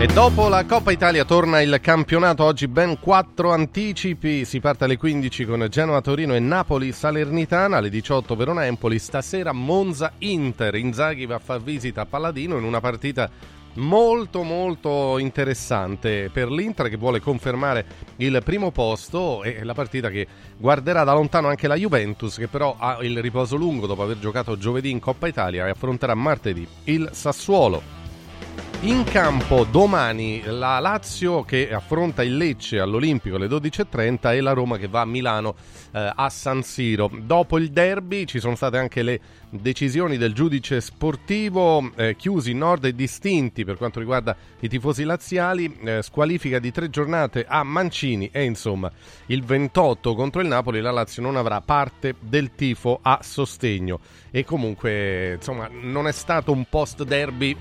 E dopo la Coppa Italia torna il campionato, oggi ben quattro anticipi, si parte alle 15 con Genoa Torino e Napoli Salernitana, alle 18 Verona Empoli, stasera Monza Inter, Inzaghi va a far visita a Palladino in una partita molto molto interessante per l'Inter che vuole confermare il primo posto e la partita che guarderà da lontano anche la Juventus che però ha il riposo lungo dopo aver giocato giovedì in Coppa Italia e affronterà martedì il Sassuolo. In campo domani la Lazio che affronta il Lecce all'Olimpico alle 12.30 e la Roma che va a Milano eh, a San Siro. Dopo il derby ci sono state anche le decisioni del giudice sportivo, eh, chiusi nord e distinti per quanto riguarda i tifosi laziali, eh, squalifica di tre giornate a Mancini e insomma il 28 contro il Napoli la Lazio non avrà parte del tifo a sostegno e comunque insomma non è stato un post derby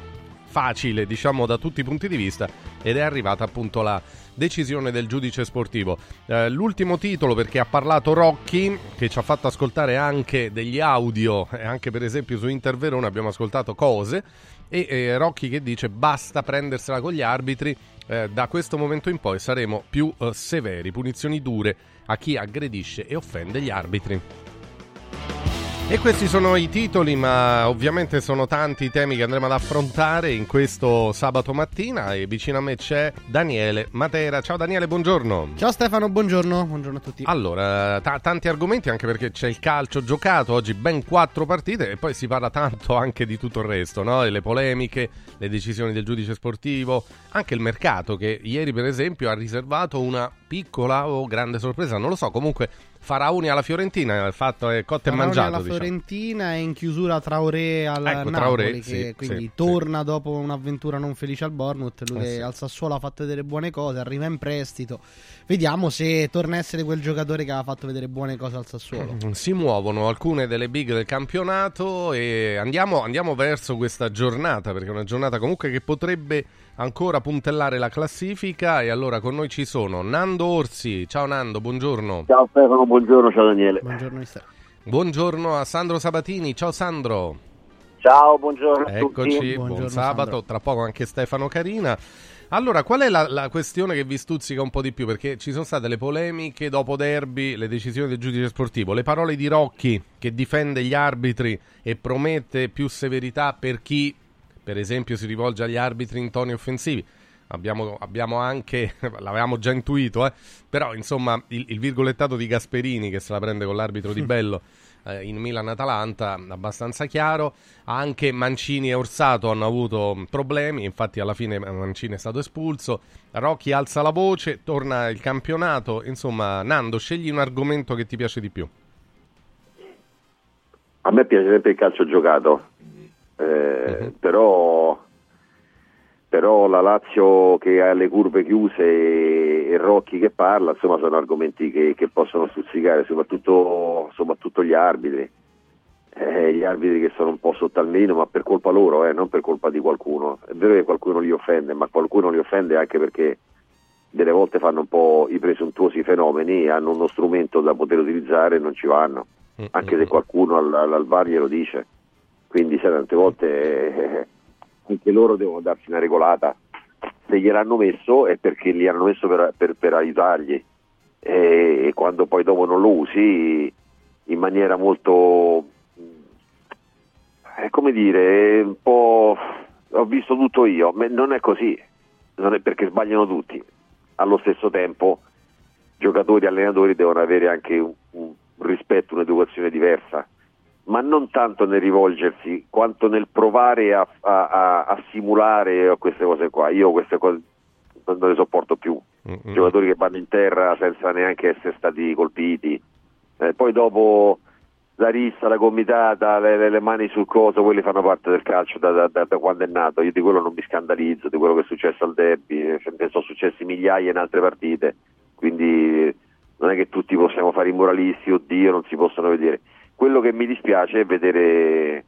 facile, diciamo, da tutti i punti di vista ed è arrivata appunto la decisione del giudice sportivo. Eh, l'ultimo titolo perché ha parlato Rocchi, che ci ha fatto ascoltare anche degli audio, e anche per esempio su Inter Verona abbiamo ascoltato cose, e eh, Rocchi che dice basta prendersela con gli arbitri, eh, da questo momento in poi saremo più eh, severi, punizioni dure a chi aggredisce e offende gli arbitri. E questi sono i titoli, ma ovviamente sono tanti i temi che andremo ad affrontare in questo sabato mattina e vicino a me c'è Daniele Matera. Ciao Daniele, buongiorno. Ciao Stefano, buongiorno, buongiorno a tutti. Allora, t- tanti argomenti anche perché c'è il calcio giocato, oggi ben quattro partite e poi si parla tanto anche di tutto il resto, no? le polemiche, le decisioni del giudice sportivo, anche il mercato che ieri per esempio ha riservato una piccola o grande sorpresa, non lo so, comunque Faraoni alla Fiorentina, il fatto è cotto e mangiato. alla diciamo. Fiorentina e in chiusura Traoré al ecco, Napoli, Traoré, che sì, quindi sì, torna sì. dopo un'avventura non felice al Bournemouth, lui Eh, al Sassuolo ha fatto vedere buone cose, arriva in prestito. Vediamo se torna a essere quel giocatore che aveva fatto vedere buone cose al Sassuolo. Si muovono alcune delle big del campionato e andiamo, andiamo verso questa giornata perché è una giornata comunque che potrebbe ancora puntellare la classifica e allora con noi ci sono Nando Orsi. Ciao Nando, buongiorno. Ciao Stefano, buongiorno, ciao Daniele. Buongiorno. Buongiorno a Sandro Sabatini. Ciao Sandro. Ciao, buongiorno a Eccoci, tutti. buon Buongiorno, sabato, Sandro. tra poco anche Stefano Carina. Allora, qual è la, la questione che vi stuzzica un po' di più? Perché ci sono state le polemiche dopo derby, le decisioni del giudice sportivo, le parole di Rocchi che difende gli arbitri e promette più severità per chi, per esempio, si rivolge agli arbitri in toni offensivi. Abbiamo, abbiamo anche, l'avevamo già intuito, eh? però insomma il, il virgolettato di Gasperini che se la prende con l'arbitro di Bello eh, in Milan-Atalanta, abbastanza chiaro. Anche Mancini e Orsato hanno avuto problemi, infatti alla fine Mancini è stato espulso. Rocchi alza la voce, torna il campionato. Insomma, Nando, scegli un argomento che ti piace di più. A me piace sempre il calcio giocato, eh, Mhm. però, però la Lazio che ha le curve chiuse e, e Rocchi che parla, insomma sono argomenti che, che possono stuzzicare, soprattutto, soprattutto gli arbitri. Eh, gli arbitri che sono un po' sotto al meno, ma per colpa loro, eh, non per colpa di qualcuno. È vero che qualcuno li offende, ma qualcuno li offende anche perché delle volte fanno un po' i presuntuosi fenomeni, hanno uno strumento da poter utilizzare e non ci vanno, anche se qualcuno al, al, al VAR glielo dice. Quindi sai, tante volte eh, anche loro devono darsi una regolata. Se gliel'hanno messo è perché li hanno messo per, per- per aiutargli e, e quando poi dopo non lo usi in maniera molto è come dire, un po' ho visto tutto io, Ma non è così, non è perché sbagliano tutti. Allo stesso tempo giocatori e allenatori devono avere anche un, un rispetto, un'educazione diversa, ma non tanto nel rivolgersi quanto nel provare a, a- a- a simulare queste cose qua. Io queste cose non le sopporto più. Mm-mm. Giocatori che vanno in terra senza neanche essere stati colpiti. Eh, poi dopo la rissa, la gomitata, le, le- le mani sul coso, quelli fanno parte del calcio da, da- da- da quando è nato. Io di quello non mi scandalizzo, di quello che è successo al derby, eh, ne sono successi migliaia in altre partite, quindi non è che tutti possiamo fare i moralisti, oddio, non si possono vedere. Quello che mi dispiace è vedere,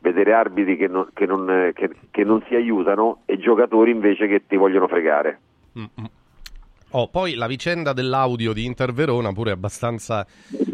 vedere arbitri che non, che non- che- che non si aiutano e giocatori invece che ti vogliono fregare. Mm-mm. Oh, poi la vicenda dell'audio di Inter Verona pure abbastanza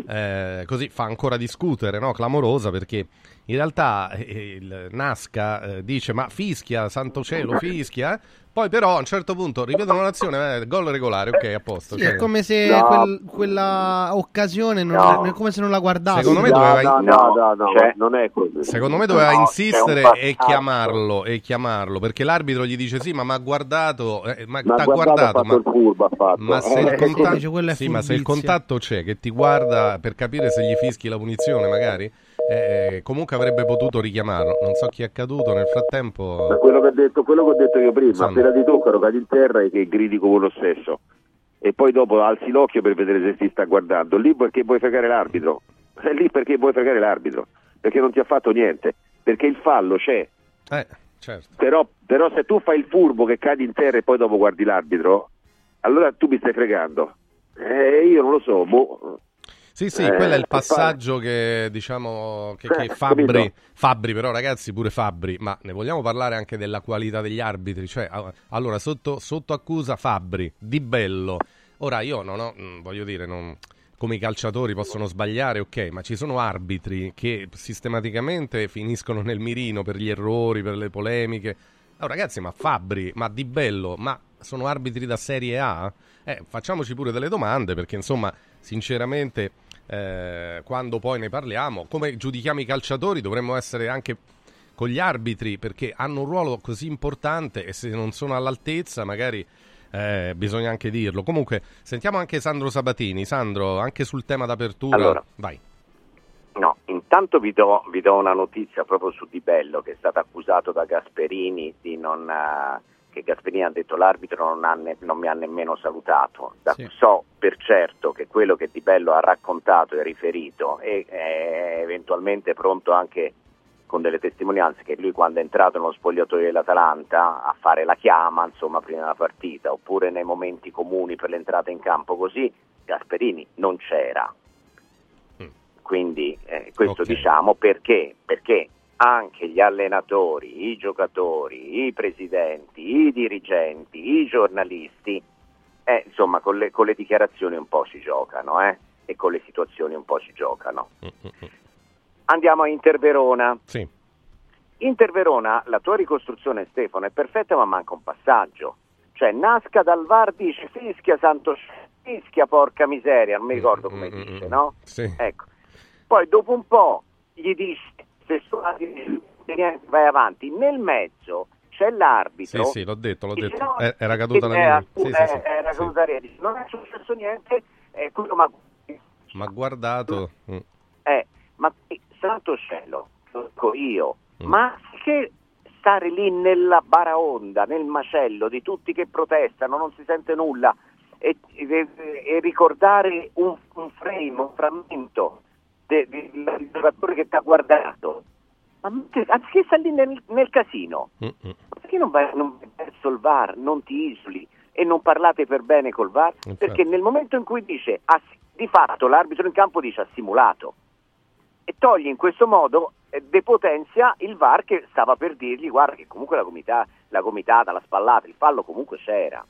eh, così fa ancora discutere, no? clamorosa, perché in realtà eh, il Nasca eh, dice ma fischia, santo cielo, fischia, poi però a un certo punto rivedono l'azione, eh, gol regolare, ok, a posto. Sì, cioè- è come se No. quel- quella occasione non No. è come se non la guardassi. Secondo me doveva- no, no, no, no, C'è- non è così. Secondo me doveva No, insistere e chiamarlo, e chiamarlo, perché l'arbitro gli dice sì, ma mi ha guardato, eh, ma Ma t'ha guardato, guardato, ha ma, il furbo, ha fatto. ma se, il Eh, contatto, sì, ma se il contatto c'è, che ti guarda per capire se gli fischi la punizione magari, eh, comunque avrebbe potuto richiamarlo, non so chi è accaduto nel Ma frattempo... quello che ho detto, quello che ho detto io prima, Insomma. appena ti toccano cadi in terra e che gridi come lo stesso. E poi dopo alzi l'occhio per vedere se ti sta guardando. Lì perché vuoi fregare l'arbitro. È lì perché vuoi fregare l'arbitro. Perché non ti ha fatto niente. Perché il fallo c'è. Eh, certo. Però, però se tu fai il furbo che cadi in terra e poi dopo guardi l'arbitro, allora tu mi stai fregando. Eh, io non lo so, boh. Sì, sì, Eh, quello è il per passaggio che diciamo che, che Eh, Fabbri, però ragazzi pure Fabbri, ma ne vogliamo parlare anche della qualità degli arbitri? Cioè, allora, sotto, sotto accusa Fabbri, Di Bello. Ora io non ho, mm, voglio dire, non- come i calciatori possono sbagliare, ok, ma ci sono arbitri che sistematicamente finiscono nel mirino per gli errori, per le polemiche. Oh, ragazzi, ma Fabbri, ma Di Bello, ma sono arbitri da Serie A? Eh, facciamoci pure delle domande, perché insomma, sinceramente, eh, quando poi ne parliamo, come giudichiamo i calciatori, dovremmo essere anche con gli arbitri, perché hanno un ruolo così importante e se non sono all'altezza, magari eh, bisogna anche dirlo. Comunque, sentiamo anche Sandro Sabatini. Sandro, anche sul tema d'apertura, Allora. vai. No, intanto vi do, vi do una notizia proprio su Di Bello che è stato accusato da Gasperini di non, eh, che Gasperini ha detto l'arbitro non, ne- non mi ha nemmeno salutato. Da- Sì. So per certo che quello che Di Bello ha raccontato e riferito e è eventualmente pronto anche con delle testimonianze che lui quando è entrato nello spogliatoio dell'Atalanta a fare la chiama insomma prima della partita oppure nei momenti comuni per l'entrata in campo così Gasperini non c'era Mm. quindi eh, questo Ok. diciamo perché? Perché anche gli allenatori, i giocatori, i presidenti, i dirigenti, i giornalisti, eh, insomma con le, con le dichiarazioni un po' si giocano eh, e con le situazioni un po' si giocano. Mm, mm, mm. Andiamo a Interverona. Sì, Interverona, la tua ricostruzione Stefano è perfetta ma manca un passaggio. Cioè Nasca dal VAR dice fischia Santo fischia porca miseria, non mi ricordo come dice, no? Sì. Ecco. Poi dopo un po' gli dice se suoni niente, vai avanti. Nel mezzo c'è l'arbitro. Sì, sì, l'ho detto, l'ho detto. no, Eh, era caduta la era, linea. Sì, sì, eh, sì. era Sì. caduta la. Dice, Non è successo niente, eh, quello ma Ma guardato... mm. eh, ma santo cielo, lo dico io, Mm. ma che stare lì nella baraonda, nel macello di tutti che protestano, non si sente nulla e, e- e ricordare un, un frame, un frammento de- de- del giocatore che ti ha guardato. Anziché lì nel, nel casino, Mm, mm. perché non vai, non vai verso il VAR, non ti isoli e non parlate per bene col VAR? Infatti. Perché nel momento in cui dice, ha- di fatto l'arbitro in campo dice ha simulato e toglie in questo modo, eh, depotenzia il VAR che stava per dirgli guarda che comunque la, gomità, la gomitata, la spallata, il fallo comunque c'era,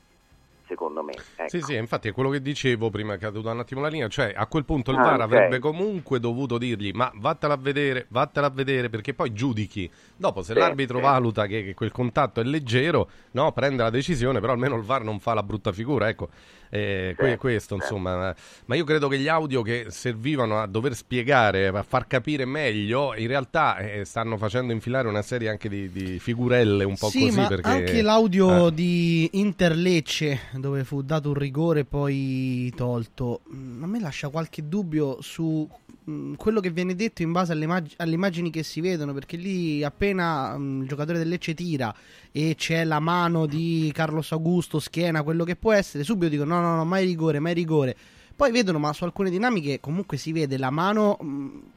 secondo me. Ecco. Sì, sì, infatti è quello che dicevo prima che è caduta un attimo la linea, cioè a quel punto il Ah, VAR ok. avrebbe comunque dovuto dirgli ma vattela a vedere, vattela a vedere perché poi giudichi. Dopo se Sì, l'arbitro sì. valuta che, che quel contatto è leggero, no, prende la decisione, però almeno il VAR non fa la brutta figura, ecco. Eh, Sì, questo sì. insomma, ma io credo che gli audio che servivano a dover spiegare, a far capire meglio, in realtà eh, stanno facendo infilare una serie anche di, di figurelle un po' sì, così ma perché anche l'audio eh. di Interlecce dove fu dato un rigore e poi tolto, mm, a me lascia qualche dubbio su mm, quello che viene detto in base alle, immag- alle immagini che si vedono, perché lì appena mm, il giocatore del Lecce tira e c'è la mano di Carlos Augusto, schiena, quello che può essere, subito dicono no, no, no, mai rigore, mai rigore. Poi vedono, ma su alcune dinamiche comunque si vede la mano, mh,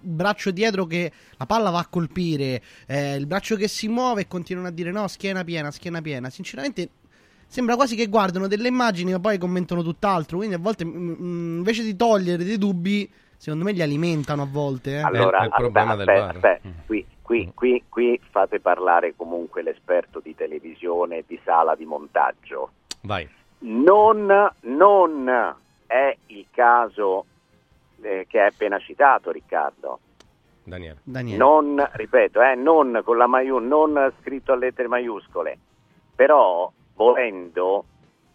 il braccio dietro che la palla va a colpire, eh, il braccio che si muove e continuano a dire no, schiena piena, schiena piena. Sinceramente sembra quasi che guardano delle immagini ma poi commentano tutt'altro, quindi a volte mh, mh, invece di togliere dei dubbi, secondo me li alimentano a volte. eh. Allora, È il problema aspetta, del aspetta, aspetta, qui, qui, qui, qui fate parlare comunque l'esperto di televisione di sala di montaggio. Vai. Non, non è il caso eh, che hai appena citato Riccardo. Daniele. Daniele. Non, ripeto, eh, non con la maiu- non scritto a lettere maiuscole, però volendo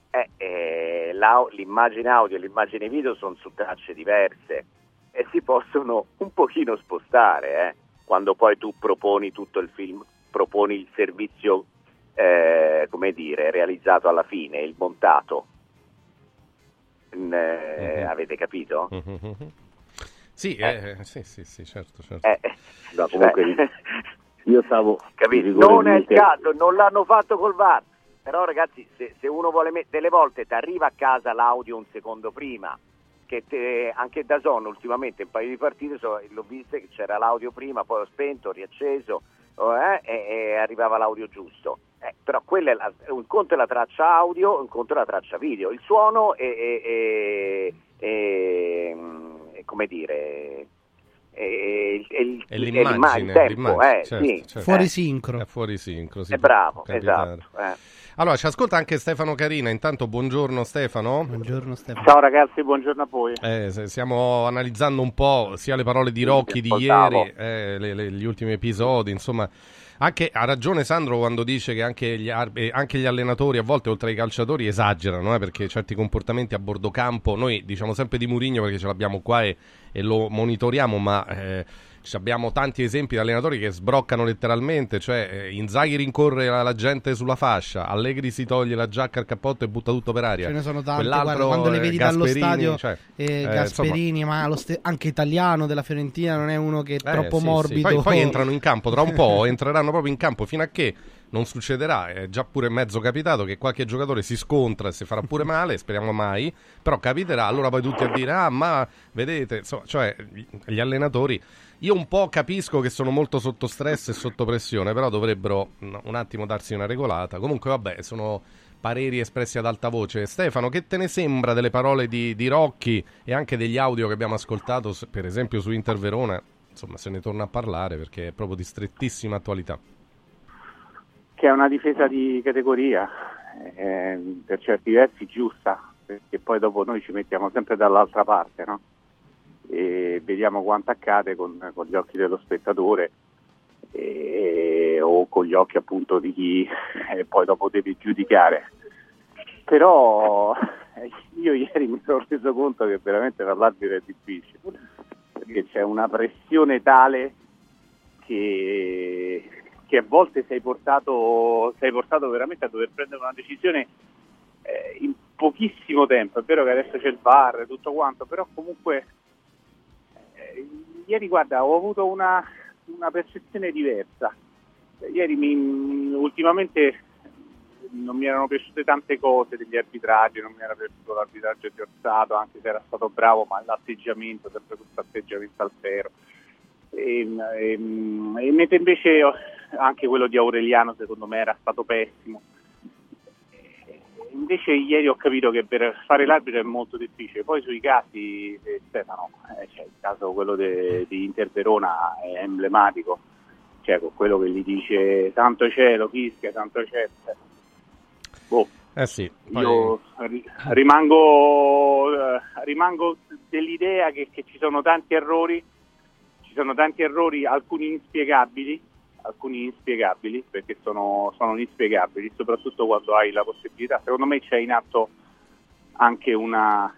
eh, eh, l'immagine audio e l'immagine video sono su tracce diverse e si possono un pochino spostare eh, quando poi tu proponi tutto il film, proponi il servizio, eh, come dire, realizzato alla fine, il montato. Mm, eh, Mhm. Avete capito? Mhm. Sì, Eh. eh, sì, sì, sì, certo, certo. Eh, No, comunque io stavo capito? Non è il caso, non l'hanno fatto col VAR. Però ragazzi, se, se uno vuole mettere, delle volte ti arriva a casa l'audio un secondo prima, che te- anche da Zon ultimamente un paio di partite so- l'ho visto che c'era l'audio prima, poi ho spento, ho riacceso oh, eh, e, e arrivava l'audio giusto. Eh, però la- un conto è la traccia audio, un conto è la traccia video. Il suono è, è- è- è come dire... È, è- è il- È è l'immagine, l'imma- il tempo, l'immagine, eh, certo, sì. certo. Fuori sincro. È fuori sincro, sì, è bravo, capitare. esatto. eh. Allora, ci ascolta anche Stefano Carina. Intanto, buongiorno Stefano. Buongiorno Stefano. Ciao ragazzi, buongiorno a voi. Eh, stiamo analizzando un po' sia le parole di Rocchi di ieri, eh, le- le- gli ultimi episodi, insomma. Anche, ha ragione Sandro quando dice che anche gli, eh, anche gli allenatori a volte oltre ai calciatori esagerano eh, perché certi comportamenti a bordo campo noi diciamo sempre di Murigno perché ce l'abbiamo qua e, e lo monitoriamo ma eh, abbiamo tanti esempi di allenatori che sbroccano letteralmente cioè eh, Inzaghi rincorre la, la gente sulla fascia Allegri si toglie la giacca al cappotto e butta tutto per aria Ce ne sono tante, Quell'altro, quando le eh, vedi dallo Gasperini, stadio, cioè, eh, eh, Gasperini, ma lo ste- anche italiano della Fiorentina non è uno che è Eh, troppo sì, sì. morbido. Poi, poi entrano in campo tra un po', entreranno proprio in campo fino a che non succederà. È già pure mezzo capitato che qualche giocatore si scontra e si farà pure male, speriamo mai. Però capiterà, allora poi tutti a dire: Ah, ma vedete, insomma, cioè gli allenatori. Io un po' capisco che sono molto sotto stress e sotto pressione, però dovrebbero un attimo darsi una regolata. Comunque, vabbè, sono pareri espressi ad alta voce. Stefano, che te ne sembra delle parole di, di Rocchi e anche degli audio che abbiamo ascoltato, per esempio su Inter Verona? Insomma, se ne torna a parlare perché è proprio di strettissima attualità. Che è una difesa di categoria, eh, per certi versi giusta, perché poi dopo noi ci mettiamo sempre dall'altra parte, no? E vediamo quanto accade con, con gli occhi dello spettatore e- o con gli occhi appunto di chi eh, poi dopo deve giudicare. Però io ieri mi sono reso conto che veramente per l'arbitro è difficile, perché c'è una pressione tale che, che a volte sei portato, sei portato veramente a dover prendere una decisione eh, in pochissimo tempo. È vero che adesso c'è il VAR e tutto quanto, però comunque ieri guarda ho avuto una, una percezione diversa. Ieri mi- ultimamente non mi erano piaciute tante cose degli arbitraggi, non mi era piaciuto l'arbitraggio di Orsato, anche se era stato bravo, ma l'atteggiamento, sempre questo atteggiamento altero. E, e, e mentre invece anche quello di Aureliano secondo me era stato pessimo. Invece ieri ho capito che per fare l'arbitro è molto difficile, poi sui casi, eh, Stefano, eh, cioè, il caso quello de- di Inter Verona è emblematico, cioè con quello che gli dice tanto cielo, fischia, tanto cielo. Boh, Eh sì, poi- io ri- rimango, eh, rimango dell'idea che, che ci sono tanti errori, ci sono tanti errori, alcuni inspiegabili, alcuni inspiegabili perché sono, sono inspiegabili, soprattutto quando hai la possibilità. Secondo me c'è in atto anche una,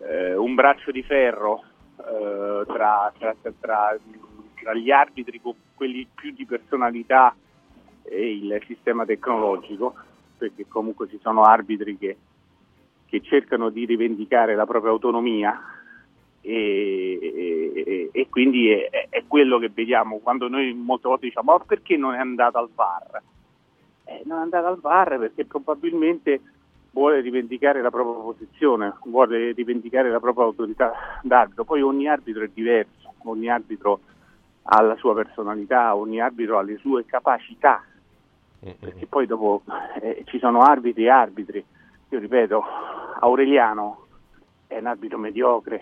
eh, un braccio di ferro eh, tra, tra- tra- tra gli arbitri, quelli più di personalità e il sistema tecnologico, perché comunque ci sono arbitri che, che cercano di rivendicare la propria autonomia e, e- e quindi è, è quello che vediamo quando noi molte volte diciamo ma perché non è andato al VAR? Eh, non è andato al VAR perché probabilmente vuole rivendicare la propria posizione, vuole rivendicare la propria autorità d'arbitro, poi ogni arbitro è diverso, ogni arbitro ha la sua personalità, ogni arbitro ha le sue capacità, perché poi dopo eh, ci sono arbitri e arbitri. Io ripeto, Aureliano è un arbitro mediocre,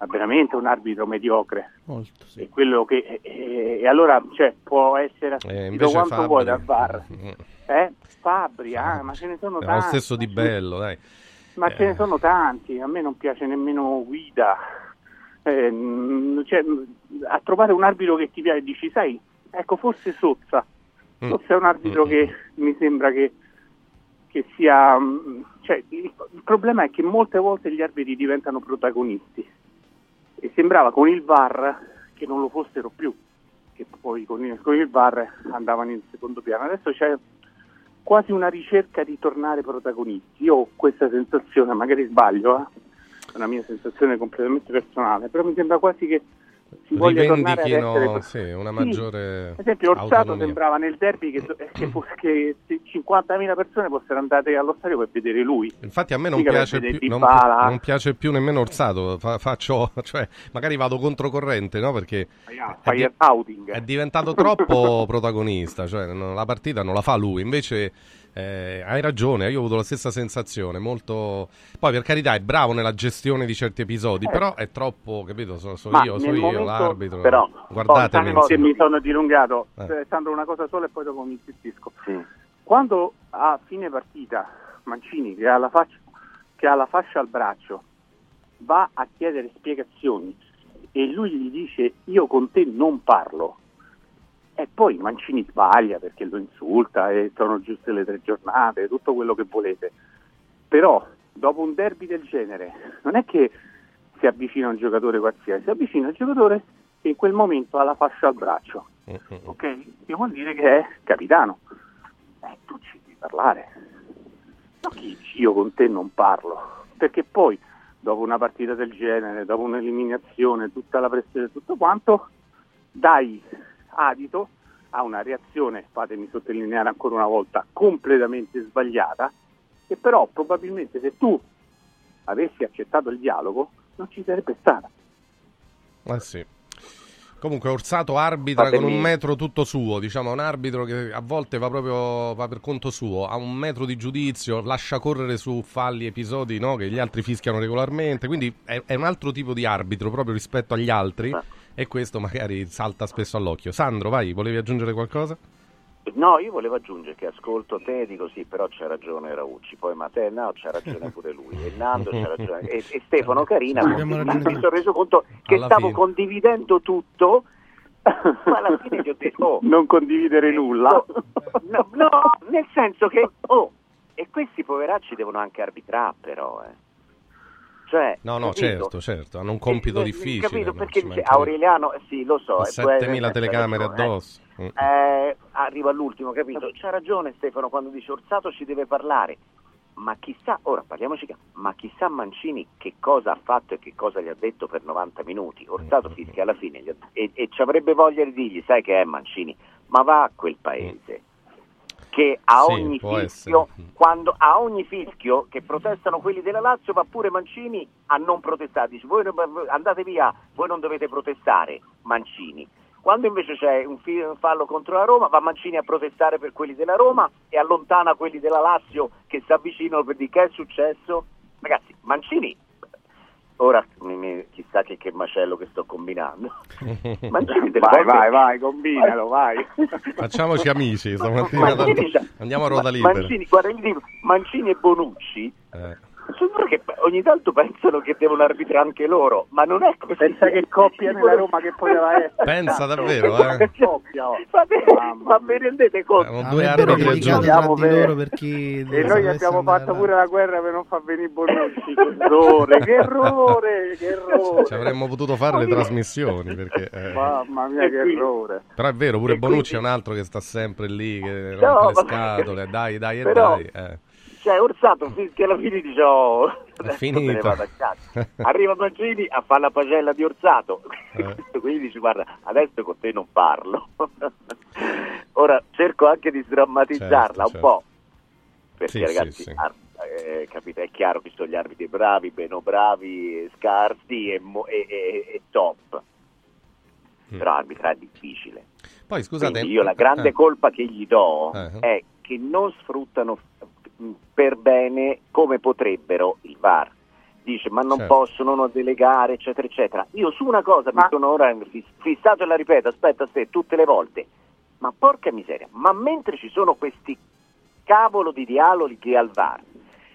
ma veramente un arbitro mediocre. Molto, sì. E, quello che, e, e allora cioè, può essere Eh, assistito invece quanto Fabri- vuoi dal VAR. Mm. Eh? Fabri, ah, ma ce ne sono È lo tanti. stesso di bello, dai. Ma ce ne sono tanti, a me non piace nemmeno Guida. Eh, mm, cioè, a trovare un arbitro che ti piace dici, sai, ecco forse Sozza. Mm. Sozza è un arbitro Mm. che mi sembra che, che sia... mm, Cioè, il, il problema è che molte volte gli arbitri diventano protagonisti e sembrava con il VAR che non lo fossero più, che poi con il, con il VAR andavano in secondo piano. Adesso c'è quasi una ricerca di tornare protagonisti. Io ho questa sensazione, magari sbaglio, eh? è una mia sensazione completamente personale, però mi sembra quasi che si voglia tornare ad Rivendichino essere... sì, una Sì, maggiore ad esempio Orsato autonomia. sembrava nel derby che, che, che 50.000 persone fossero andate allo stadio per vedere lui. Infatti a me non piace, più, non, non piace più nemmeno Orsato, fa- faccio, cioè, magari vado controcorrente, no? Perché è, Fire di- è diventato troppo protagonista, cioè la partita non la fa lui, invece eh, hai ragione, io ho avuto la stessa sensazione, molto... Poi per carità è bravo nella gestione di certi episodi, Eh. però è troppo, capito, so, so io, so io, momento- l'arbitro, però, guardatemi. Se mi sono dilungato, Eh. eh, Sandro, una cosa sola e poi dopo mi insistisco. Sì. Quando a fine partita Mancini, che ha, la faccia, che ha la fascia al braccio, va a chiedere spiegazioni e lui gli dice io con te non parlo, e poi Mancini sbaglia perché lo insulta e sono giuste le tre giornate, tutto quello che volete. Però dopo un derby del genere non è che si avvicina un giocatore qualsiasi, si avvicina al giocatore che in quel momento ha la fascia al braccio Mm, mm, mm. ok? Che vuol dire che è capitano. Eh, tu ci devi parlare. No, che dici, io con te non parlo. Perché poi, dopo una partita del genere, dopo un'eliminazione, tutta la pressione e tutto quanto, dai adito a una reazione, fatemi sottolineare ancora una volta, completamente sbagliata, che però probabilmente se tu avessi accettato il dialogo non ci sarebbe stata. Eh sì. Comunque Orsato arbitra Fatemi- con un metro tutto suo, diciamo, un arbitro che a volte va proprio va per conto suo, ha un metro di giudizio, lascia correre su falli, episodi no, che gli altri fischiano regolarmente, quindi è, è un altro tipo di arbitro proprio rispetto agli altri e questo magari salta spesso all'occhio. Sandro, vai, volevi aggiungere qualcosa? No, io volevo aggiungere che ascolto te e dico sì, però c'ha ragione Raucci, poi Matteo no, c'ha ragione pure lui, e Nando c'ha ragione, e, e Stefano Carina, mi sono reso conto che Alla stavo fine. condividendo tutto, ma alla fine gli ho detto, oh, Non condividere nulla. oh, no, no, nel senso che, oh, e questi poveracci devono anche arbitrare però, eh. Cioè, No, no, capito? certo, certo, hanno un compito Eh, difficile. Capito? Perché dice. Aureliano, eh, sì, lo so. Con eh, può essere- 7000 c'ha telecamere eh. addosso. Mm. Eh, arriva all'ultimo, capito? C'ha ragione Stefano quando dice Orsato ci deve parlare. Ma chissà, ora parliamoci, ma chissà Mancini che cosa ha fatto e che cosa gli ha detto per 90 minuti. Orsato Mm. fischia alla fine gli ha- e, e ci avrebbe voglia di dirgli, sai che è Mancini, ma va a quel paese che a Sì, ogni fischio, essere. quando a ogni fischio che protestano quelli della Lazio va pure Mancini a non protestare, dice voi andate via, voi non dovete protestare, Mancini. Quando invece c'è un fallo contro la Roma, va Mancini a protestare per quelli della Roma e allontana quelli della Lazio che si avvicinano per dire che è successo. Ragazzi, Mancini, ora mi- mi- chissà che, che macello che sto combinando. Vai, vai, vai, combinalo, vai. Facciamoci amici stamattina. Mancini Andiamo a ruota libera. Mancini, guarda, Mancini e Bonucci Eh. Sono che ogni tanto pensano che devono arbitrare anche loro, ma non è così. Pensa che coppia nella Roma che poteva essere. Pensa davvero, eh? Che coppia, oh. Ma, vi rendete conto? Erano due Avrebbero arbitri per- loro per chi E noi abbiamo andare fatto pure la guerra per non far venire Bonucci. Che errore, che errore, che errore. Ci avremmo potuto fare le trasmissioni perché, eh, Mamma mia, che errore. però è vero pure E Bonucci quindi- è un altro che sta sempre lì che No, rompe le scatole dai dai e Però- dai eh. Cioè, Orsato fischia alla fine dice oh, adesso finito. Arriva Mancini a fare la pagella di Orsato. Eh. Quindi dice guarda, adesso con te non parlo. Ora cerco anche di sdrammatizzarla Certo, un po'. Perché Sì, ragazzi, sì. ah, eh, capite, è chiaro che sono gli arbitri bravi, meno bravi, scarsi e, mo- e- e- e top. Mm. Però arbitrare è difficile. poi scusate Quindi io la grande eh, colpa che gli do Eh. è che non sfruttano per bene come potrebbero il VAR. Dice ma non Certo. possono non delegare eccetera eccetera. Io su una cosa Ma- mi sono ora fis- fissato e la ripeto, aspetta te tutte le volte. Ma porca miseria, ma mentre ci sono questi cavolo di dialoghi al VAR,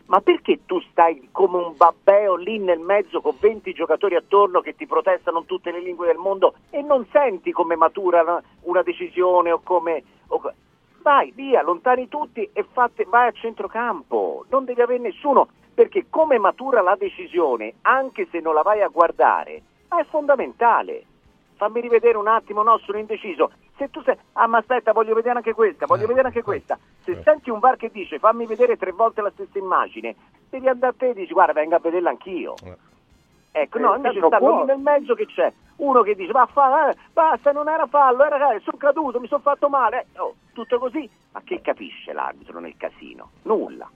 ma perché tu stai come un babbeo lì nel mezzo con 20 giocatori attorno che ti protestano in tutte le lingue del mondo e non senti come matura una decisione o come... O... Vai via, lontani tutti e fate, vai a centrocampo, non devi avere nessuno, perché come matura la decisione, anche se non la vai a guardare, è fondamentale. Fammi rivedere un attimo, no, sono indeciso. Se tu sei, ah ma aspetta, voglio vedere anche questa, voglio eh, vedere anche questa. Se eh. senti un bar che dice fammi vedere tre volte la stessa immagine, devi andare a te e dici guarda venga a vederla anch'io. Eh. Ecco, no, invece sta quello nel mezzo che c'è, uno che dice ma fa, eh, basta, non era fallo, era, eh, sono caduto, mi sono fatto male, eh, oh, tutto così, ma che capisce l'arbitro nel casino? Nulla.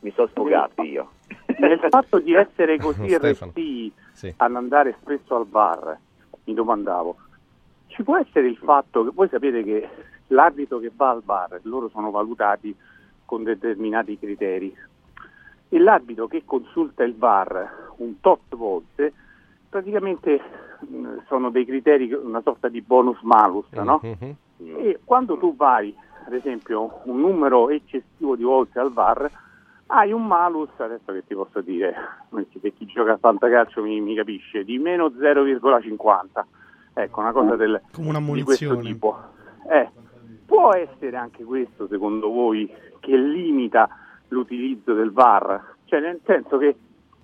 Mi sono sfogato io. Nel fatto di essere così resti sì. ad andare spesso al bar, mi domandavo, ci può essere il fatto che voi sapete che l'arbitro che va al bar, loro sono valutati con determinati criteri, e l'arbitro che consulta il VAR un tot volte praticamente mh, sono dei criteri, una sorta di bonus malus, no? Mm-hmm. E quando tu vai, ad esempio, un numero eccessivo di volte al VAR, hai un malus, adesso che ti posso dire, per chi gioca a fantacalcio mi, mi capisce, di meno 0,50. Ecco, una cosa del, di questo tipo. Eh, può essere anche questo, secondo voi, che limita l'utilizzo del VAR? Cioè, nel senso che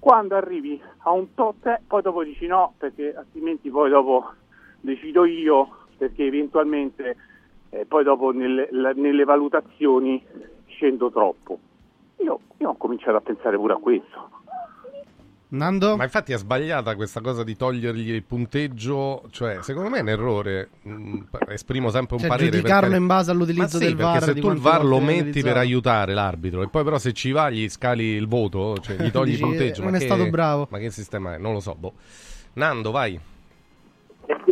quando arrivi a un tot, poi dopo dici no, perché altrimenti poi dopo decido io, perché eventualmente eh, poi dopo nelle, la, nelle, valutazioni scendo troppo. Io, io ho cominciato a pensare pure a questo. Nando? Ma infatti è sbagliata questa cosa di togliergli il punteggio, cioè secondo me è un errore, mm, esprimo sempre un cioè, parere. giudicarlo perché... in base all'utilizzo sì, del VAR. Perché se tu il VAR lo metti per aiutare l'arbitro e poi però se ci va gli scali il voto, cioè gli togli Dici, il punteggio. Non ma è che... stato bravo. Ma che sistema è? Non lo so, boh. Nando, vai.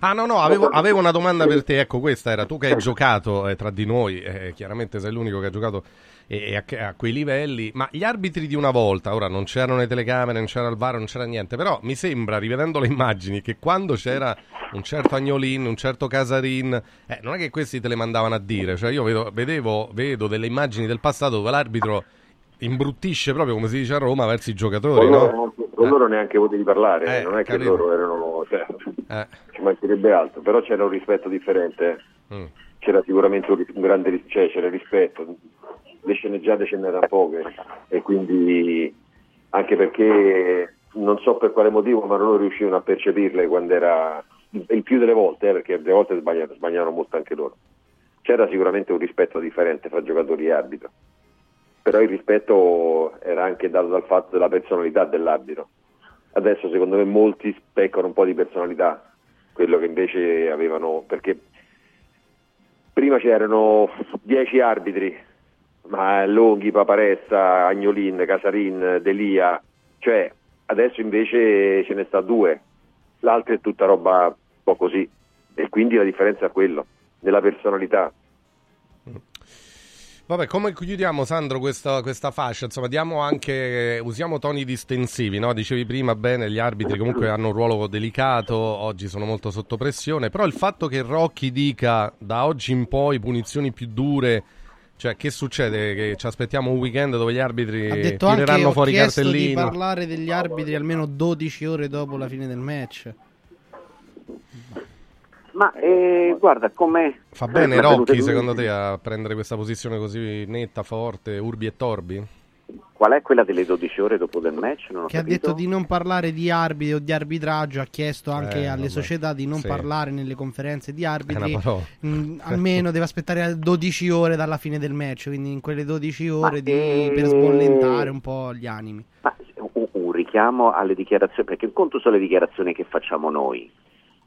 Ah no no, avevo, avevo, una domanda per te, ecco questa era, tu che hai giocato eh, tra di noi, eh, chiaramente sei l'unico che ha giocato e, a, a, quei livelli. Ma gli arbitri di una volta, ora non c'erano le telecamere, non c'era il VAR, non c'era niente, però mi sembra, rivedendo le immagini, che quando c'era un certo Agnolin, un certo Casarin, eh, non è che questi te le mandavano a dire, cioè io vedo, vedevo, vedo delle immagini del passato dove l'arbitro imbruttisce proprio come si dice a Roma verso i giocatori. Con, no? loro, con eh. loro neanche potevi parlare, eh, non è capito. che loro erano, cioè, eh. ci mancherebbe altro, però c'era un rispetto differente, mm. c'era sicuramente un, un grande cioè, c'era rispetto, le sceneggiate ce n'erano poche e quindi anche perché non so per quale motivo ma non riuscivano a percepirle quando era il più delle volte eh, perché delle volte sbagliarono, sbagliarono molto anche loro. C'era sicuramente un rispetto differente fra giocatori e arbitro però il rispetto era anche dato dal fatto della personalità dell'arbitro. Adesso secondo me molti speccano un po' di personalità quello che invece avevano perché prima c'erano 10 arbitri ma Longhi, Paparessa, Agnolin, Casarin, Delia, cioè adesso invece ce ne sta due, l'altra è tutta roba un po' così e quindi la differenza è quello, nella personalità. Vabbè, come chiudiamo Sandro questa, questa fascia? Insomma, anche, usiamo toni distensivi, no? Dicevi prima bene, gli arbitri comunque hanno un ruolo delicato, oggi sono molto sotto pressione, però il fatto che Rocchi dica da oggi in poi punizioni più dure cioè, che succede? Che ci aspettiamo un weekend dove gli arbitri ha detto tireranno anche, fuori i cartellini? di parlare degli arbitri almeno 12 ore dopo la fine del match. Ma eh, guarda, come fa bene Rocchi secondo te a prendere questa posizione così netta, forte, urbi e torbi? Qual è quella delle 12 ore dopo del match? che capito. ha detto di non parlare di arbitri o di arbitraggio, ha chiesto anche eh, alle vabbè. società di non sì. parlare nelle conferenze di arbitri, mh, mm, almeno deve aspettare 12 ore dalla fine del match, quindi in quelle 12 ore di, eh... per sbollentare un po' gli animi. Ma un, un richiamo alle dichiarazioni, perché un conto sono le dichiarazioni che facciamo noi,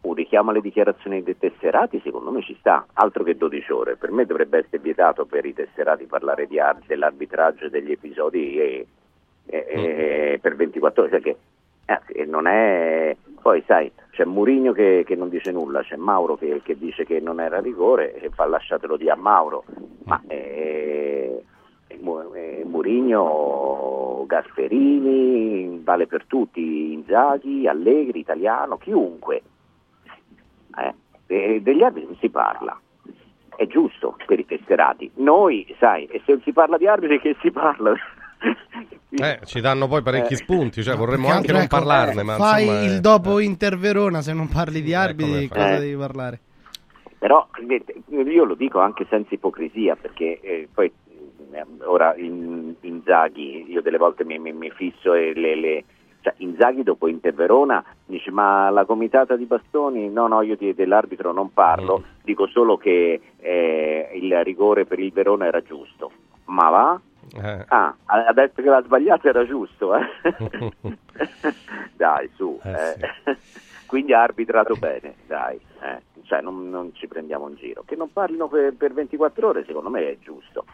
un richiamo alle dichiarazioni dei tesserati secondo me ci sta, altro che 12 ore. Per me dovrebbe essere vietato per i tesserati parlare di, dell'arbitraggio degli episodi e, e, e mm. per 24 ore. Cioè che, eh, non è... Poi sai, c'è Murigno che, che, non dice nulla, c'è Mauro che, che, dice che non era rigore e fa lasciatelo di a Mauro. Ma eh, eh, Murigno, Gasperini, vale per tutti, Inzaghi, Allegri, Italiano, chiunque eh, degli arbitri si parla. È giusto per i tesserati. Noi, sai, e se non si parla di arbitri che si parla? Eh, ci danno poi parecchi Eh. spunti, cioè vorremmo anche altro, non ecco, parlarne, ma Fai insomma, il eh, dopo eh. Inter Verona se non parli di Eh, arbitri, cosa Eh. devi parlare? Però io lo dico anche senza ipocrisia, perché eh, poi eh, ora in, Inzaghi, io delle volte mi, mi- mi fisso e le, le- cioè, Inzaghi dopo Inter Verona dice ma la comitata di bastoni, no no io dell'arbitro non parlo, Mm. dico solo che eh, il rigore per il Verona era giusto, ma va? Eh. Ah, detto che l'ha sbagliato era giusto, eh? dai su, Eh, eh. quindi ha arbitrato bene, dai, eh. cioè, non, non ci prendiamo in giro. Che non parlino per, per 24 ore secondo me è giusto.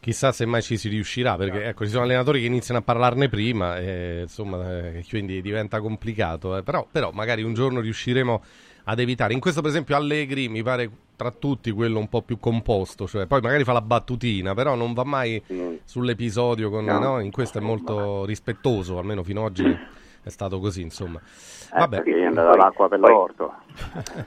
Chissà se mai ci si riuscirà, perché ecco, ci sono allenatori che iniziano a parlarne prima, e, insomma, eh, quindi diventa complicato. eh. Però, però magari un giorno riusciremo ad evitare. In questo, per esempio, Allegri mi pare tra tutti quello un po' più composto, cioè poi magari fa la battutina, però non va mai Mm. sull'episodio. Con, No. no, in questo è molto rispettoso, almeno fino ad oggi è stato così, insomma. Eh, Vabbè, Perché gli è andata l'acqua per l'orto.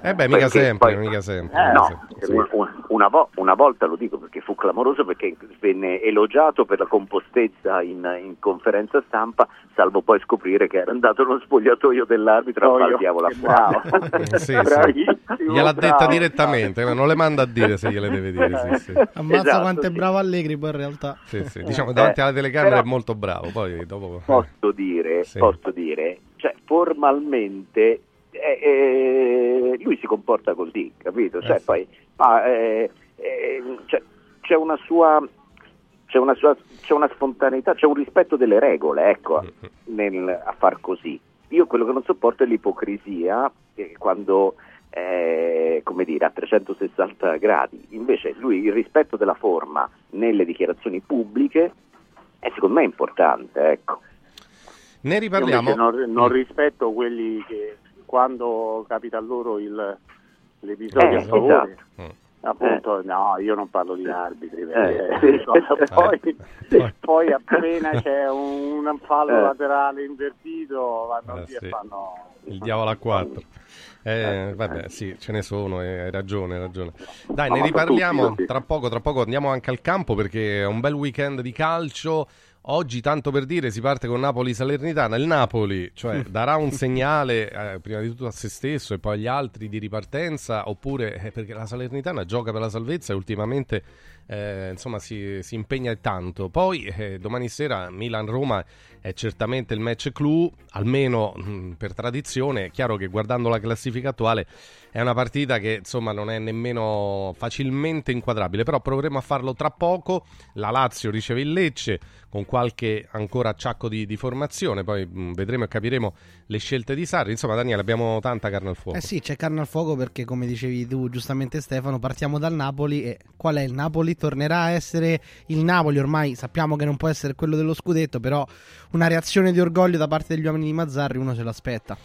Eh beh, mica Perché sempre, poi- mica sempre. Eh, mica no, sempre, sì. un- un- una, vo- una volta lo dico perché fu clamoroso perché venne elogiato per la compostezza in, in conferenza stampa, salvo poi scoprire che era andato nello spogliatoio dell'arbitro a fare io- il diavolo a bravo. Eh, sì, sì. Gliel'ha detta bravo. direttamente, ma non le manda a dire se gliele deve dire. Sì, sì. Ammazza Esatto, quanto è bravo Allegri poi in realtà. Sì, sì. Diciamo davanti Eh, alla telecamera però- è molto bravo, poi dopo... posso dire, Sì. posso dire, cioè formalmente eh, eh, lui si comporta così, capito? Cioè, Eh, sì. poi, ma, eh, eh, cioè, c'è una sua c'è una, sua, c'è una spontaneità, c'è un rispetto delle regole, ecco, Mm-hmm. nel, a far così. Io quello che non sopporto è l'ipocrisia eh, quando, eh, come dire, a 360 gradi. Invece lui il rispetto della forma nelle dichiarazioni pubbliche è secondo me importante, ecco. Ne riparliamo. non, non Mm. rispetto quelli che quando capita a loro il, l'episodio Eh, a favore, esatto. Mm. appunto, no, io non parlo di arbitri, perché Eh, sì. poi, Eh. poi appena c'è un, un fallo Eh. laterale invertito vanno Eh, lì e sì. fanno... Il diavolo a quattro. Eh, Eh, vabbè, eh. sì, ce ne sono, eh, hai ragione, hai ragione. Dai, ne riparliamo tra poco, tra poco andiamo anche al campo perché è un bel weekend di calcio. Oggi, tanto per dire, si parte con Napoli-Salernitana. Il Napoli, cioè, darà un segnale eh, prima di tutto a se stesso e poi agli altri di ripartenza, oppure eh, perché la Salernitana gioca per la salvezza e ultimamente eh, insomma si, si impegna tanto. Poi eh, domani sera Milan-Roma è certamente il match clou, almeno mh, per tradizione. È chiaro che guardando la classifica attuale è una partita che insomma non è nemmeno facilmente inquadrabile, però proveremo a farlo tra poco. La Lazio riceve il Lecce con qualche ancora acciacco di, di formazione, poi mh, vedremo e capiremo le scelte di Sarri. Insomma, Daniele, abbiamo tanta carne al fuoco. Eh sì, c'è carne al fuoco perché come dicevi tu giustamente Stefano, partiamo dal Napoli e qual è il Napoli? Tornerà a essere il Napoli, ormai sappiamo che non può essere quello dello scudetto, però una reazione di orgoglio da parte degli uomini di Mazzarri uno se l'aspetta.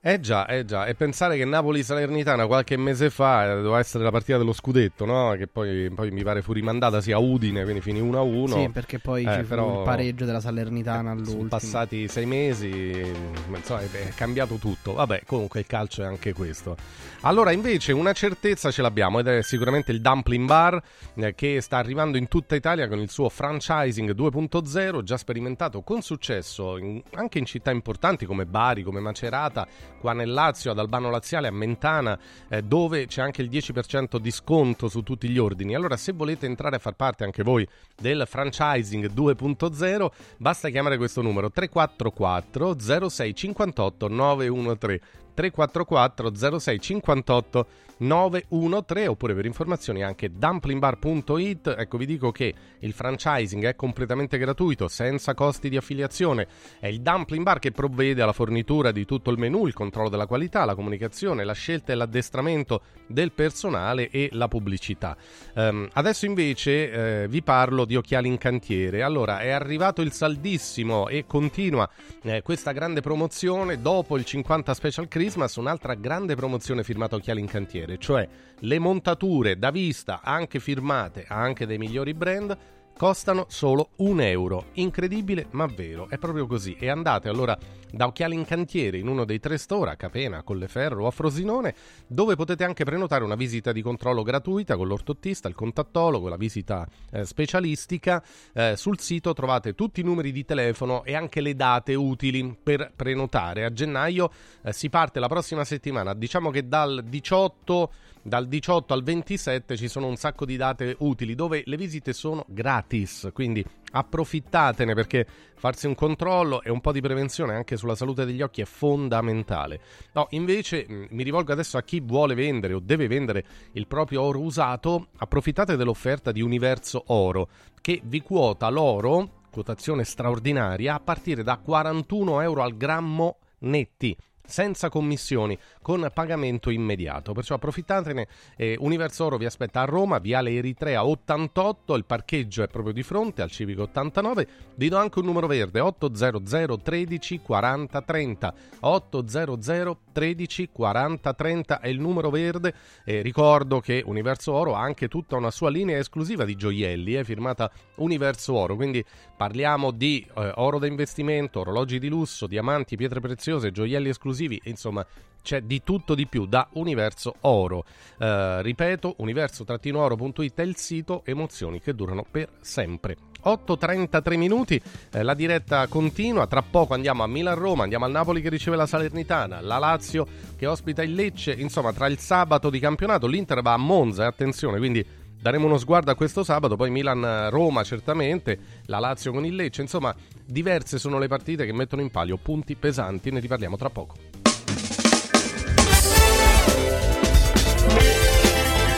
Eh già, eh già, e pensare che Napoli-Salernitana qualche mese fa eh, doveva essere la partita dello scudetto, no? Che poi, poi mi pare fu rimandata sia a Udine, quindi finì 1-1. Sì, perché poi Eh, ci però- il pareggio della Salernitana Sono all'ultimo. passati sei mesi, insomma, è è cambiato tutto. Vabbè, comunque il calcio è anche questo. Allora, invece, una certezza ce l'abbiamo ed è sicuramente il Dumpling Bar eh, che sta arrivando in tutta Italia con il suo franchising 2.0, già sperimentato con successo in- anche in città importanti come Bari, come Macerata, qua nel Lazio, ad Albano Laziale, a Mentana, eh, dove c'è anche il 10% di sconto su tutti gli ordini. Allora, se volete entrare a far parte anche voi del franchising 2.0, basta chiamare questo numero 344 0658 913. 344 0658 913 oppure per informazioni anche dumplingbar.it ecco vi dico che il franchising è completamente gratuito senza costi di affiliazione. È il Dumpling Bar che provvede alla fornitura di tutto il menù il controllo della qualità la comunicazione la scelta e l'addestramento del personale e la pubblicità. Ehm, adesso invece eh, vi parlo di occhiali in cantiere. Allora è arrivato il saldissimo e continua eh, questa grande promozione dopo il 50 Special Christmas, un'altra grande promozione firmata Occhiali in Cantiere, cioè le montature da vista anche firmate anche dei migliori brand costano solo un euro. Incredibile ma vero, è proprio così. E andate allora da Occhiali in Cantiere in uno dei tre store a Capena, Colleferro o a Frosinone, dove potete anche prenotare una visita di controllo gratuita con l'ortottista, il contattologo, la visita eh, specialistica. Eh, sul sito trovate tutti i numeri di telefono e anche le date utili per prenotare. A gennaio eh, si parte la prossima settimana, diciamo che dal 18 dal 18 al 27 ci sono un sacco di date utili dove le visite sono gratis, quindi approfittatene perché farsi un controllo e un po' di prevenzione anche sulla salute degli occhi è fondamentale. No, invece mi rivolgo adesso a chi vuole vendere o deve vendere il proprio oro usato, approfittate dell'offerta di Universo Oro che vi quota l'oro, quotazione straordinaria, a partire da 41 euro al grammo netti senza commissioni, con pagamento immediato. Perciò approfittatene. Eh, Universo Oro vi aspetta a Roma, Viale Eritrea 88, il parcheggio è proprio di fronte al Civico 89. Vi do anche un numero verde 800 13 40 30. 800 13 40 30 è il numero verde. Eh, ricordo che Universo Oro ha anche tutta una sua linea esclusiva di gioielli, eh, firmata Universo Oro. Quindi parliamo di eh, oro da investimento, orologi di lusso, diamanti, pietre preziose, gioielli esclusivi esclusivi, insomma c'è di tutto di più da Universo Oro. Eh, ripeto, universo-oro.it è il sito, emozioni che durano per sempre. 8.33 minuti, eh, la diretta continua, tra poco andiamo a Milan-Roma, andiamo al Napoli che riceve la Salernitana, la Lazio che ospita il Lecce, insomma tra il sabato di campionato l'Inter va a Monza, eh, attenzione, quindi daremo uno sguardo a questo sabato, poi Milan-Roma certamente, la Lazio con il Lecce, insomma diverse sono le partite che mettono in palio punti pesanti, ne riparliamo tra poco.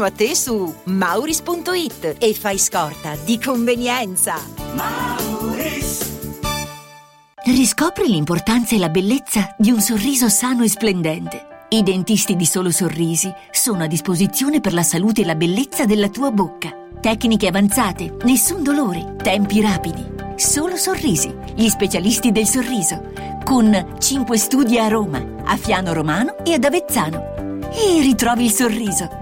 a te su mauris.it e fai scorta di convenienza. Riscopri l'importanza e la bellezza di un sorriso sano e splendente. I dentisti di Solo Sorrisi sono a disposizione per la salute e la bellezza della tua bocca. Tecniche avanzate, nessun dolore, tempi rapidi. Solo Sorrisi, gli specialisti del sorriso, con 5 studi a Roma, a Fiano Romano e ad Avezzano. E ritrovi il sorriso.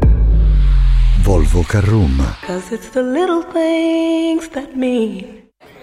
Volvo Carrum. Cause it's the little things that mean.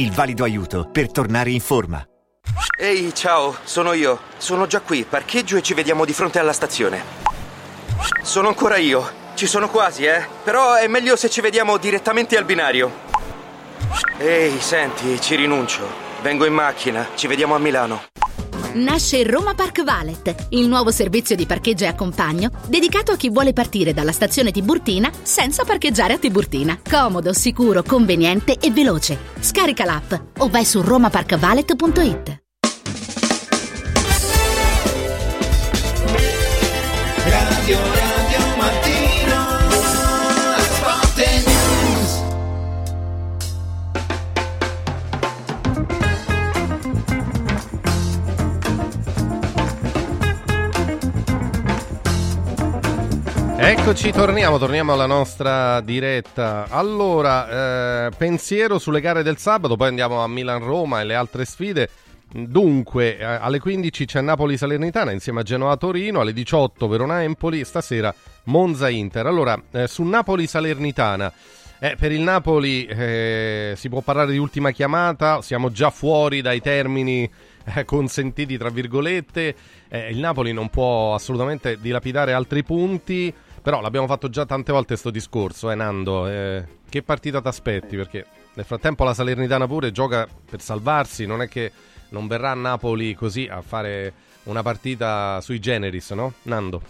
Il valido aiuto per tornare in forma. Ehi, ciao, sono io. Sono già qui, parcheggio e ci vediamo di fronte alla stazione. Sono ancora io. Ci sono quasi, eh. Però è meglio se ci vediamo direttamente al binario. Ehi, senti, ci rinuncio. Vengo in macchina, ci vediamo a Milano. Nasce Roma Park Valet, il nuovo servizio di parcheggio e accompagno dedicato a chi vuole partire dalla stazione Tiburtina senza parcheggiare a Tiburtina. Comodo, sicuro, conveniente e veloce. Scarica l'app o vai su romaparkvalet.it. Radio Eccoci, torniamo, torniamo alla nostra diretta. Allora, eh, pensiero sulle gare del sabato, poi andiamo a Milan-Roma e le altre sfide. Dunque, eh, alle 15 c'è Napoli-Salernitana insieme a Genoa-Torino, alle 18 Verona-Empoli, stasera Monza-Inter. Allora, eh, su Napoli-Salernitana, eh, per il Napoli eh, si può parlare di ultima chiamata, siamo già fuori dai termini consentiti, tra virgolette. Il Napoli non può assolutamente dilapidare altri punti. Però l'abbiamo fatto già tante volte questo discorso, eh Nando. Eh, che partita ti aspetti? Perché nel frattempo la Salernitana pure gioca per salvarsi, non è che non verrà a Napoli così a fare una partita sui generis, no? Nando.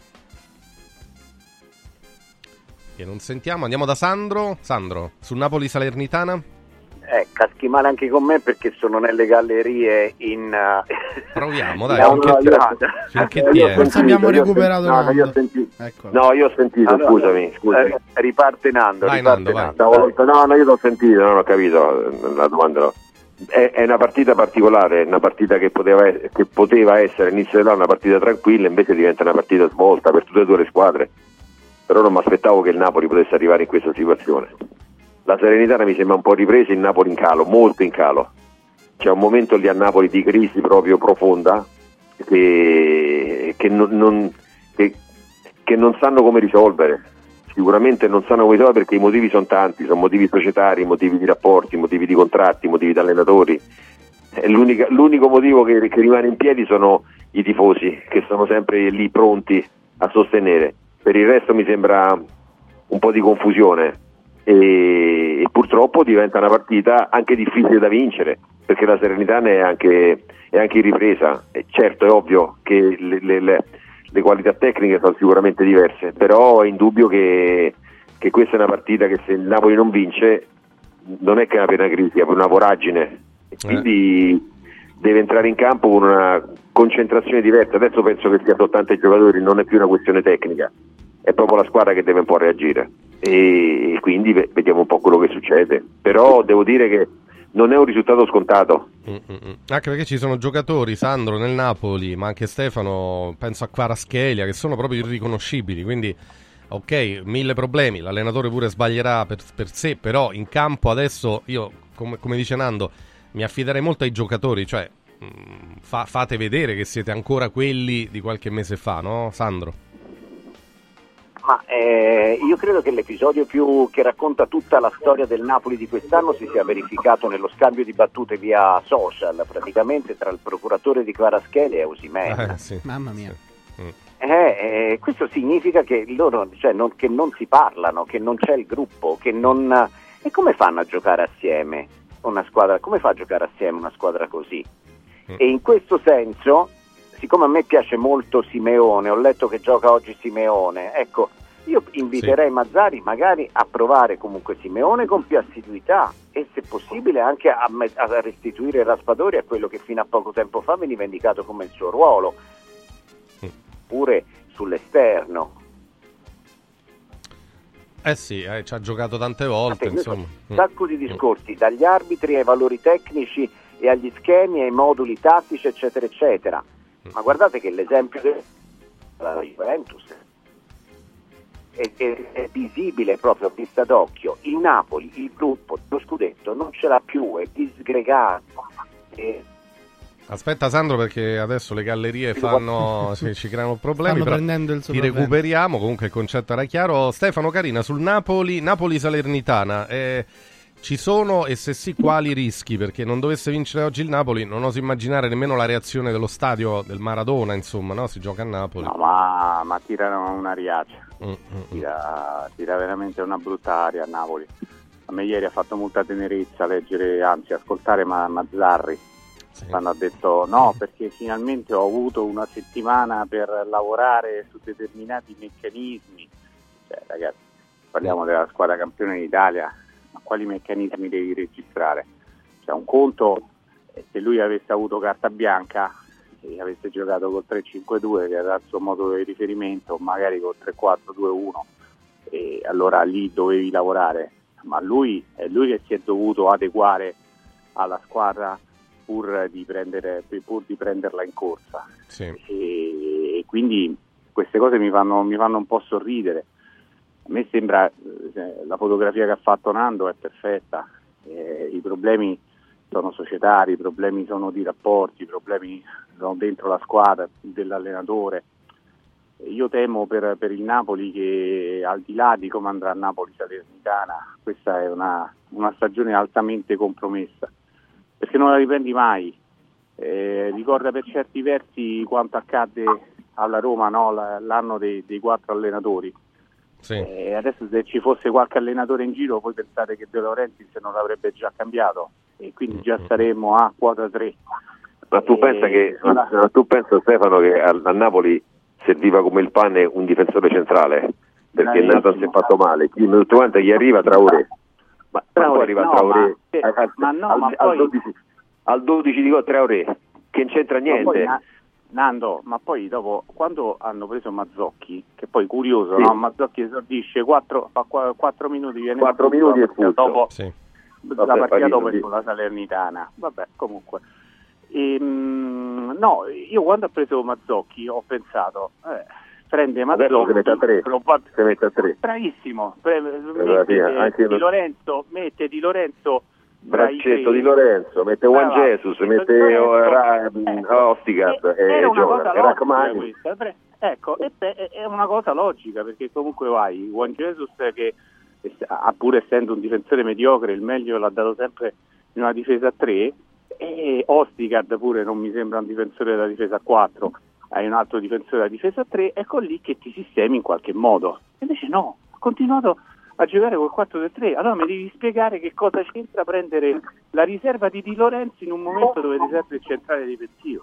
Che non sentiamo, andiamo da Sandro. Sandro, su Napoli Salernitana? Eh, caschi male anche con me perché sono nelle gallerie in... eh, Proviamo, dai. Eh, ti io è. sentito, abbiamo recuperato no, Nando. io ho sentito, no, io ho sentito, Allora, scusami, scusami. eh, riparte Nando, Vai, riparte Nando, vai. Nando. Stavolta- no, no, io l'ho sentito, non ho capito eh, la domanda. no. È, è una partita particolare, una partita che poteva, che poteva essere all'inizio dell'anno una partita tranquilla, invece diventa una partita svolta per tutte e due le squadre. Però non mi aspettavo che il Napoli potesse arrivare in questa situazione. La Serenitana mi sembra un po' ripresa, il Napoli in calo, molto in calo. C'è un momento lì a Napoli di crisi proprio profonda che, che non, non- che- che non sanno come risolvere. Sicuramente non sanno come risolvere perché i motivi sono tanti, sono motivi societari, motivi di rapporti, motivi di contratti, motivi di allenatori. E l'unica- l'unico motivo che, che rimane in piedi sono i tifosi che sono sempre lì pronti a sostenere. Per il resto mi sembra un po' di confusione e, e purtroppo diventa una partita anche difficile da vincere perché la Serenità è anche, è anche in ripresa. E certo è ovvio che le, le- le- le qualità tecniche sono sicuramente diverse, però è indubbio che, che questa è una partita che se il Napoli non vince non è che è una piena crisi, è una voragine quindi deve entrare in campo con una concentrazione diversa. Adesso penso che sia soltanto i giocatori, non è più una questione tecnica, è proprio la squadra che deve un po' reagire e quindi ve- vediamo un po' quello che succede. Però devo dire che non è un risultato scontato. Mm, mm, mm. Anche perché ci sono giocatori, Sandro nel Napoli, ma anche Stefano, penso a Quaraschelia, che sono proprio irriconoscibili. Quindi, ok, mille problemi. L'allenatore pure sbaglierà per, per sé, però in campo adesso io, come, come dice Nando, mi affiderei molto ai giocatori. Cioè, mm, fa- fate vedere che siete ancora quelli di qualche mese fa, no Sandro? Ma eh, io credo che l'episodio più che racconta tutta la storia del Napoli di quest'anno si sia verificato nello scambio di battute via social, praticamente tra il procuratore di Quaraschelli e Osimhen. Eh, sì. Mamma mia. Mm. Eh, eh, questo significa che loro cioè, non, che non si parlano, che non c'è il gruppo, che non... E come fanno a giocare assieme una squadra? Come fa a giocare assieme una squadra così? E in questo senso, siccome a me piace molto Simeone, ho letto che gioca oggi Simeone, ecco, io inviterei Mazzari magari a provare comunque Simeone con più assiduità e se possibile anche a, a restituire Raspadori a quello che fino a poco tempo fa veniva indicato come il suo ruolo, pure sull'esterno. Eh sì, eh, ci ha giocato tante volte, insomma. Un sacco di discorsi, dagli arbitri ai valori tecnici e agli schemi, ai moduli tattici, eccetera, eccetera. Ma guardate che l'esempio della Juventus è, è- è visibile proprio a vista d'occhio. Il Napoli, il gruppo, lo scudetto non ce l'ha più, è disgregato. E- Aspetta Sandro perché adesso le gallerie fanno, sì, ci creano problemi. Stanno però prendendo il Ti sopravvento. recuperiamo, comunque il concetto era chiaro. Stefano Carina sul Napoli, Napoli-Salernitana. eh, ci sono e se sì quali rischi? Perché non dovesse vincere oggi il Napoli, non oso immaginare nemmeno la reazione dello stadio del Maradona, insomma, no? Si gioca a Napoli. No, ma, ma tirano una riaccia, Mm, mm, mm. tira, tira veramente una brutta aria a Napoli. A me ieri ha fatto molta tenerezza leggere, anzi ascoltare Ma- Mazzarri quando ha detto no perché finalmente ho avuto una settimana per lavorare su determinati meccanismi. Cioè, ragazzi, parliamo della squadra campione d'Italia, ma quali meccanismi devi registrare? Cioè, un conto è se lui avesse avuto carta bianca e avesse giocato col 3-5-2 che era il suo modo di riferimento, magari col 3-4-2-1 e allora lì dovevi lavorare, ma lui è lui che si è dovuto adeguare alla squadra pur di, prendere, pur di prenderla in corsa Sì. e, e quindi queste cose mi fanno, mi fanno un po' sorridere. A me sembra eh, la fotografia che ha fatto Nando è perfetta, eh, i problemi sono societari, i problemi sono di rapporti, i problemi sono dentro la squadra, dell'allenatore. Io temo per, per il Napoli che al di là di come andrà Napoli Salernitana, questa è una, una stagione altamente compromessa, perché non la riprendi mai. Eh, ricorda per certi versi quanto accadde alla Roma no? La- l'anno dei, dei quattro allenatori. Sì. Eh, adesso se ci fosse qualche allenatore in giro, voi pensate che De Laurentiis non l'avrebbe già cambiato e quindi già saremmo a quota 3. Ma tu pensa che ma tu pensa Stefano che a, a Napoli serviva come il pane un difensore centrale perché Bravissimo. Nathan si è fatto male, quindi tutto quanto gli arriva Traoré. Ma, ma Traoré, poi arriva no, Traoré ma- al, al- ma no, al- ma al poi- 12, al 12 di gol Traoré che non c'entra Ma poi, niente. Na- Nando, ma poi dopo quando hanno preso Mazzocchi, che poi curioso, Sì. no? Mazzocchi esordisce 4, fa 4 minuti, viene Quattro espulso minuti la e partita espulso. dopo Sì. la Vabbè, partita Parisi, dopo è con la Salernitana. Vabbè, comunque. Ehm, no, io quando ho preso Mazzocchi ho pensato, eh, prende Mazzocchi, si mette a tre. proba- mette a tre. bravissimo, pre- mette, anche di Lorenzo, mette Di Lorenzo Braccetto di Lorenzo, mette Juan Brava. Jesus, mette Ecco. oh, Ra- Ostigat Eh, e una gioca. cosa E Rachmani. pre- ecco, è- è una cosa logica perché comunque vai, Juan Jesus che ah, pur essendo un difensore mediocre il meglio l'ha dato sempre in una difesa a 3 e Ostigard pure non mi sembra un difensore della difesa a 4 hai un altro difensore della difesa a 3 ecco lì che ti sistemi in qualche modo invece no, ha continuato a giocare col 4-3 allora mi devi spiegare che cosa c'entra prendere la riserva di Di Lorenzo in un momento dove ti serve il centrale difensivo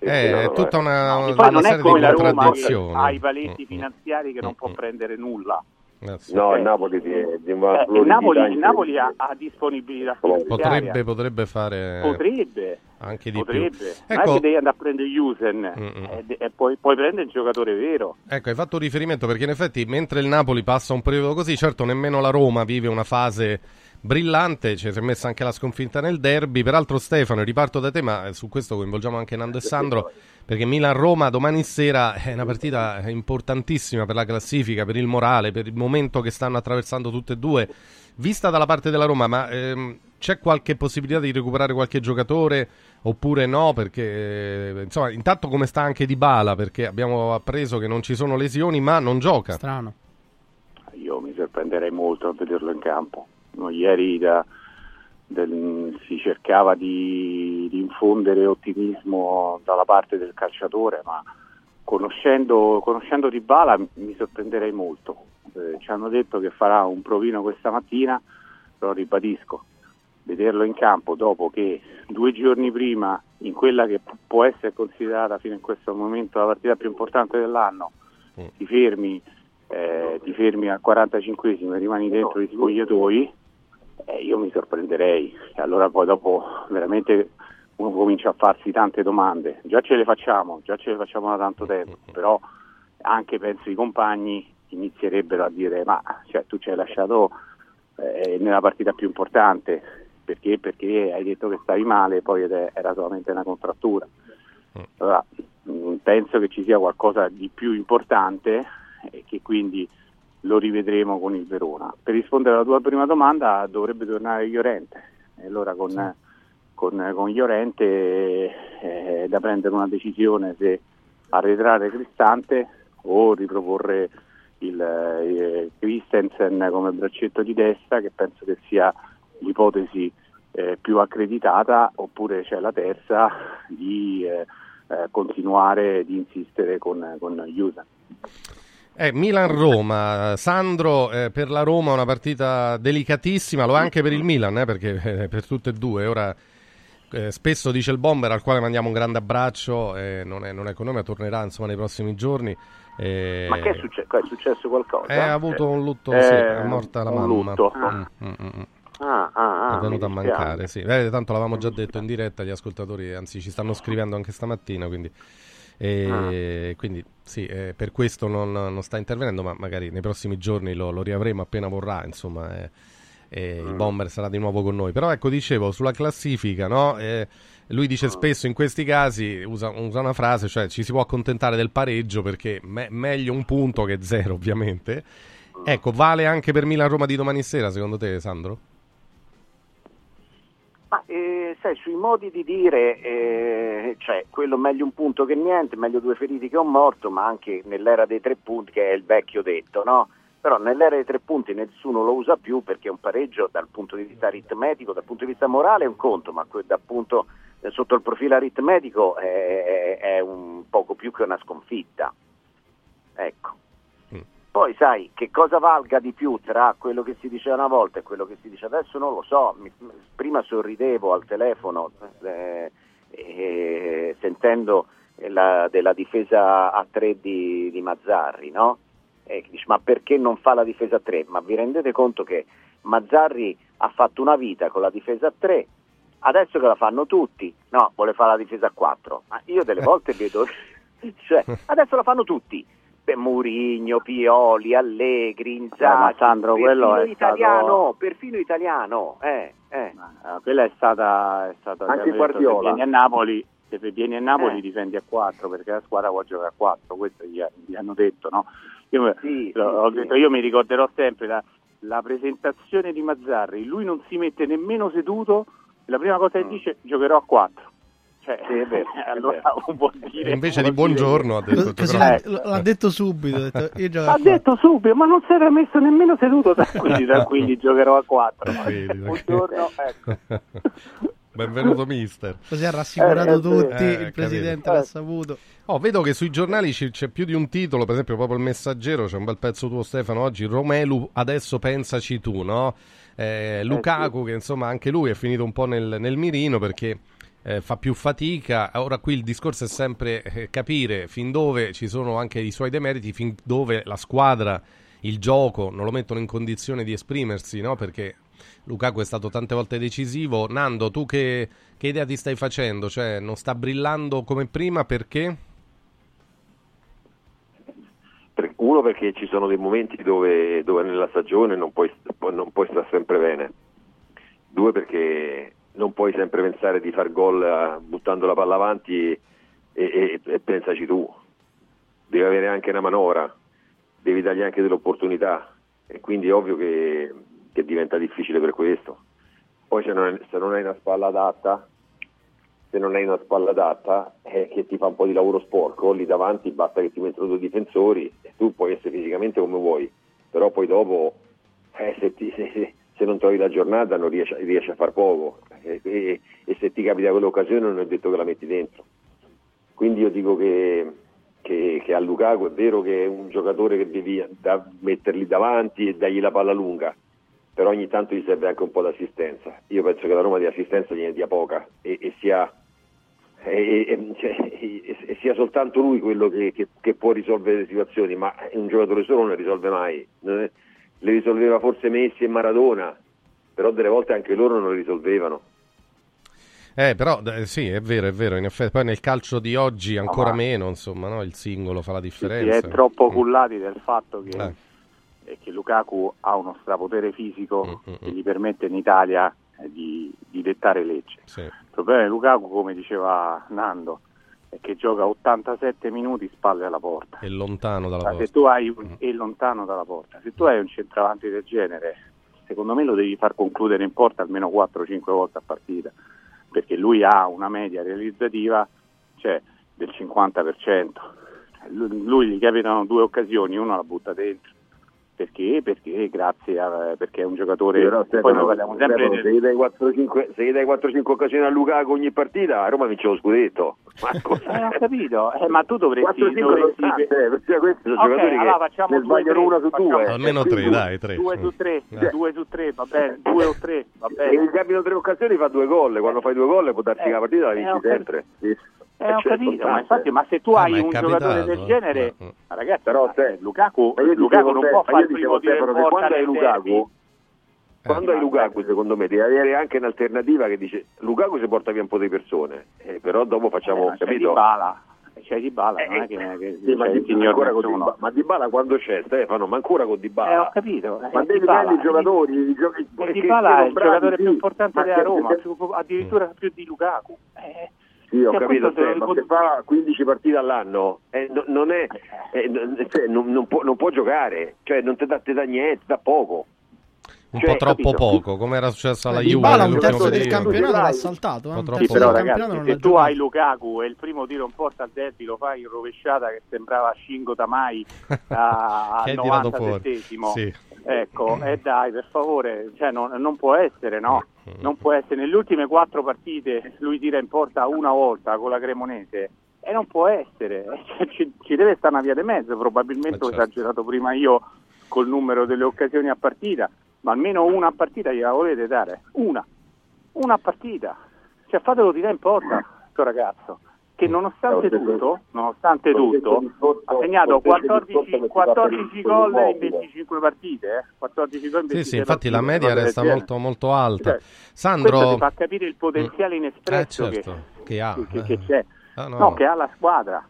Eh, È tutta una, poi una non è serie come di la Roma che contraddizioni. ha i paletti finanziari che non può prendere nulla. Eh. No, Eh. il Napoli di, di Eh, una il fluidità Napoli, il. Napoli ha, ha disponibilità. Potrebbe, potrebbe fare Potrebbe, anche di potrebbe. più. Non Ecco, che devi andare a prendere Jusen Mm-mm. e, e poi, poi prendere il giocatore vero. Ecco, hai fatto riferimento perché in effetti mentre il Napoli passa un periodo così, certo nemmeno la Roma vive una fase brillante, ci si è messa anche la sconfitta nel derby. Peraltro Stefano, riparto da te, ma su questo coinvolgiamo anche Nando e Sandro, perché Milan-Roma domani sera è una partita importantissima per la classifica, per il morale, per il momento che stanno attraversando tutte e due. Vista dalla parte della Roma, ma ehm, c'è qualche possibilità di recuperare qualche giocatore oppure no? Perché eh, insomma, intanto come sta anche Di Bala? Perché abbiamo appreso che non ci sono lesioni, ma non gioca. Strano. Io mi sorprenderei molto a vederlo in campo. No, ieri da- del- si cercava di, di infondere ottimismo dalla parte del calciatore, ma conoscendo, conoscendo Di Bala mi sorprenderei molto. Eh, ci hanno detto che farà un provino questa mattina, però ribadisco, vederlo in campo dopo che due giorni prima, in quella che pu- può essere considerata fino in questo momento la partita più importante dell'anno, ti fermi, eh, ti fermi al 45esimo e rimani dentro gli spogliatoi, eh, io mi sorprenderei. E allora poi dopo veramente uno comincia a farsi tante domande. Già ce le facciamo, già ce le facciamo da tanto tempo, però anche penso i compagni inizierebbero a dire ma cioè, tu ci hai lasciato eh, nella partita più importante perché? Perché hai detto che stavi male poi ed è- era solamente una contrattura. Allora, mh, penso che ci sia qualcosa di più importante e che quindi lo rivedremo con il Verona. Per rispondere alla tua prima domanda dovrebbe tornare Llorente. E allora con, con, con Llorente eh, è da prendere una decisione se arretrare Cristante o riproporre il eh, Christensen come braccetto di destra che penso che sia l'ipotesi eh, più accreditata oppure c'è la terza di eh, eh, continuare di insistere con, con Jusa. Eh, Milan-Roma, Sandro, eh, per la Roma è una partita delicatissima, lo è anche per il Milan, eh, perché eh, per tutte e due. Ora, eh, spesso dice il Bomber, al quale mandiamo un grande abbraccio, eh, non, è, non è con noi, ma tornerà insomma, nei prossimi giorni. eh, Ma che è successo? È successo qualcosa? eh, ha avuto un lutto, Eh, sì, è morta la mamma. lutto. Mm, mm, mm, mm. Ah, ah, ah, è venuta a mancare, sì. Eh, tanto l'avevamo già detto in diretta, gli ascoltatori, anzi ci stanno scrivendo anche stamattina, quindi, eh, quindi sì, eh, per questo non, non sta intervenendo, ma magari nei prossimi giorni lo, lo riavremo appena vorrà, insomma, eh, eh, il Bomber sarà di nuovo con noi. Però ecco, dicevo, sulla classifica, no? Eh, lui dice spesso in questi casi, usa, usa una frase, cioè ci si può accontentare del pareggio perché me- meglio un punto che zero, ovviamente. Ecco, vale anche per Milan-Roma di domani sera, secondo te, Sandro? Ma eh, sai, sui modi di dire, eh, cioè quello meglio un punto che niente, meglio due feriti che un morto, ma anche nell'era dei tre punti, che è il vecchio detto, no? Però nell'era dei tre punti nessuno lo usa più perché un pareggio dal punto di vista aritmetico, dal punto di vista morale è un conto, ma dal punto, eh, sotto il profilo aritmetico è, è un poco più che una sconfitta. Ecco. Poi sai che cosa valga di più tra quello che si diceva una volta e quello che si dice adesso non lo so. Mi- prima sorridevo al telefono eh, eh, sentendo la, della difesa a tre di, di Mazzarri, no? E dici, ma perché non fa la difesa a tre? Ma vi rendete conto che Mazzarri ha fatto una vita con la difesa a tre, adesso che la fanno tutti, no, vuole fare la difesa a quattro. Ma io delle volte vedo, cioè, adesso la fanno tutti. Murigno, Pioli, Allegri, Inzaghi, Eh, Sandro, quello perfino è stato- italiano, perfino italiano, eh, eh. Quella è stata, è stata Anche detto, Guardiola. Se vieni a Napoli, se vieni a Napoli Eh. difendi a 4 perché la squadra può giocare a 4, questo gli, gli hanno detto, no? Io, Sì, ho sì, detto, sì. io mi ricorderò sempre la, la presentazione di Mazzarri, lui non si mette nemmeno seduto, la prima cosa che dice giocherò a 4. Cioè. Sì, è vero, è allora dire, E invece di vuol dire- buongiorno ha detto Così l'ha, detto subito. Ha detto, Ha quattro. detto subito, ma non si era messo nemmeno seduto, tranquilli, tranquilli, giocherò a 4. Tranquilli, Buongiorno, ecco. Benvenuto mister. Così ha rassicurato Eh, eh, tutti, eh, il capito. presidente l'ha saputo. Oh, vedo che sui giornali c'è più di un titolo, per esempio proprio il messaggero, c'è un bel pezzo tuo Stefano oggi, Romelu adesso pensaci tu, no? Eh, Lukaku che insomma anche lui è finito un po' nel, nel mirino perché eh, fa più fatica, ora qui il discorso è sempre eh, capire fin dove ci sono anche i suoi demeriti, fin dove la squadra, il gioco non lo mettono in condizione di esprimersi, no? Perché Lukaku è stato tante volte decisivo. Nando, tu che, che idea ti stai facendo? Cioè, non sta brillando come prima perché? Per- Uno perché ci sono dei momenti dove, dove nella stagione non puoi, non puoi stare sempre bene. Due perché non puoi sempre pensare di far gol eh, buttando la palla avanti e, e- e pensaci tu. Devi avere anche una manovra, devi dargli anche delle opportunità e quindi è ovvio che, che diventa difficile per questo. Poi se non, se non hai una spalla adatta, se non hai una spalla adatta eh, che ti fa un po' di lavoro sporco, lì davanti basta che ti mettono due difensori e tu puoi essere fisicamente come vuoi, però poi dopo eh, se, ti- se- se non trovi la giornata non riesci, riesci a far poco e, e- se ti capita quell'occasione non è detto che la metti dentro. Quindi io dico che, che- che a Lukaku è vero che è un giocatore che devi da- metterli davanti e dargli la palla lunga, però ogni tanto gli serve anche un po' d'assistenza. Io penso che la Roma di assistenza gliene dia poca e, e sia, e- e- cioè, e- e sia soltanto lui quello che, che- che può risolvere le situazioni, ma un giocatore solo non le risolve mai. Le risolveva forse Messi e Maradona, però delle volte anche loro non le risolvevano. Eh, però eh, sì, è vero, è vero, in effetti. Poi nel calcio di oggi ancora ma- meno, insomma, no? il singolo fa la Si differenza. è troppo cullati del fatto che, Eh. che Lukaku ha uno strapotere fisico Mm, che gli permette in Italia eh, di, di dettare legge. Sì. Il problema di Lukaku, come diceva Nando, è che gioca 87 minuti spalle alla porta. È lontano dalla Ma se porta. tu hai un, è lontano dalla porta, se tu hai un centravanti del genere, secondo me lo devi far concludere in porta almeno 4-5 volte a partita, perché lui ha una media realizzativa cioè, del 50%. Cioè, Lui, lui gli capitano due occasioni, una la butta dentro. Perché? Perché grazie a, perché è un giocatore. Però, poi noi parliamo sempre del- se gli dai 4-5 se gli dai 4-5 occasioni a Lukaku ogni partita, a Roma vince lo scudetto. Ma cosa- Eh, ho capito, eh, ma tu dovresti, 4-5 dovresti... sono tante, eh, perché questi sono Ok, giocatori allora che facciamo ne due, sbagliano tre, una su facciamo- due. Almeno tre, quindi- dai, tre. Due su tre, Eh. due su tre, va bene, due o tre, va Se bene. gli capitano tre occasioni fa due gol, quando fai due gol può darsi Eh, che la partita la eh, vinci sempre. Sì. Eh, ho Cioè, capito, sono ma infatti, ma se tu Ah, hai ma è un capitato, giocatore del eh. genere, Mm. ma ragazzi, Però, te- eh, Lukaku, ma io dicevo Lukaku non te- può fare il primo in Stefano, che quando hai Lukaku, quando hai Lukaku secondo me devi avere anche un'alternativa che dice Lukaku si porta via un po' di persone, eh, però dopo Eh, facciamo, c'è capito? Dybala, c'è Dybala, Eh, non è che, che Sì, ma Di- ancora con. Dybala, ma Dybala quando c'è Stefano? Ma ancora con Dybala? Eh, ho capito. eh, Ma devi prendere i eh, giocatori, i giochi- E che- che Dybala è il giocatore più importante della Roma, addirittura più di Lukaku. Eh, Sì, ho cioè, capito, te te, ma se fa 15 partite all'anno eh, no- non, è, eh, n- cioè, non, non può, non può giocare, cioè non ti dà, niente, ti dà poco. Un Cioè, po' troppo capito? poco, come era successo alla Juve Dybala un terzo del campionato l'ha saltato. eh, Sì, però del campionato ragazzi, se tu hai Lukaku e il primo tiro in porta al derby lo fai in rovesciata che sembrava Shingo Tamai al hai tirato fuori. 97esimo, Sì. Ecco, e dai, per favore, cioè, non, non può essere, no? Non può essere. Nelle ultime quattro partite lui tira in porta una volta con la Cremonese e non può essere, Cioè, ci, ci deve stare una via di mezzo, probabilmente Eh, ho certo. esagerato prima io col numero delle occasioni a partita, ma almeno una a partita gliela volete dare, una, una a partita, cioè fatelo tirare in porta sto ragazzo, che nonostante tutto, nonostante tutto, ha segnato 14, 14 gol in 25 partite, eh? 14 gol in 25 Sì, sì, infatti la partite, media una cosa resta molto, molto alta. Cioè, Sandro, Questo ti fa capire il potenziale Eh, inespresso certo, che ha. che, che- eh. che c'è, Ah, no. no, che ha la squadra.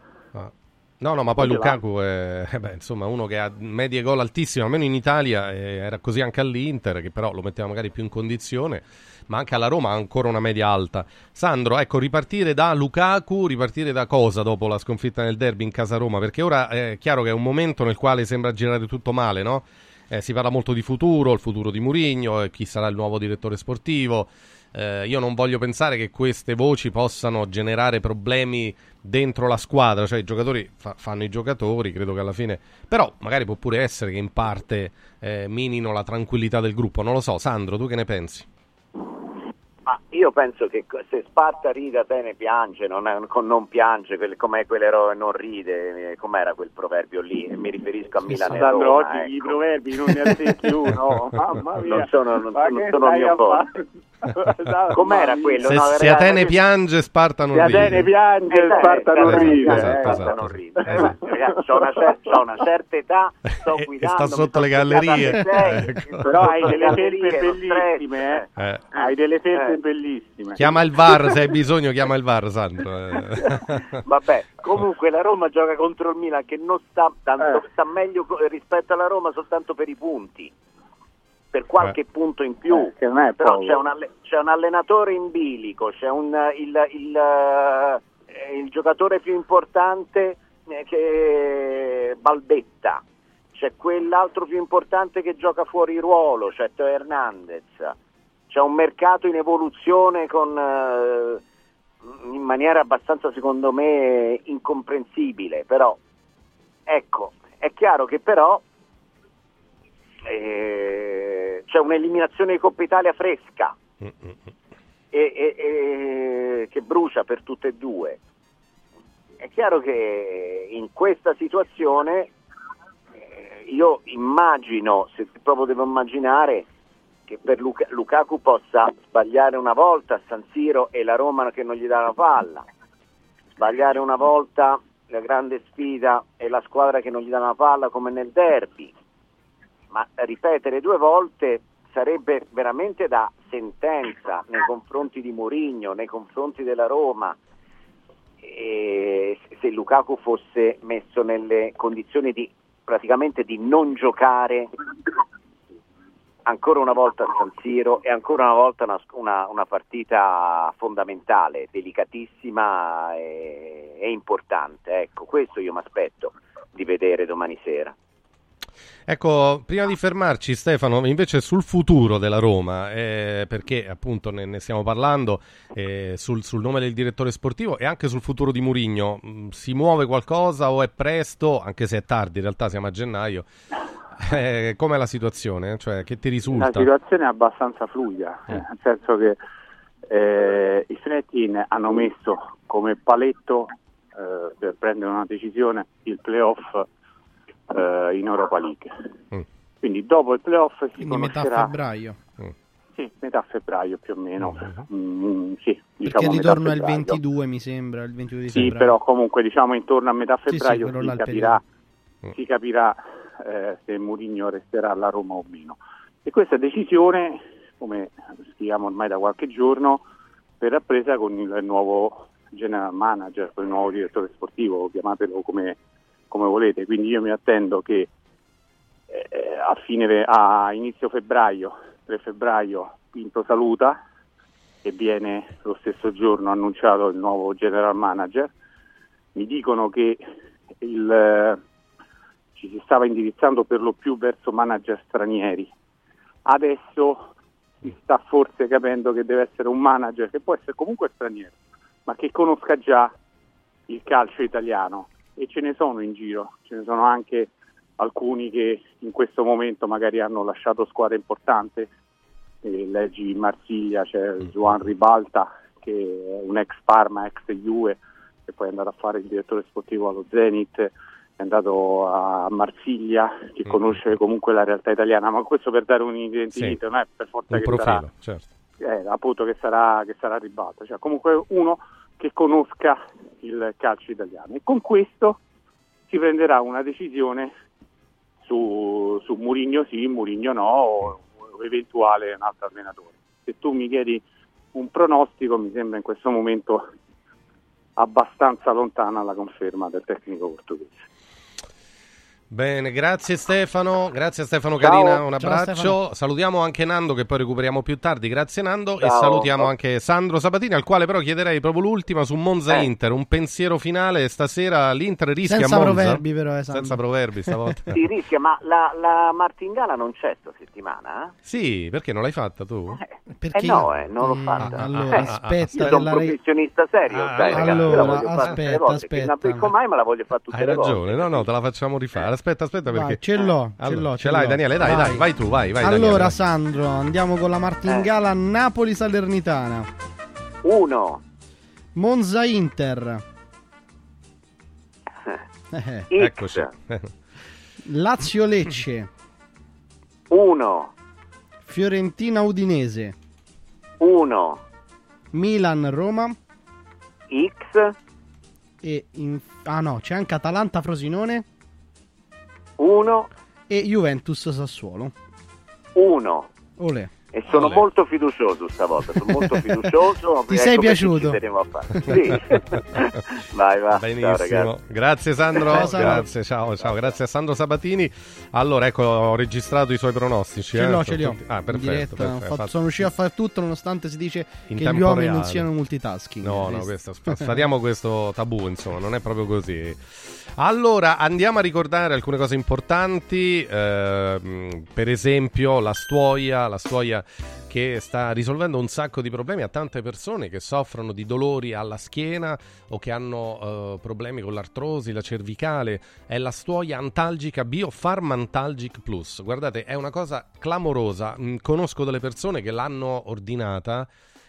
No, no, ma poi. Lukaku è eh beh, insomma, uno che ha medie gol altissime, almeno in Italia, eh, era così anche all'Inter, che però lo metteva magari più in condizione, ma anche alla Roma ha ancora una media alta. Sandro, ecco, ripartire da Lukaku, ripartire da cosa dopo la sconfitta nel derby in casa Roma? Perché ora è chiaro che è un momento nel quale sembra girare tutto male, no? Eh, si parla molto di futuro, il futuro di Mourinho, eh, chi sarà il nuovo direttore sportivo. Eh, io non voglio pensare che queste voci possano generare problemi dentro la squadra, cioè i giocatori fa- fanno i giocatori, credo che alla fine... Però magari può pure essere che in parte eh, minino la tranquillità del gruppo, non lo so. Sandro, tu che ne pensi? Ma io penso che se Sparta ride a te ne piange, non, è- con non piange, quelle- com'è quell'eroe non ride, eh, com'era quel proverbio lì? E mi riferisco a Milano e Sandro, Roma, oggi ecco. i proverbi non ne azzecchi uno, mamma mia. Non sono, non, Ma non che sono il mio forte. Fare? Com'era quello? Se, No, se ragazzi, Atene piange, Sparta non Se ride. Atene piange, Eh, Sparta eh, non eh, ride. esatto, eh. esatto. Sparta non ride. Eh, ragazzi, c'ho una, cer- c'ho una certa età, sto guidando. e sta sotto mi le gallerie. sei, Ecco. Però hai sotto le delle felpe bellissime, eh. Eh. Hai delle felpe Eh. bellissime. Chiama il VAR se hai bisogno, chiama il VAR, Sandro. eh. Vabbè, comunque la Roma gioca contro il Milan che non sta, tanto, Eh. sta meglio rispetto alla Roma soltanto per i punti, per qualche Eh. punto in più. Eh, che non è Però c'è un, alle- c'è un allenatore in bilico, c'è un, eh, il, il, eh, il giocatore più importante eh, che balbetta, c'è quell'altro più importante che gioca fuori ruolo, c'è Teo Hernandez. c'è un mercato in evoluzione con, in maniera abbastanza secondo me incomprensibile, però ecco, è chiaro che però eh, c'è un'eliminazione di Coppa Italia fresca. E, e- e- che brucia per tutte e due. È chiaro che in questa situazione eh, io immagino, se proprio devo immaginare, che per Luca- Lukaku possa sbagliare una volta a San Siro e la Roma che non gli dà la palla, sbagliare una volta la grande sfida e la squadra che non gli dà la palla come nel derby, ma ripetere due volte sarebbe veramente da sentenza nei confronti di Mourinho, nei confronti della Roma, e se Lukaku fosse messo nelle condizioni di praticamente di non giocare ancora una volta a San Siro e ancora una volta una, una- una partita fondamentale, delicatissima e, e importante. Ecco, questo io mi aspetto di vedere domani sera. Ecco, prima di fermarci Stefano, invece sul futuro della Roma, eh, perché appunto ne, ne stiamo parlando, eh, sul, sul nome del direttore sportivo e anche sul futuro di Murigno, Mm, si muove qualcosa o è presto, anche se è tardi, in realtà siamo a gennaio, eh, com'è la situazione? Cioè, che ti La risulta? situazione è abbastanza fluida, Eh. nel senso che eh, i Fiorentin hanno messo come paletto eh, per prendere una decisione il playoff eh, in Europa League. Mm. Quindi dopo il playoff si Quindi metà conoscerà febbraio. sì, metà febbraio più o meno. Mm, sì, Perché diciamo metà ritorno febbraio. 22, mi sembra, il 22 di Sì, febbraio. però comunque diciamo intorno a metà Sì, sì, febbraio quello si, capirà, si capirà eh, se Mourinho resterà alla Roma o meno. E questa decisione, come scriviamo ormai da qualche giorno, verrà presa con il nuovo general manager, con il nuovo direttore sportivo, chiamatelo come, come volete. Quindi io mi attendo che eh, a, fine, a inizio febbraio, 3 febbraio, Pinto saluta e viene lo stesso giorno annunciato il nuovo general manager. Mi dicono che il, eh, ci si stava indirizzando per lo più verso manager stranieri. Adesso si sta forse capendo che deve essere un manager che può essere comunque straniero, ma che conosca già il calcio italiano e ce ne sono in giro, ce ne sono anche alcuni che in questo momento magari hanno lasciato squadre importanti, Eh, leggi in Marsiglia c'è Juan Ribalta che è un ex Parma, ex Juve, che poi è andato a fare il direttore sportivo allo Zenit, è andato a Marsiglia, che conosce comunque la realtà italiana, ma questo per dare un identità, Sì. non è per forza Un che sarà profilo, certo. eh, appunto che sarà, che sarà ribalta, cioè comunque uno che conosca il calcio italiano e con questo si prenderà una decisione su, su Murigno sì, Murigno no, o, o eventuale un altro allenatore. Se tu mi chiedi un pronostico mi sembra in questo momento abbastanza lontana la conferma del tecnico portoghese. Bene, grazie Stefano, grazie Stefano Ciao. Carina, un Ciao, abbraccio. Stefano. Salutiamo anche Nando che poi recuperiamo più tardi, grazie Nando e Ciao. salutiamo anche Sandro Sabatini al quale però chiederei proprio l'ultima su Monza Eh. Inter, un pensiero finale stasera l'Inter rischia Senza Monza. proverbi però, eh. Senza proverbi stavolta. Si rischia, ma la, la Martingala non c'è sta settimana? eh? Sì, perché non l'hai fatta tu? Perché Eh no, eh, non l'ho Mm, fatta. allora, Eh, aspetta, io sono un professionista serio, Ah, dai, ragazzi, io la allora, le aspetta, non aspetta. becco mai, ma la voglio fare tutte Hai le ragione, volte. no, no, te la facciamo rifare. Aspetta, aspetta Vai, perché ce l'ho, ce Allora, l'ho, ce ce l'hai l'ho. Daniele, dai, Vai. dai, vai tu, vai, vai allora, Daniele, vai. Sandro, andiamo con la martingala Napoli-Salernitana. Uno. Monza-Inter. Eh, Eccoci. Lazio-Lecce. Uno. Fiorentina-Udinese. Uno. Milan-Roma. X. E in- ah no, c'è anche Atalanta-Frosinone. Uno. E Juventus-Sassuolo. Uno. Olè. E sono Olè. molto fiducioso stavolta, sono molto fiducioso. Ti ecco sei perché piaciuto? ci tenevo a fare. Sì. vai, va. Ciao, Benissimo, ragazzi. grazie Sandro, Ciao, Sandro. grazie, ciao, ciao, grazie a Sandro Sabatini. Allora, ecco, ho registrato i suoi pronostici. Ce eh, l'ho, ce li ho. Ah, perfetto, diretta, perfetto, fatto- fatto- sono riuscito a fare tutto nonostante si dice In che gli uomini non reale. siano multitasking. No, no, questo, sfatiamo questo tabù, insomma, non è proprio così. Allora, andiamo a ricordare alcune cose importanti, ehm, per esempio la stuoia, la stuoia che sta risolvendo un sacco di problemi a tante persone che soffrono di dolori alla schiena o che hanno eh, problemi con l'artrosi, la cervicale. È la stuoia antalgica Biofarm Antalgic Plus. Guardate, è una cosa clamorosa. Mm, Conosco delle persone che l'hanno ordinata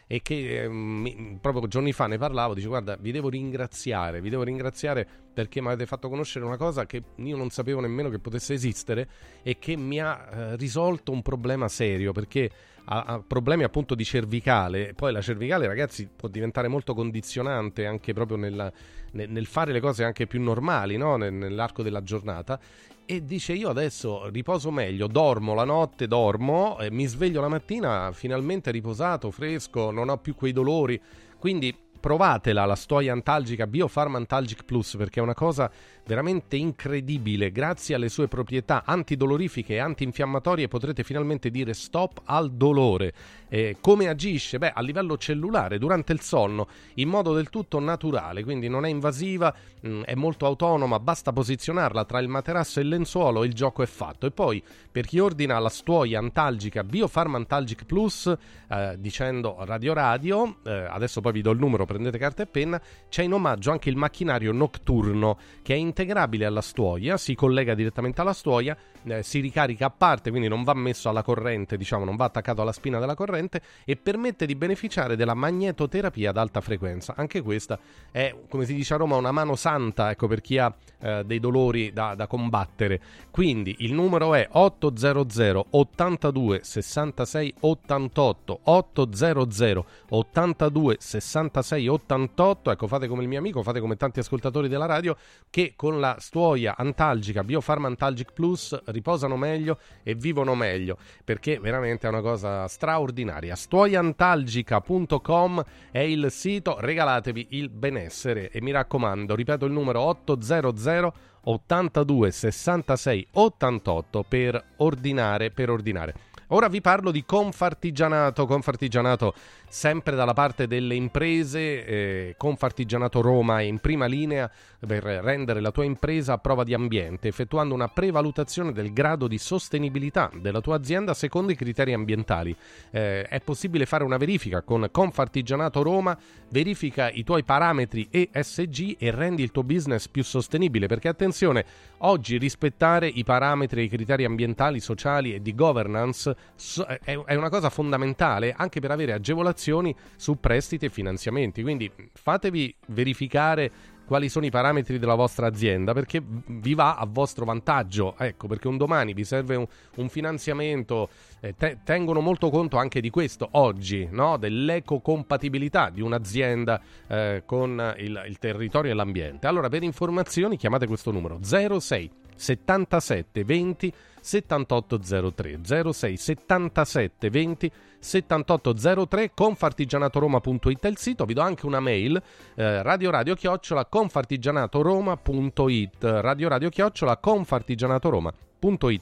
e che eh, mi- proprio giorni fa ne parlavo, dice guarda vi devo ringraziare, vi devo ringraziare perché mi avete fatto conoscere una cosa che io non sapevo nemmeno che potesse esistere e che mi ha eh, risolto un problema serio perché ha, ha problemi appunto di cervicale, poi la cervicale ragazzi può diventare molto condizionante anche proprio nella- nel, nel fare le cose anche più normali no? Nel- nell'arco della giornata e dice io adesso riposo meglio, dormo la notte, dormo, e mi sveglio la mattina finalmente riposato, fresco, non ho più quei dolori. Quindi provatela la storia antalgica Biofarm Antalgic Plus perché è una cosa veramente incredibile. Grazie alle sue proprietà antidolorifiche e antinfiammatorie potrete finalmente dire stop al dolore. Eh, come agisce? Beh, a livello cellulare durante il sonno in modo del tutto naturale, quindi non è invasiva, mh, è molto autonoma, basta posizionarla tra il materasso e il lenzuolo e il gioco è fatto. E poi per chi ordina la stuoia antalgica Biofarm Antalgic Plus eh, dicendo Radio Radio, eh, adesso poi vi do il numero, prendete carta e penna, c'è in omaggio anche il macchinario notturno che è integrabile alla stuoia, si collega direttamente alla stuoia, eh, si ricarica a parte, quindi non va messo alla corrente, diciamo, non va attaccato alla spina della corrente e permette di beneficiare della magnetoterapia ad alta frequenza. Anche questa è, come si dice a Roma, una mano santa, ecco, per chi ha eh, dei dolori da, da combattere. Quindi il numero è 800 82 66 88 800 82 66 88 ecco fate come il mio amico fate come tanti ascoltatori della radio che con la stuoia antalgica Biofarm Antalgic Plus riposano meglio e vivono meglio perché veramente è una cosa straordinaria. Stuoiantalgica.com è il sito regalatevi il benessere e mi raccomando ripeto il numero 800 82 66 88 per ordinare per ordinare. Ora vi parlo di Confartigianato, Confartigianato sempre dalla parte delle imprese, eh, Confartigianato Roma è in prima linea per rendere la tua impresa a prova di ambiente, effettuando una prevalutazione del grado di sostenibilità della tua azienda secondo i criteri ambientali. Eh, è possibile fare una verifica con Confartigianato Roma, verifica i tuoi parametri ESG e rendi il tuo business più sostenibile, perché attenzione, oggi rispettare i parametri e i criteri ambientali, sociali e di governance è una cosa fondamentale anche per avere agevolazioni su prestiti e finanziamenti. Quindi fatevi verificare quali sono i parametri della vostra azienda perché vi va a vostro vantaggio. Ecco, perché un domani vi serve un, un finanziamento, eh, te- tengono molto conto anche di questo oggi, no? dell'ecocompatibilità di un'azienda eh, con il, il territorio e l'ambiente. Allora, per informazioni chiamate questo numero 06 77 20 7803 06 77 20 7803 confartigianatoroma.it è il sito vi do anche una mail eh, radio radio chiocciola confartigianatoroma.it radio radio chiocciola confartigianatoroma.it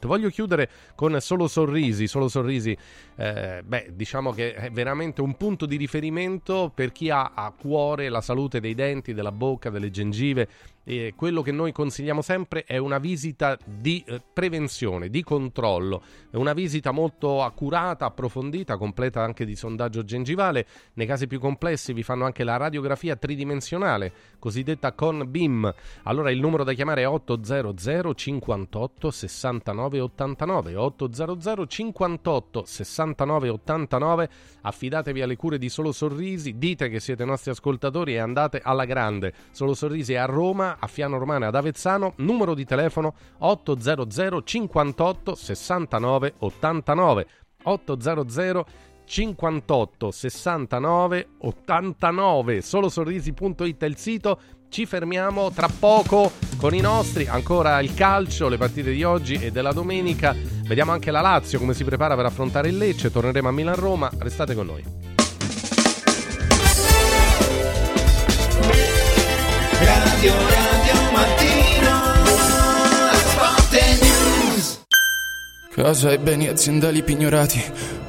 Voglio chiudere con solo sorrisi, solo sorrisi, eh, beh, diciamo che è veramente un punto di riferimento per chi ha a cuore la salute dei denti, della bocca, delle gengive. E quello che noi consigliamo sempre è una visita di eh, prevenzione, di controllo, È una visita molto accurata, approfondita, completa anche di sondaggio gengivale. Nei casi più complessi vi fanno anche la radiografia tridimensionale, cosiddetta con BIM. Allora il numero da chiamare è 800 58 69 89 800 58 69 89 affidatevi alle cure di Solo Sorrisi dite che siete nostri ascoltatori e andate alla grande Solo Sorrisi è a Roma a Fiano Romana ad Avezzano numero di telefono 800 58 69 89 800 58 69 89 solosorrisi.it è il sito ci fermiamo tra poco con i nostri, ancora il calcio, le partite di oggi e della domenica. Vediamo anche la Lazio come si prepara per affrontare il Lecce. Torneremo a Milan-Roma. Restate con noi. Radio Casa e beni aziendali pignorati,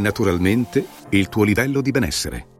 naturalmente il tuo livello di benessere.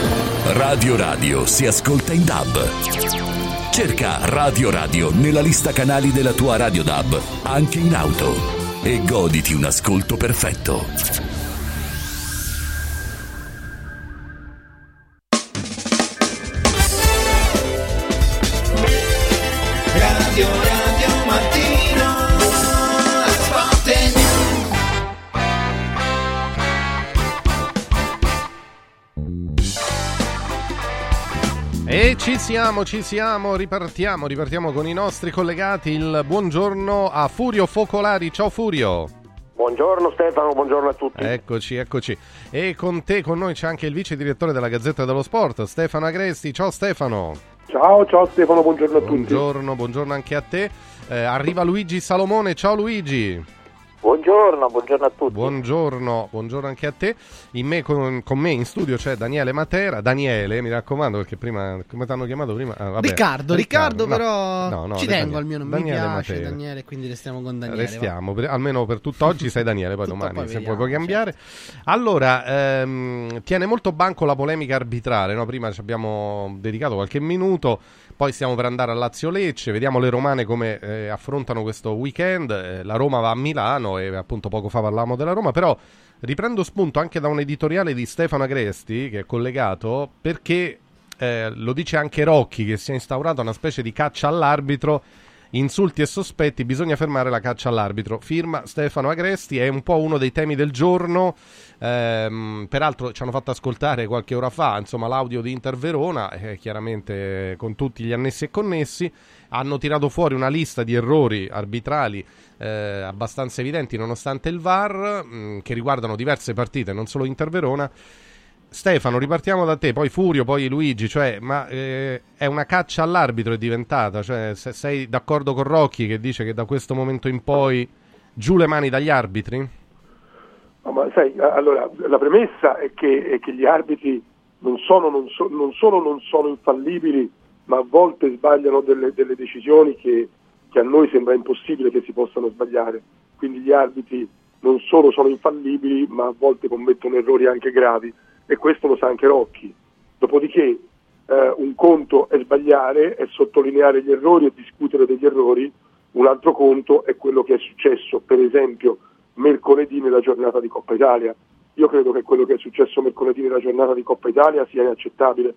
Radio Radio si ascolta in DAB. Cerca Radio Radio nella lista canali della tua Radio DAB, anche in auto, e goditi un ascolto perfetto. Radio Radio E ci siamo, ci siamo, ripartiamo, ripartiamo con i nostri collegati. Il buongiorno a Furio Focolari. Ciao Furio. Buongiorno Stefano, buongiorno a tutti. Eccoci, eccoci. E con te, con noi c'è anche il vice direttore della Gazzetta dello Sport, Stefano Agresti. Ciao Stefano. Ciao, ciao Stefano, buongiorno a tutti. Buongiorno, buongiorno anche a te. Eh, arriva Luigi Salomone. Ciao Luigi. Buongiorno, buongiorno a tutti. Buongiorno, buongiorno anche a te. In me, con, con me in studio c'è Daniele Matera. Daniele, mi raccomando, perché prima, come ti hanno chiamato prima? Ah, vabbè. Riccardo, Riccardo, no, però no, no, ci tengo almeno, mi Daniele piace Matera. Daniele, quindi restiamo con Daniele. Restiamo, per- almeno per tutt'oggi sei Daniele, poi domani poi se vediamo, puoi, cambiare. Allora, ehm, tiene molto banco la polemica arbitrale, no? prima ci abbiamo dedicato qualche minuto, poi stiamo per andare a Lazio-Lecce, vediamo le romane come eh, affrontano questo weekend, Eh, la Roma va a Milano e appunto poco fa parlavamo della Roma, però riprendo spunto anche da un editoriale di Stefano Agresti che è collegato perché eh, lo dice anche Rocchi che si è instaurata una specie di caccia all'arbitro insulti e sospetti, bisogna fermare la caccia all'arbitro. Firma Stefano Agresti, è un po' uno dei temi del giorno. Ehm, peraltro ci hanno fatto ascoltare qualche ora fa insomma, l'audio di Inter Verona, eh, chiaramente con tutti gli annessi e connessi. Hanno tirato fuori una lista di errori arbitrali eh, abbastanza evidenti, nonostante il VAR, mh, che riguardano diverse partite, non solo Inter Verona. Stefano, ripartiamo da te, poi Furio, poi Luigi, cioè, ma eh, è una caccia all'arbitro è diventata, cioè, se sei d'accordo con Rocchi che dice che da questo momento in poi giù le mani dagli arbitri? No, ma sai, allora, la premessa è che, è che gli arbitri non, sono, non, so, non, solo non sono infallibili, ma a volte sbagliano delle, delle decisioni che, che a noi sembra impossibile che si possano sbagliare. Quindi gli arbitri non solo sono infallibili, ma a volte commettono errori anche gravi e questo lo sa anche Rocchi. Dopodiché eh, un conto è sbagliare, è sottolineare gli errori e discutere degli errori, un altro conto è quello che è successo, per esempio, mercoledì nella giornata di Coppa Italia. Io credo che quello che è successo mercoledì nella giornata di Coppa Italia sia inaccettabile.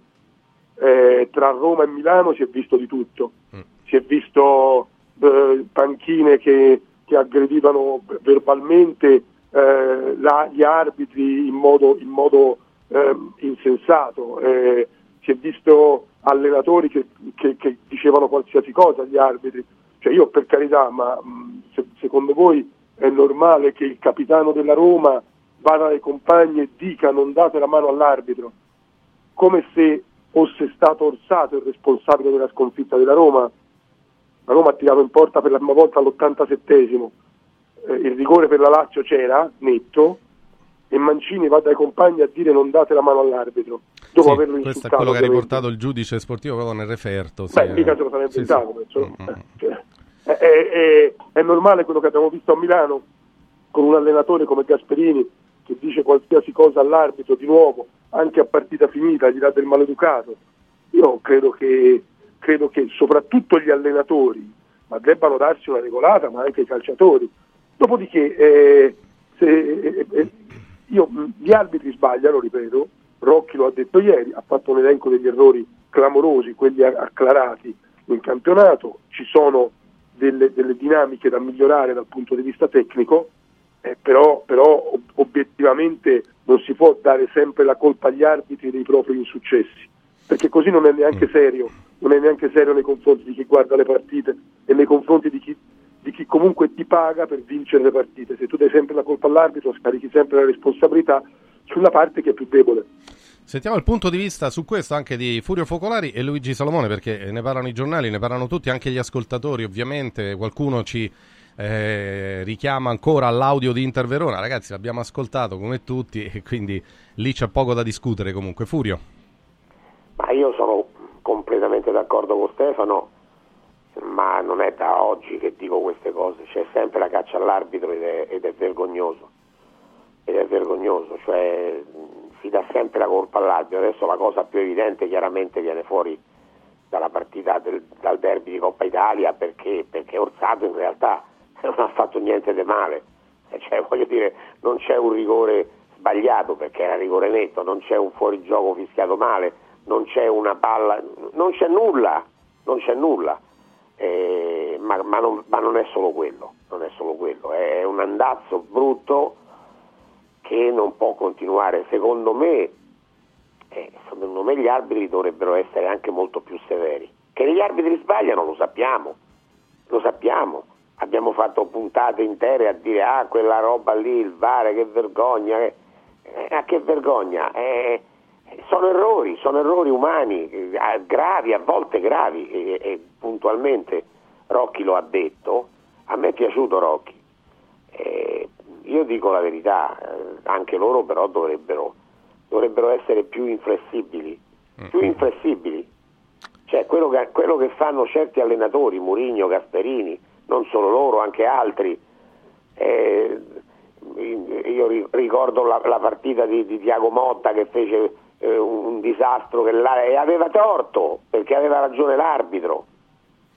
Eh, tra Roma e Milano si è visto di tutto, mm. si è visto eh, panchine che, che aggredivano verbalmente eh, la, gli arbitri in modo, in modo eh, insensato, eh, si è visto allenatori che, che, che, dicevano qualsiasi cosa agli arbitri, cioè io per carità, ma se, secondo voi è normale che il capitano della Roma vada ai compagni e dica non date la mano all'arbitro, come se fosse stato Orsato il responsabile della sconfitta della Roma? La Roma ha tirato in porta per la prima volta all'87esimo, eh, il rigore per la Lazio c'era, netto, e Mancini va dai compagni a dire non date la mano all'arbitro dopo sì, averlo insultato. Questo è quello che ha riportato il giudice sportivo proprio nel referto. Beh, sì, mica eh. se lo sarebbe Sì, inventato, sì. Mm, mm. Cioè, è, è- è- è normale quello che abbiamo visto a Milano con un allenatore come Gasperini che dice qualsiasi cosa all'arbitro di nuovo, anche a partita finita, gli dà del maleducato. Io credo che, credo che soprattutto gli allenatori ma debbano darsi una regolata, ma anche i calciatori. Dopodiché, eh, se, eh, eh, io, mh, gli arbitri sbagliano, ripeto, Rocchi lo ha detto ieri, ha fatto un elenco degli errori clamorosi, quelli acclarati in campionato, ci sono delle, delle dinamiche da migliorare dal punto di vista tecnico, eh, però, però ob- obiettivamente non si può dare sempre la colpa agli arbitri dei propri insuccessi, perché così non è neanche serio, non è neanche serio nei confronti di chi guarda le partite e nei confronti di chi, di chi comunque ti paga per vincere le partite. Se tu dai sempre la colpa all'arbitro, scarichi sempre la responsabilità sulla parte che è più debole. Sentiamo il punto di vista su questo anche di Furio Focolari e Luigi Salomone perché ne parlano i giornali, ne parlano tutti, anche gli ascoltatori ovviamente, qualcuno ci eh, richiama ancora all'audio di Inter Verona, ragazzi l'abbiamo ascoltato come tutti e quindi lì c'è poco da discutere comunque. Furio. Ma io sono completamente d'accordo con Stefano, ma non è da oggi che dico queste cose, c'è sempre la caccia all'arbitro ed è, ed è vergognoso, ed è vergognoso, cioè si dà sempre la colpa all'arbitro, adesso la cosa più evidente chiaramente viene fuori dalla partita del, dal derby di Coppa Italia perché, perché Orsato in realtà non ha fatto niente di male, Eh, cioè, voglio dire, non c'è un rigore sbagliato perché era rigore netto, non c'è un fuorigioco fischiato male, non c'è una palla, non c'è nulla, non c'è nulla. Eh, ma, ma non, ma non è solo quello, è solo quello, è un andazzo brutto che non può continuare. Secondo me, eh, secondo me gli arbitri dovrebbero essere anche molto più severi. Che gli arbitri sbagliano lo sappiamo, lo sappiamo. Abbiamo fatto puntate intere a dire ah quella roba lì, il VAR, che vergogna. Eh, eh, che vergogna. Eh, sono errori, sono errori umani, gravi, a volte gravi, e, e puntualmente Rocchi lo ha detto, a me è piaciuto Rocchi, Eh, io dico la verità, eh, anche loro però dovrebbero, dovrebbero essere più inflessibili, più inflessibili, cioè quello che, quello che fanno certi allenatori, Murigno, Gasperini, non solo loro, anche altri, eh, io ri- ricordo la, la partita di, di Tiago Motta che fece eh, un, disastro che la- e aveva torto perché aveva ragione l'arbitro.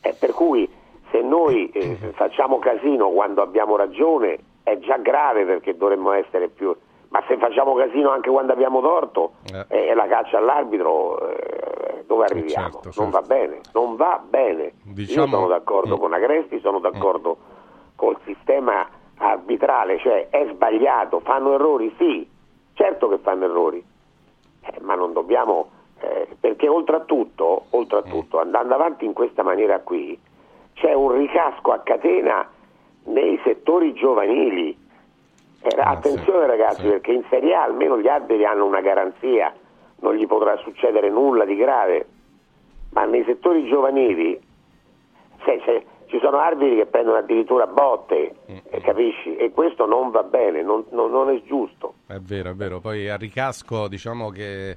E per cui se noi eh, facciamo casino quando abbiamo ragione è già grave perché dovremmo essere più... Ma se facciamo casino anche quando abbiamo torto Eh. e la caccia all'arbitro eh, dove arriviamo? certo, Non certo. va bene, non va bene. Diciamo- Io sono d'accordo Mm. con Agresti, sono d'accordo col sistema arbitrale, cioè è sbagliato, fanno errori, sì, certo che fanno errori, Eh, ma non dobbiamo, eh, perché oltre a tutto, oltre a Mm. andando avanti in questa maniera qui, c'è un ricasco a catena nei settori giovanili. Eh, attenzione ragazzi, perché in Serie A almeno gli arbitri hanno una garanzia, non gli potrà succedere nulla di grave, ma nei settori giovanili se- se- ci sono arbitri che prendono addirittura botte, eh, capisci? E questo non va bene, non, non- non è giusto. È vero, è vero. Poi a ricasco, diciamo che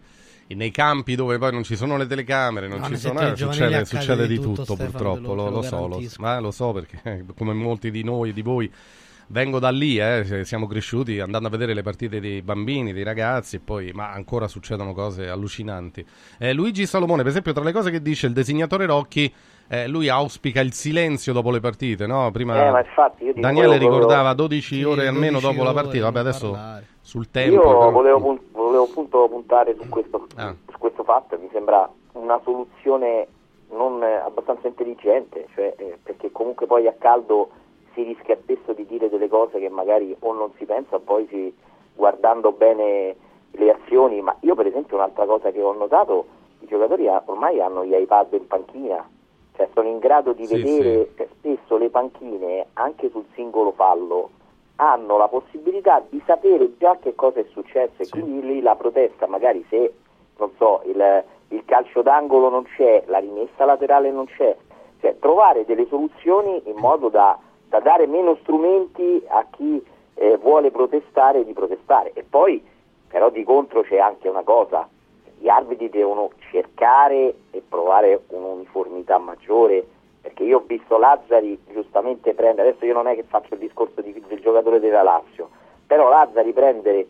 nei campi dove poi non ci sono le telecamere, non No, ci sono, eh, succede, succede di tutto, tutto, Stefano, purtroppo, lo- lo, te lo lo so, lo, ma lo so perché come molti di noi, di voi, vengo da lì, eh, siamo cresciuti andando a vedere le partite dei bambini, dei ragazzi, e poi, ma ancora succedono cose allucinanti. Eh, Luigi Salomone, per esempio, tra le cose che dice il disegnatore Rocchi, eh, lui auspica il silenzio dopo le partite, no? Prima Eh, ma infatti Daniele ricordava 12 Sì, ore almeno 12 dopo la ore, partita, vabbè adesso parlare. sul tempo... Io però- volevo, pun- volevo appunto puntare su questo, Ah. su questo fatto, mi sembra una soluzione non abbastanza intelligente, cioè, eh, perché comunque poi a caldo si rischia spesso di dire delle cose che magari o non si pensa, poi si, guardando bene le azioni, ma io per esempio un'altra cosa che ho notato, i giocatori ormai hanno gli iPad in panchina, cioè sono in grado di Sì, vedere eh, spesso le panchine anche sul singolo fallo hanno la possibilità di sapere già che cosa è successo e quindi lì la protesta magari se non so il, il calcio d'angolo non c'è la rimessa laterale non c'è cioè trovare delle soluzioni in modo da, da dare meno strumenti a chi eh, vuole protestare di protestare. E poi però di contro c'è anche una cosa gli arbitri devono cercare e provare un'uniformità maggiore perché io ho visto Lazzari giustamente prendere, adesso io non è che faccio il discorso di- del giocatore della Lazio, però Lazzari prendere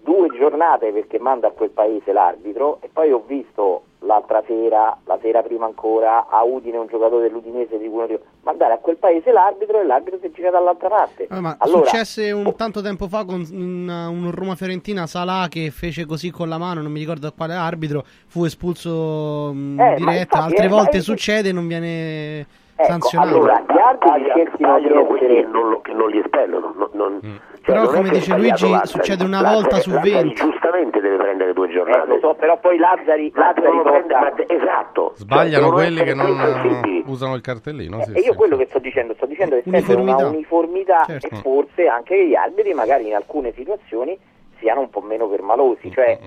due giornate perché manda a quel paese l'arbitro e poi ho visto l'altra sera, la sera prima ancora, a Udine un giocatore dell'Udinese di cui mandare a quel paese l'arbitro e l'arbitro si gira dall'altra parte. Eh, ma allora, successe un tanto tempo fa con un, un Roma-Fiorentina Salà che fece così con la mano, non mi ricordo quale arbitro, fu espulso mh, Eh, ma diretta, infatti, altre eh, volte succede e non viene ecco, sanzionato. allora gli di Tagliano quelli essere che non, che non li espellono. non- non- cioè, Però, non come dice Luigi, Lazzari. succede una Lazzari- volta su Lazzari 20. giustamente deve prendere due Eh, giornate. lo so, però poi Lazzari, Lazzari prendere- ma esatto. Sbagliano Cioè, quelli che non usano il cartellino. sì, E io sì. quello che sto dicendo, sto dicendo che serve una Uniformità. Certo. e forse anche che gli arbitri magari in alcune situazioni siano un po' meno permalosi, Mm, cioè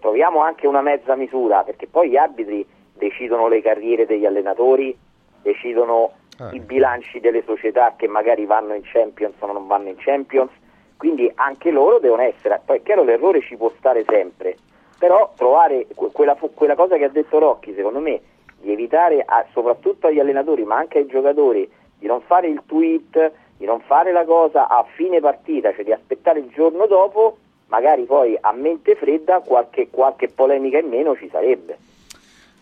troviamo anche una mezza misura, perché poi gli arbitri decidono le carriere degli allenatori, decidono Eh. i bilanci delle società che magari vanno in Champions o non vanno in Champions, quindi anche loro devono essere, poi è chiaro l'errore ci può stare sempre, però trovare que- quella, quella cosa che ha detto Rocchi, secondo me, di evitare a- soprattutto agli allenatori ma anche ai giocatori di non fare il tweet, di non fare la cosa a fine partita, cioè di aspettare il giorno dopo, magari poi a mente fredda qualche, qualche polemica in meno ci sarebbe.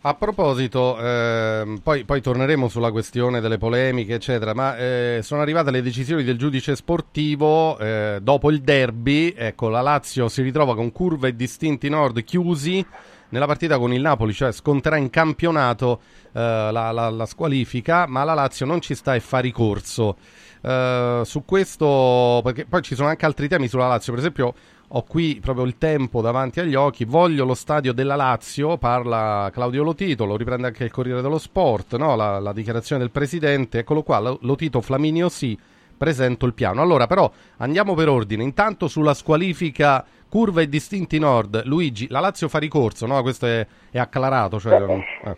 A proposito, ehm, poi, poi torneremo sulla questione delle polemiche, eccetera, ma eh, sono arrivate le decisioni del giudice sportivo eh, dopo il derby. Ecco, la Lazio si ritrova con curva e distinti nord chiusi nella partita con il Napoli, cioè sconterà in campionato eh, la, la- la squalifica, ma la Lazio non ci sta e fa ricorso. Eh, su questo, perché poi ci sono anche altri temi sulla Lazio, per esempio ho qui proprio il tempo davanti agli occhi, voglio lo stadio della Lazio, parla Claudio Lotito, lo riprende anche il Corriere dello Sport, no? la, la dichiarazione del Presidente, eccolo qua, Lo- Lotito Flaminio sì, presento il piano. Allora però andiamo per ordine, intanto sulla squalifica curva e distinti nord, Luigi, la Lazio fa ricorso, no? questo è, è acclarato, cioè, eh.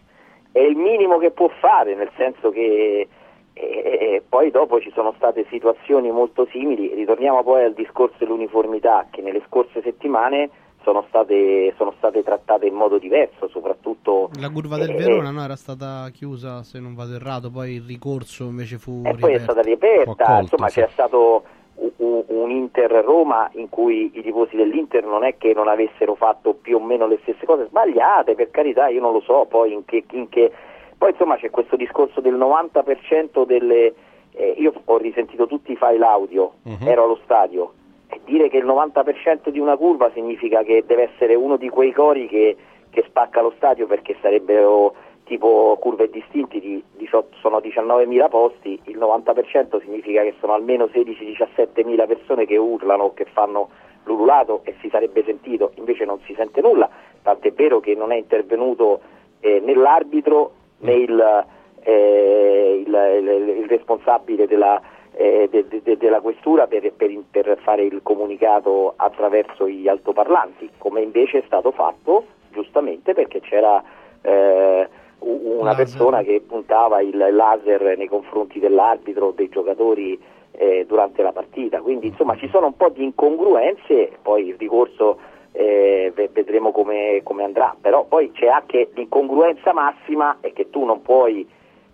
è il minimo che può fare, nel senso che eh, poi dopo ci sono state situazioni molto simili, ritorniamo poi al discorso dell'uniformità che nelle scorse settimane sono state, sono state trattate in modo diverso, soprattutto La curva del eh, Verona no, era stata chiusa, se non vado errato, poi il ricorso invece fu e poi è stata riaperta, insomma sì. c'è stato un, un- un Inter-Roma in cui i tifosi dell'Inter non è che non avessero fatto più o meno le stesse cose sbagliate, per carità io non lo so poi in che... In che... Poi insomma c'è questo discorso del 90% delle... eh, io ho risentito tutti i file audio, Mhm. ero allo stadio, e dire che il 90% di una curva significa che deve essere uno di quei cori che, che spacca lo stadio perché sarebbero tipo curve distinti di 18, sono 19.000 posti, il 90% significa che sono almeno 16-17.000 persone che urlano che fanno l'ululato e si sarebbe sentito, invece non si sente nulla, tant'è vero che non è intervenuto eh, né l'arbitro né il, eh, il, il, il responsabile della, eh, de, de, della questura per, per, per, fare il comunicato attraverso gli altoparlanti, come invece è stato fatto giustamente perché c'era eh, una laser. persona che puntava il laser nei confronti dell'arbitro o dei giocatori eh, durante la partita. Quindi insomma ci sono un po' di incongruenze, poi il ricorso eh, vedremo come, come andrà, però poi c'è anche l'incongruenza massima è che tu non puoi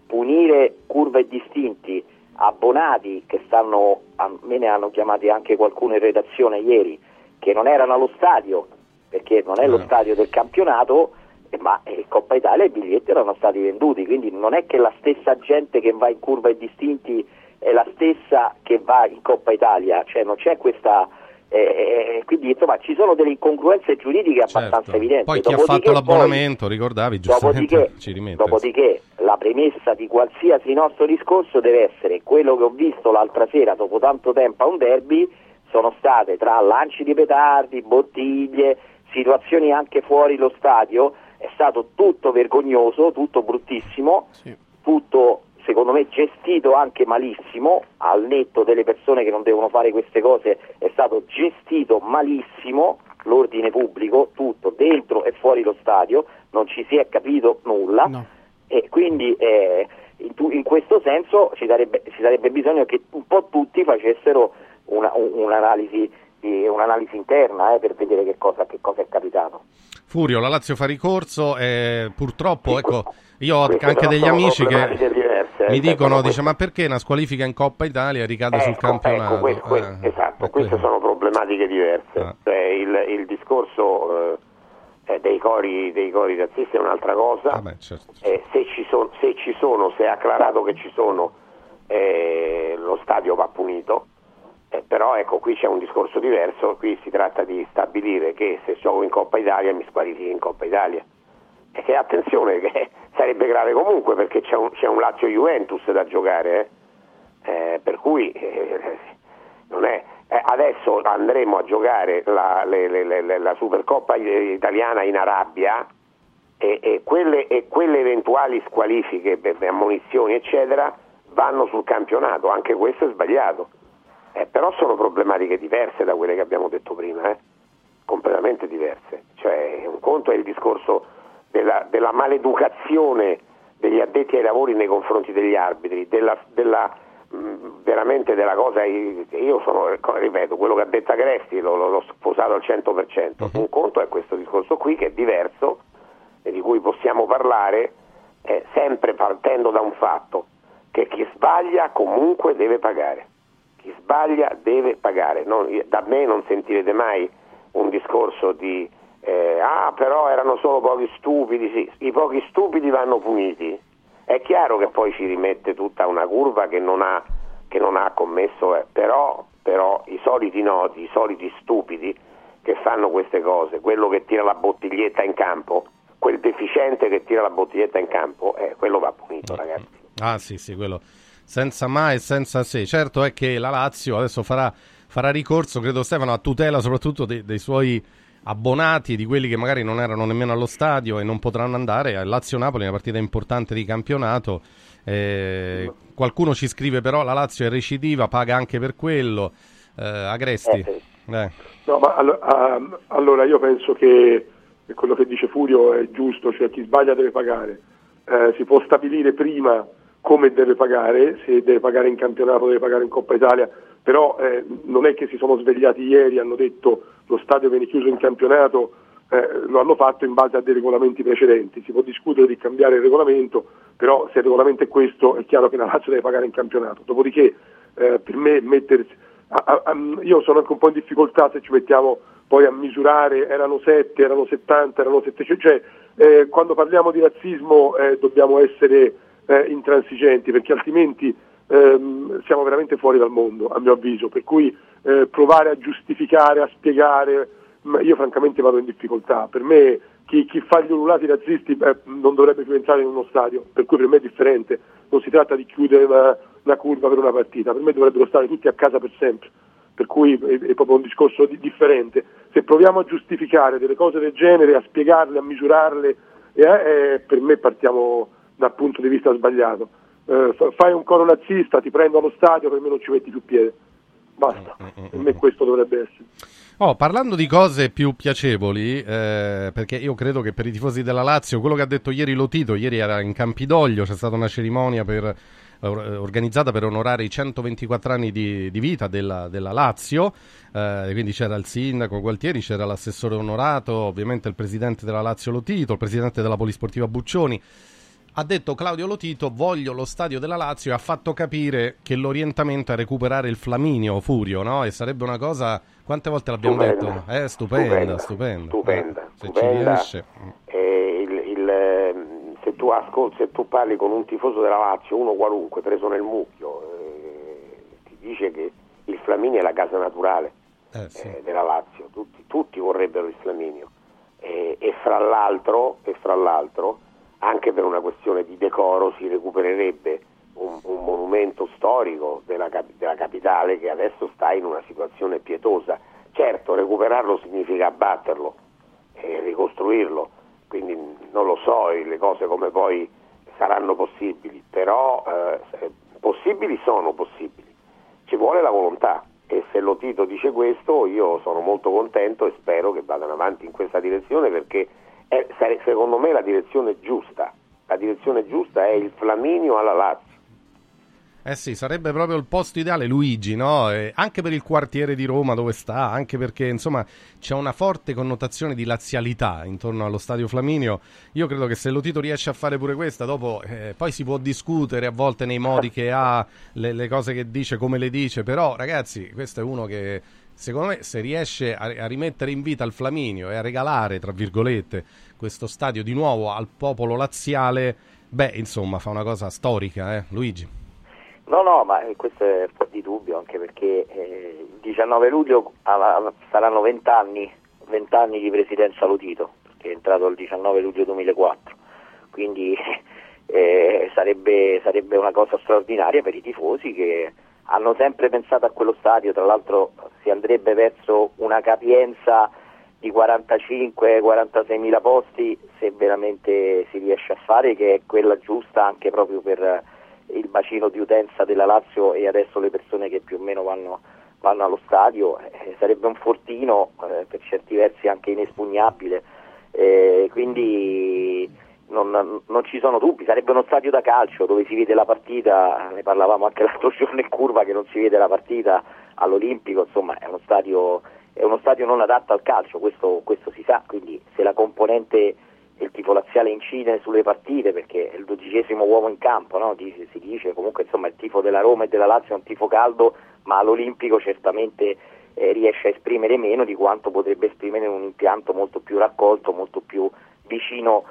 punire curve distinti abbonati che stanno, a me ne hanno chiamati anche qualcuno in redazione ieri, che non erano allo stadio, perché non è lo stadio del campionato, eh, ma in Coppa Italia i biglietti erano stati venduti, quindi non è che la stessa gente che va in curva e distinti è la stessa che va in Coppa Italia, cioè non c'è questa... Eh, quindi insomma ci sono delle incongruenze giuridiche abbastanza Certo. evidenti. Poi chi ha Dopodiché fatto poi- l'abbonamento, ricordavi, giustamente Dopodiché, ci rimette. dopodiché la premessa di qualsiasi nostro discorso deve essere quello che ho visto l'altra sera dopo tanto tempo a un derby sono state tra lanci di petardi, bottiglie, situazioni anche fuori lo stadio, è stato tutto vergognoso, tutto bruttissimo, tutto secondo me gestito anche malissimo, al netto delle persone che non devono fare queste cose, è stato gestito malissimo l'ordine pubblico, tutto dentro e fuori lo stadio, non ci si è capito nulla e quindi eh, in, in questo senso ci sarebbe, ci sarebbe bisogno che un po' tutti facessero una- un- un'analisi, di- un'analisi interna eh, per vedere che cosa, che cosa è capitato. Furio, la Lazio fa ricorso e purtroppo, ecco, io ho anche degli amici che diverse, eh, mi cioè, dicono, dice, ma perché una squalifica in Coppa Italia ricade sul Ecco, campionato? ecco, que- que- Eh, esatto, e queste sono problematiche diverse. Ah. Cioè, il, il discorso eh, eh, dei, cori, dei cori razzisti è un'altra cosa. Vabbè, certo. Eh, se, ci son- se ci sono, se è acclarato che ci sono, lo stadio va punito. Eh, però ecco, qui c'è un discorso diverso, qui si tratta di stabilire che se gioco in Coppa Italia mi squalifichi in Coppa Italia. E che attenzione, che sarebbe grave comunque perché c'è un, un Lazio Juventus da giocare, eh. Eh, per cui eh, non è- eh, adesso andremo a giocare la, le- le- le- la Supercoppa italiana in Arabia e, e quelle, e quelle eventuali squalifiche per ammonizioni eccetera vanno sul campionato, anche questo è sbagliato. Eh, però sono problematiche diverse da quelle che abbiamo detto prima, eh? completamente diverse. Cioè, un conto è il discorso della, della maleducazione degli addetti ai lavori nei confronti degli arbitri, della, della, mh, veramente della cosa, io sono, ripeto, quello che ha detto Agresti l'ho, l'ho sposato al 100%, un conto è questo discorso qui che è diverso e di cui possiamo parlare eh, sempre partendo da un fatto, che chi sbaglia comunque deve pagare chi sbaglia deve pagare. Non- da me non sentirete mai un discorso di eh, ah però erano solo pochi stupidi, sì, i pochi stupidi vanno puniti. È chiaro che poi ci rimette tutta una curva che non ha, che non ha commesso, eh, però, però i soliti noti, i soliti stupidi che fanno queste cose, quello che tira la bottiglietta in campo, quel deficiente che tira la bottiglietta in campo, eh, quello va punito ragazzi. Ah sì, sì, quello senza mai e senza se. Certo è che la Lazio adesso farà, farà ricorso, credo Stefano, a tutela soprattutto dei, dei suoi abbonati, di quelli che magari non erano nemmeno allo stadio e non potranno andare. A Lazio-Napoli è una partita importante di campionato. Eh, qualcuno ci scrive però la Lazio è recidiva, paga anche per quello. Eh, Agresti. Eh. No, ma allo- ah, allora io penso che quello che dice Furio è giusto, cioè chi sbaglia deve pagare. Eh, si può stabilire prima come deve pagare, se deve pagare in campionato, deve pagare in Coppa Italia, però eh, non è che si sono svegliati ieri, hanno detto lo stadio viene chiuso in campionato, eh, lo hanno fatto in base a dei regolamenti precedenti. Si può discutere di cambiare il regolamento, però se il regolamento è questo è chiaro che la Lazio deve pagare in campionato. Dopodiché eh, per me mettersi a- a- a- io sono anche un po' in difficoltà se ci mettiamo poi a misurare, erano 7, erano 70, erano 700, cioè eh, quando parliamo di razzismo eh, dobbiamo essere eh, intransigenti perché altrimenti ehm, siamo veramente fuori dal mondo a mio avviso, per cui eh, provare a giustificare, a spiegare, io francamente vado in difficoltà, per me chi, chi fa gli ululati razzisti beh, non dovrebbe più entrare in uno stadio, per cui per me è differente, non si tratta di chiudere una, una curva per una partita, per me dovrebbero stare tutti a casa per sempre, per cui è proprio un discorso di- differente. Se proviamo a giustificare delle cose del genere, a spiegarle, a misurarle, eh, eh, per me partiamo dal punto di vista sbagliato. Eh, fa- fai un coro nazista, ti prendo allo stadio, per me non ci metti più piede. Basta, per me questo dovrebbe essere. Oh, parlando di cose più piacevoli, eh, perché io credo che per i tifosi della Lazio, quello che ha detto ieri Lotito, ieri era in Campidoglio, c'è stata una cerimonia per- or- organizzata per onorare i 124 anni di, di vita della, della Lazio, eh, quindi c'era il sindaco Gualtieri, c'era l'assessore onorato, ovviamente il presidente della Lazio Lotito, il presidente della Polisportiva Buccioni. Ha detto Claudio Lotito, voglio lo stadio della Lazio e ha fatto capire che l'orientamento è recuperare il Flaminio Furio, no? E sarebbe una cosa, quante volte l'abbiamo Stupenda. detto? Eh, stupenda, Stupenda, stupenda. stupenda, Eh, se ci stupenda. riesce. E il- il, ehm, se, tu ascolti, se tu parli con un tifoso della Lazio, uno qualunque, preso nel mucchio, eh, ti dice che il Flaminio è la casa naturale eh, della Lazio, tutti, tutti vorrebbero il Flaminio. E fra l'altro, e fra l'altro, anche per una questione di decoro si recupererebbe un, un monumento storico della, della capitale che adesso sta in una situazione pietosa. Certo, recuperarlo significa abbatterlo e ricostruirlo, quindi non lo so eh, le cose come poi saranno possibili, però eh, possibili sono possibili, ci vuole la volontà e se lo Tito dice questo io sono molto contento e spero che vadano avanti in questa direzione perché è, sare- secondo me la direzione giusta, la direzione giusta è il Flaminio alla Lazio. Eh sì, sarebbe proprio il posto ideale Luigi, no? Eh, anche per il quartiere di Roma dove sta, anche perché insomma c'è una forte connotazione di lazialità intorno allo stadio Flaminio. Io credo che se Lotito riesce a fare pure questa, dopo eh, poi si può discutere a volte nei modi che ha, le, le cose che dice, come le dice, però ragazzi, questo è uno che secondo me se riesce a, a rimettere in vita il Flaminio e a regalare, tra virgolette, questo stadio di nuovo al popolo laziale, beh, insomma, fa una cosa storica, eh, Luigi. No, no, ma eh, questo è fuori di dubbio, anche perché eh, il 19 luglio saranno 20 anni, 20 anni di presidenza Lotito, perché è entrato il 19 luglio 2004, quindi eh, sarebbe, sarebbe una cosa straordinaria per i tifosi che hanno sempre pensato a quello stadio, tra l'altro si andrebbe verso una capienza di 45-46 mila posti se veramente si riesce a fare, che è quella giusta anche proprio per il bacino di utenza della Lazio e adesso le persone che più o meno vanno, vanno allo stadio, eh, sarebbe un fortino eh, per certi versi anche inespugnabile, eh, quindi non, non ci sono dubbi, sarebbe uno stadio da calcio dove si vede la partita, ne parlavamo anche l'altro giorno in curva che non si vede la partita all'Olimpico, insomma è uno stadio, è uno stadio non adatto al calcio, questo, questo si sa, quindi se la componente il tifo laziale incide sulle partite perché è il dodicesimo uomo in campo, no? Si dice comunque insomma il tifo della Roma e della Lazio è un tifo caldo, ma all'Olimpico certamente eh, riesce a esprimere meno di quanto potrebbe esprimere in un impianto molto più raccolto, molto più vicino,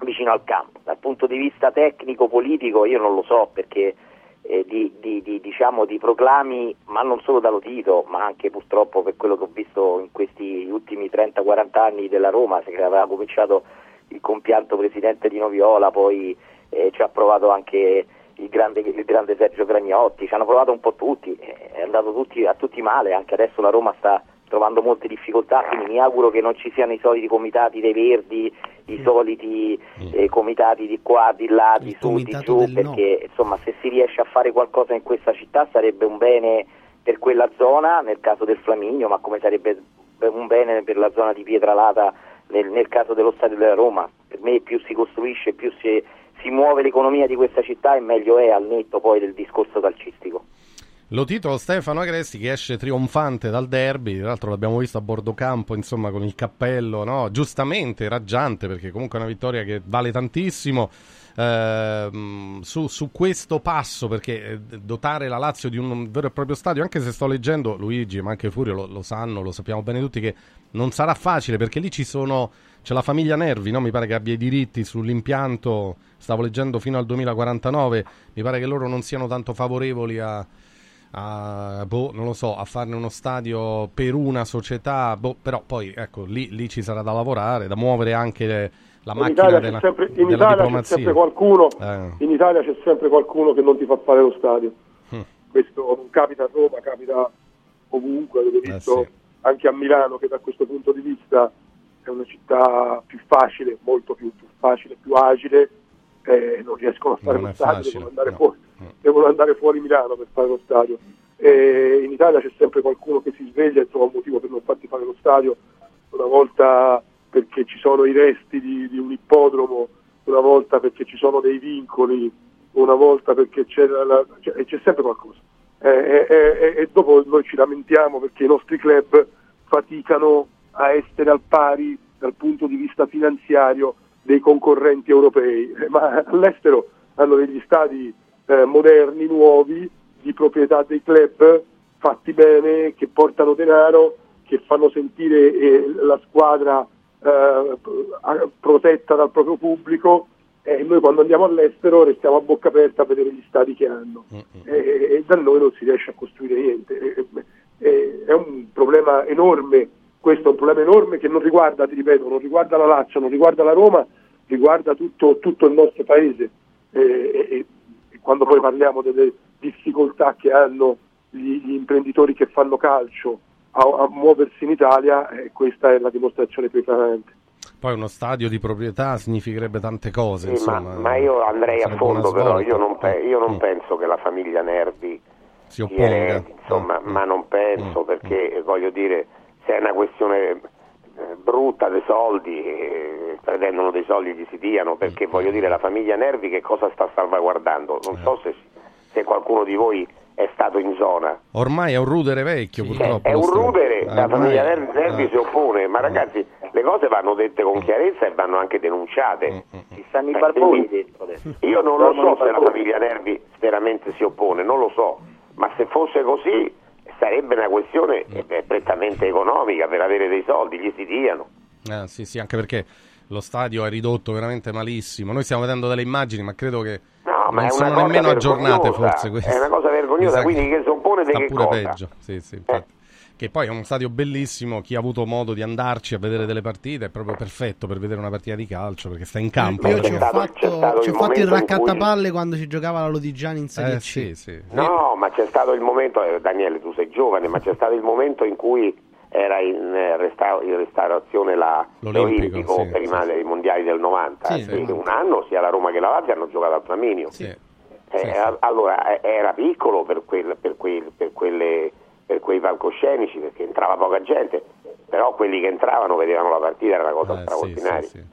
vicino al campo. Dal punto di vista tecnico-politico io non lo so perché eh, di, di- di- diciamo, di proclami, ma non solo da Lotito, ma anche purtroppo per quello che ho visto in questi ultimi 30-40 anni della Roma, se aveva cominciato il compianto presidente di Noviola, poi eh, ci ha provato anche il grande, il grande Sergio Gragnotti, ci hanno provato un po' tutti, eh, è andato tutti, a tutti male, anche adesso la Roma sta trovando molte difficoltà, quindi mi auguro che non ci siano i soliti comitati dei Verdi, i soliti eh, comitati di qua, di là, di su, di giù, del no. perché insomma se si riesce a fare qualcosa in questa città sarebbe un bene per quella zona, nel caso del Flaminio, ma come sarebbe un bene per la zona di Pietralata nel, nel caso dello stadio della Roma. Per me più si costruisce, più si, si muove l'economia di questa città e meglio è al netto poi del discorso calcistico. Lo titolo Stefano Agresti che esce trionfante dal derby, tra l'altro l'abbiamo visto a bordo campo, insomma, con il cappello, no? giustamente raggiante perché comunque è una vittoria che vale tantissimo. Ehm, su, su questo passo, perché eh, dotare la Lazio di un vero e proprio stadio, anche se sto leggendo Luigi, ma anche Furio lo, lo sanno, lo sappiamo bene tutti, che non sarà facile perché lì ci sono c'è la famiglia Nervi, no? mi pare che abbia i diritti sull'impianto, stavo leggendo fino al 2049, mi pare che loro non siano tanto favorevoli a, a, boh, non lo so, a farne uno stadio per una società, boh, però poi ecco, lì, lì ci sarà da lavorare, da muovere anche le- la In macchina Italia, della, c'è sempre, in della Italia c'è diplomazia. sempre qualcuno, Eh. in Italia c'è sempre qualcuno che non ti fa fare lo stadio. Mm. Questo non capita a Roma, capita ovunque, avete Eh, visto anche a Milano che da questo punto di vista è una città più facile, molto più, più facile, più agile, eh, non riescono a fare lo stadio, devono andare, no. fuori, devono andare fuori Milano per fare lo stadio. E in Italia c'è sempre qualcuno che si sveglia e trova un motivo per non farti fare lo stadio, una volta perché ci sono i resti di, di un ippodromo, una volta perché ci sono dei vincoli, una volta perché c'è, la- c'è, c'è sempre qualcosa. Eh, eh, e dopo noi ci lamentiamo perché i nostri club faticano a essere al pari dal punto di vista finanziario dei concorrenti europei, Eh, ma all'estero hanno degli stadi eh, moderni, nuovi, di proprietà dei club, fatti bene, che portano denaro, che fanno sentire eh, la squadra eh, protetta dal proprio pubblico e noi quando andiamo all'estero restiamo a bocca aperta a vedere gli stadi che hanno e, e da noi non si riesce a costruire niente. E- e- è un problema enorme, questo è un problema enorme che non riguarda, ti ripeto, non riguarda la Lazio, non riguarda la Roma, riguarda tutto, tutto il nostro paese. E quando poi parliamo delle difficoltà che hanno gli, gli imprenditori che fanno calcio a, a muoversi in Italia, eh, questa è la dimostrazione più eclatante. Poi uno stadio di proprietà significherebbe tante cose, Sì, ma, insomma. ma io andrei a fondo però, io non, pe- io non Mm. penso che la famiglia Nervi Si opponga. eredi, insomma, ma non penso perché eh, voglio dire, se è una questione brutta dei soldi, eh, pretendono dei soldi gli si diano, perché voglio dire la famiglia Nervi che cosa sta salvaguardando? Non so se, se qualcuno di voi è stato in zona. Ormai è un rudere vecchio, purtroppo. È un rudere, Eh, la famiglia Nervi, Nervi eh. si oppone, ma ragazzi le cose vanno dette con chiarezza e vanno anche denunciate. Ci stanno i Eh, barboni dentro adesso. Io non lo so se la famiglia Nervi veramente si oppone, non lo so, ma se fosse così sarebbe una questione eh, prettamente economica per avere dei soldi, gli si diano. Eh, sì, sì, anche perché lo stadio è ridotto veramente malissimo. Noi stiamo vedendo delle immagini, ma credo che No, ma non sono nemmeno aggiornate forse queste. È una cosa vergognosa, sa quindi che si oppone di che pure cosa? Eh. peggio. Sì, sì, infatti. Che poi è uno stadio bellissimo, chi ha avuto modo di andarci a vedere delle partite è proprio perfetto per vedere una partita di calcio perché sta in campo. Io ci ho C'è stato- c'è fatto, stato ci ho il fatto il in cui- raccattapalle quando si giocava la Lodigiani in Serie Eh, C. sì, sì. No, ma c'è stato il momento, eh, Daniele tu sei giovane, ma c'è stato il momento in cui era in, eh, resta- in restaurazione la, L'Olimpico, l'Olimpico sì, per i, ma- i mondiali del 90. Sì, Eh, sì. un anno sia la Roma che la Lazio hanno giocato al Flaminio. Eh, a- Allora eh, era piccolo per, quel- per quel- per quelle- per quei palcoscenici perché entrava poca gente, però quelli che entravano vedevano la partita, era una cosa Eh, sì, straordinaria. sì, sì.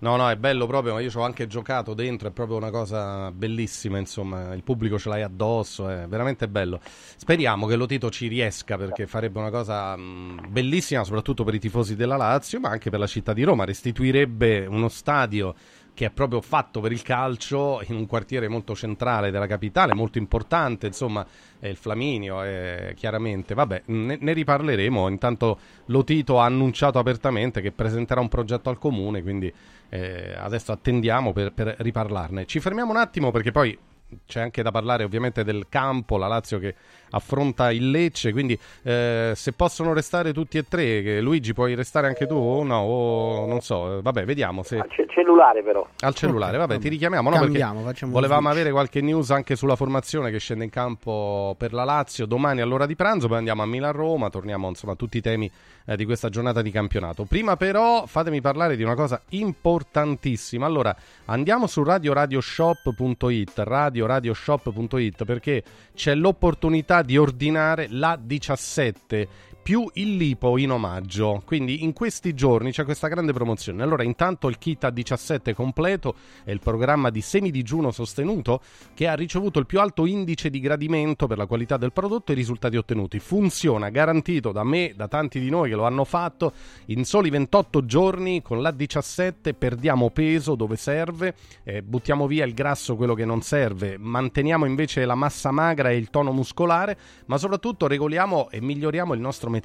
No, no, è bello proprio, ma io ci ho anche giocato dentro, è proprio una cosa bellissima, insomma, il pubblico ce l'hai addosso, è veramente bello. Speriamo che Lotito ci riesca perché farebbe una cosa mh, bellissima, soprattutto per i tifosi della Lazio, ma anche per la città di Roma, restituirebbe uno stadio che è proprio fatto per il calcio in un quartiere molto centrale della capitale, molto importante, insomma, è il Flaminio, è chiaramente, vabbè, ne, ne riparleremo, intanto Lotito ha annunciato apertamente che presenterà un progetto al comune, quindi eh, adesso attendiamo per, per riparlarne. Ci fermiamo un attimo perché poi c'è anche da parlare ovviamente del campo, la Lazio che affronta il Lecce, quindi eh, se possono restare tutti e tre, che Luigi puoi restare anche tu o no, o non so, eh, vabbè vediamo se... Il cellulare però. Al cellulare, Ok, vabbè, vabbè. ti richiamiamo, no? Cambiamo, volevamo switch. avere qualche news anche sulla formazione che scende in campo per la Lazio domani all'ora di pranzo, poi andiamo a Milan-Roma, torniamo insomma a tutti i temi eh, di questa giornata di campionato. Prima però fatemi parlare di una cosa importantissima. Allora, andiamo su radioradioshop.it, radioradioshop.it perché c'è l'opportunità di ordinare la 17 più il lipo in omaggio. Quindi in questi giorni c'è questa grande promozione. Allora, intanto il kit a 17 completo è il programma di semidigiuno sostenuto che ha ricevuto il più alto indice di gradimento per la qualità del prodotto e i risultati ottenuti. Funziona, garantito da me, da tanti di noi che lo hanno fatto. In soli 28 giorni con la 17 perdiamo peso dove serve, eh, buttiamo via il grasso, quello che non serve, manteniamo invece la massa magra e il tono muscolare, ma soprattutto regoliamo e miglioriamo il nostro metabolismo.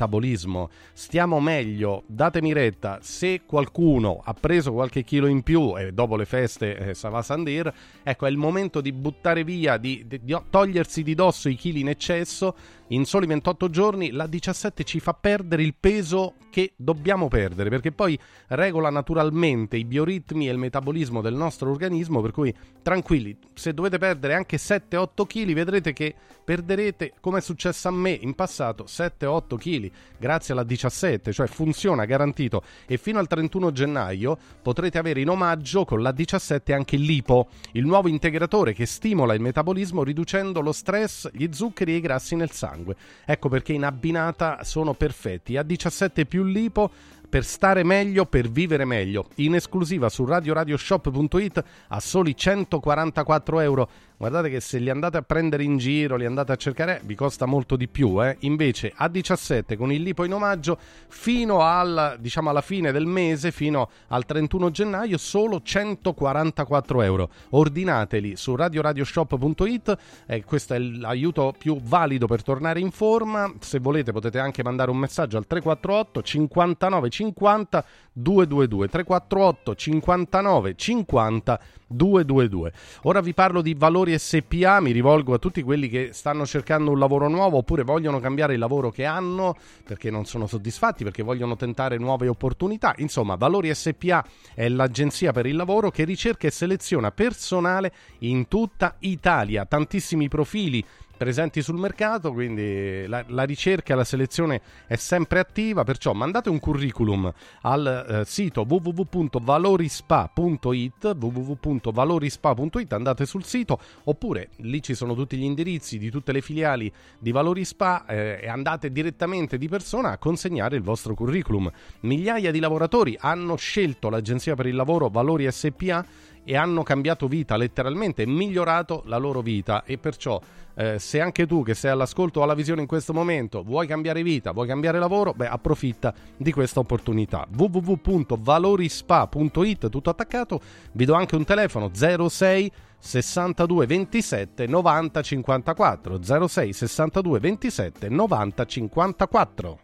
Stiamo meglio, datemi retta, se qualcuno ha preso qualche chilo in più e dopo le feste eh, sa va a Sandir, ecco è il momento di buttare via, di, di- di togliersi di dosso i chili in eccesso. In soli 28 giorni la 17 ci fa perdere il peso che dobbiamo perdere perché poi regola naturalmente i bioritmi e il metabolismo del nostro organismo per cui tranquilli se dovete perdere anche 7-8 kg vedrete che perderete come è successo a me in passato 7-8 kg grazie alla 17 cioè funziona garantito. E fino al 31 gennaio potrete avere in omaggio con la 17 anche l'IPO il nuovo integratore che stimola il metabolismo riducendo lo stress gli zuccheri e i grassi nel sangue ecco perché in abbinata sono perfetti A17 più l'IPO per stare meglio, per vivere meglio. In esclusiva su radioradioshop.it a soli 144 euro. Guardate che se li andate a prendere in giro, li andate a cercare, vi costa molto di più. Eh? Invece a 17 con il lipo in omaggio fino al, diciamo, alla fine del mese, fino al 31 gennaio, solo 144 euro. Ordinateli su radioradioshop.it. Eh, questo è l'aiuto più valido per tornare in forma. Se volete potete anche mandare un messaggio al 348 59 50 222 348 59 50 222. Ora vi parlo di Valori SPA, mi rivolgo a tutti quelli che stanno cercando un lavoro nuovo oppure vogliono cambiare il lavoro che hanno perché non sono soddisfatti, perché vogliono tentare nuove opportunità. Insomma, Valori SPA è l'agenzia per il lavoro che ricerca e seleziona personale in tutta Italia, tantissimi profili presenti sul mercato, quindi la, la ricerca e la selezione è sempre attiva, perciò mandate un curriculum al eh, sito www.valorispa.it www.valorispa.it andate sul sito oppure lì ci sono tutti gli indirizzi di tutte le filiali di Valorispa eh, e andate direttamente di persona a consegnare il vostro curriculum. Migliaia di lavoratori hanno scelto l'agenzia per il lavoro Valori SPA e hanno cambiato vita letteralmente, migliorato la loro vita e perciò eh, se anche tu che sei all'ascolto o alla visione in questo momento vuoi cambiare vita, vuoi cambiare lavoro, beh approfitta di questa opportunità. www.valorispa.it tutto attaccato, vi do anche un telefono 06 62 27 90 54 06 62 27 90 54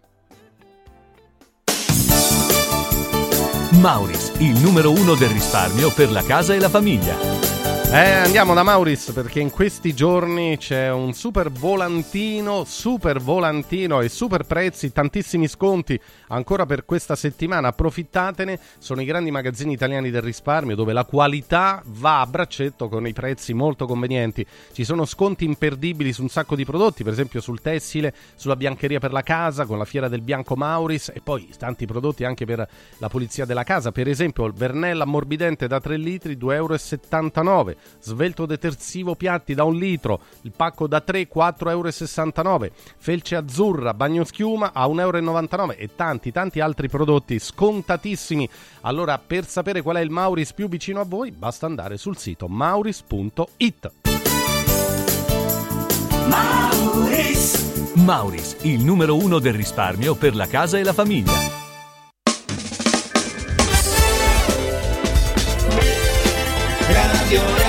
Mauris, il numero uno del risparmio per la casa e la famiglia. Eh, andiamo da Mauris perché in questi giorni c'è un super volantino, super volantino e super prezzi, tantissimi sconti ancora per questa settimana. Approfittatene, sono i grandi magazzini italiani del risparmio dove la qualità va a braccetto con i prezzi molto convenienti. Ci sono sconti imperdibili su un sacco di prodotti, per esempio sul tessile, sulla biancheria per la casa con la fiera del bianco Mauris e poi tanti prodotti anche per la pulizia della casa, per esempio il Vernella ammorbidente da 3 litri 2,79 euro svelto detersivo piatti da un litro, il pacco da 3 4,69 euro, felce azzurra, bagno schiuma a 1,99 euro e tanti tanti altri prodotti scontatissimi. Allora per sapere qual è il Mauris più vicino a voi basta andare sul sito mauris.it. Mauris. Mauris, il numero uno del risparmio per la casa e la famiglia. Radio Radio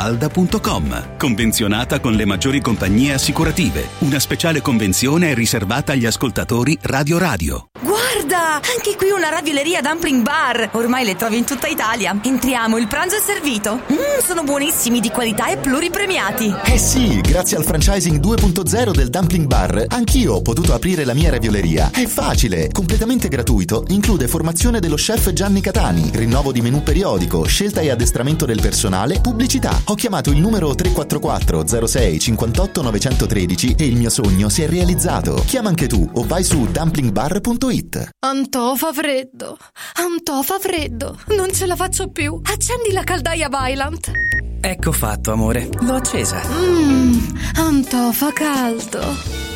falda.com. Convenzionata con le maggiori compagnie assicurative. Una speciale convenzione è riservata agli ascoltatori Radio Radio. Guarda, anche qui una ravioleria dumpling bar. Ormai le trovi in tutta Italia. Entriamo, il pranzo è servito. Mmm, sono buonissimi, di qualità e pluripremiati. Eh sì, grazie al franchising 2.0 del Dumpling Bar, anch'io ho potuto aprire la mia ravioleria. È facile, completamente gratuito, include formazione dello chef Gianni Catani, rinnovo di menù periodico, scelta e addestramento del personale, pubblicità. Ho chiamato il numero 344 06 58 913 e il mio sogno si è realizzato. Chiama anche tu o vai su dumplingbar.it. Antò fa freddo. Antò fa freddo. Non ce la faccio più. Accendi la caldaia Vylant. Ecco fatto, amore. L'ho accesa. Mmm, Antò fa caldo.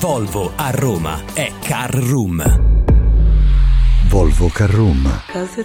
Volvo a Roma è Car Room. Volvo Carroom. Cause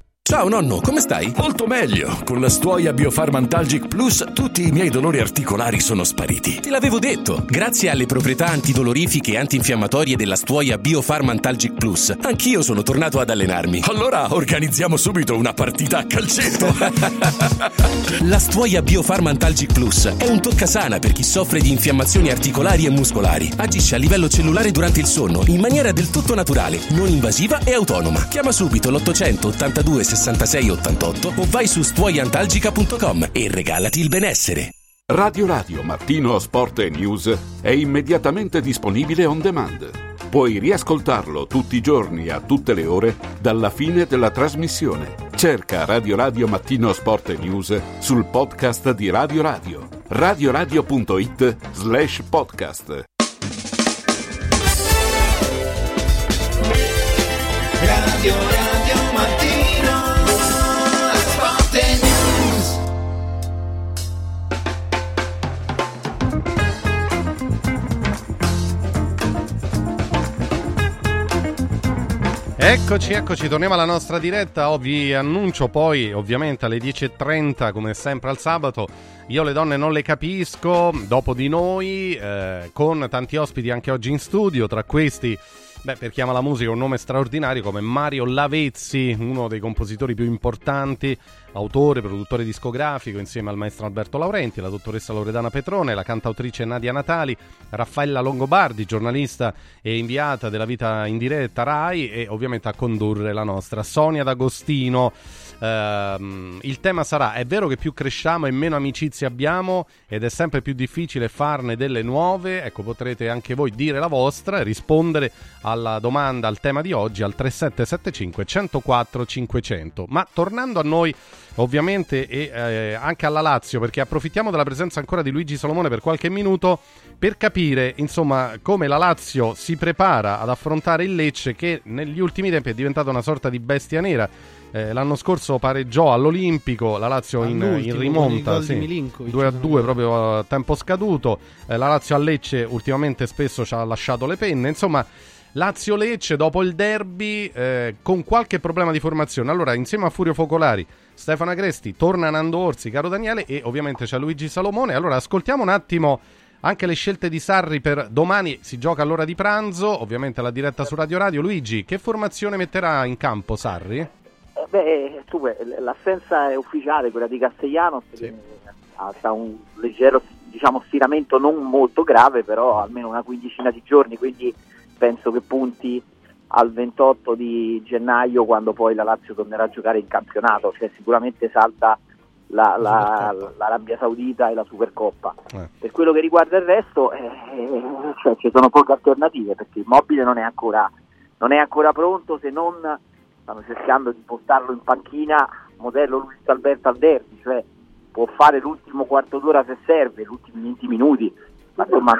Ciao nonno, come stai? Molto meglio. Con la stuoia Biofarmantalgic Plus tutti i miei dolori articolari sono spariti. Te l'avevo detto. Grazie alle proprietà antidolorifiche e antinfiammatorie della stuoia Biofarmantalgic Plus, anch'io sono tornato ad allenarmi. Allora organizziamo subito una partita a calcetto. la stuoia Biofarmantalgic Plus è un toccasana per chi soffre di infiammazioni articolari e muscolari. Agisce a livello cellulare durante il sonno in maniera del tutto naturale, non invasiva e autonoma. Chiama subito l'800 82 66 88 o vai su stuoiantalgica.com e regalati il benessere. Radio Radio Mattino Sport e News è immediatamente disponibile on demand. Puoi riascoltarlo tutti i giorni a tutte le ore dalla fine della trasmissione. Cerca Radio Radio Mattino Sport e News sul podcast di Radio Radio. radioradio.it slash podcast. Radio Radio Eccoci, eccoci, torniamo alla nostra diretta. Oh, vi annuncio poi, ovviamente, alle 10.30, come sempre al sabato. Io le donne non le capisco. Dopo di noi, eh, con tanti ospiti anche oggi in studio. Tra questi, beh, per chi ama la musica, un nome straordinario come Mario Lavezzi, uno dei compositori più importanti, autore, produttore discografico, insieme al maestro Alberto Laurenti, la dottoressa Loredana Petrone, la cantautrice Nadia Natali, Raffaella Longobardi, giornalista e inviata della vita in diretta Rai e ovviamente a condurre la nostra Sonia D'Agostino. Ehm, il tema sarà: è vero che più cresciamo e meno amicizie abbiamo ed è sempre più difficile farne delle nuove? Ecco, potrete anche voi dire la vostra e rispondere alla domanda, al tema di oggi al 3775 104 500. Ma tornando a noi, ovviamente, e eh, anche alla Lazio, perché approfittiamo della presenza ancora di Luigi Solomone per qualche minuto per capire, insomma, come la Lazio si prepara ad affrontare il Lecce che negli ultimi tempi è diventata una sorta di bestia nera Eh, l'anno scorso pareggiò all'Olimpico, la Lazio in, in rimonta, sì, Milinkovic, 2 a se non 2 proprio a tempo scaduto. Eh, la Lazio a Lecce ultimamente spesso ci ha lasciato le penne. Insomma, Lazio-Lecce dopo il derby eh, con qualche problema di formazione. Allora, insieme a Furio Focolari, Stefano Agresti, torna Nando Orsi, caro Daniele, e ovviamente c'è Luigi Salomone. Allora, ascoltiamo un attimo anche le scelte di Sarri per domani. Si gioca all'ora di pranzo, ovviamente la diretta su Radio Radio. Luigi, che formazione metterà in campo Sarri? Eh, Beh, tu, eh, l'assenza è ufficiale, quella di Castellanos, che ha ha un leggero diciamo, stiramento non molto grave, però almeno una quindicina di giorni, quindi penso che punti al 28 di gennaio quando poi la Lazio tornerà a giocare in campionato, cioè sicuramente salta la- la- l'Arabia Saudita e la Supercoppa. Per quello che riguarda il resto, eh, cioè, ci sono poche alternative perché il mobile non è ancora, non è ancora pronto se non stanno cercando di portarlo in panchina modello Luis Alberto al derby, cioè può fare l'ultimo quarto d'ora se serve, gli ultimi 20 minuti, ma insomma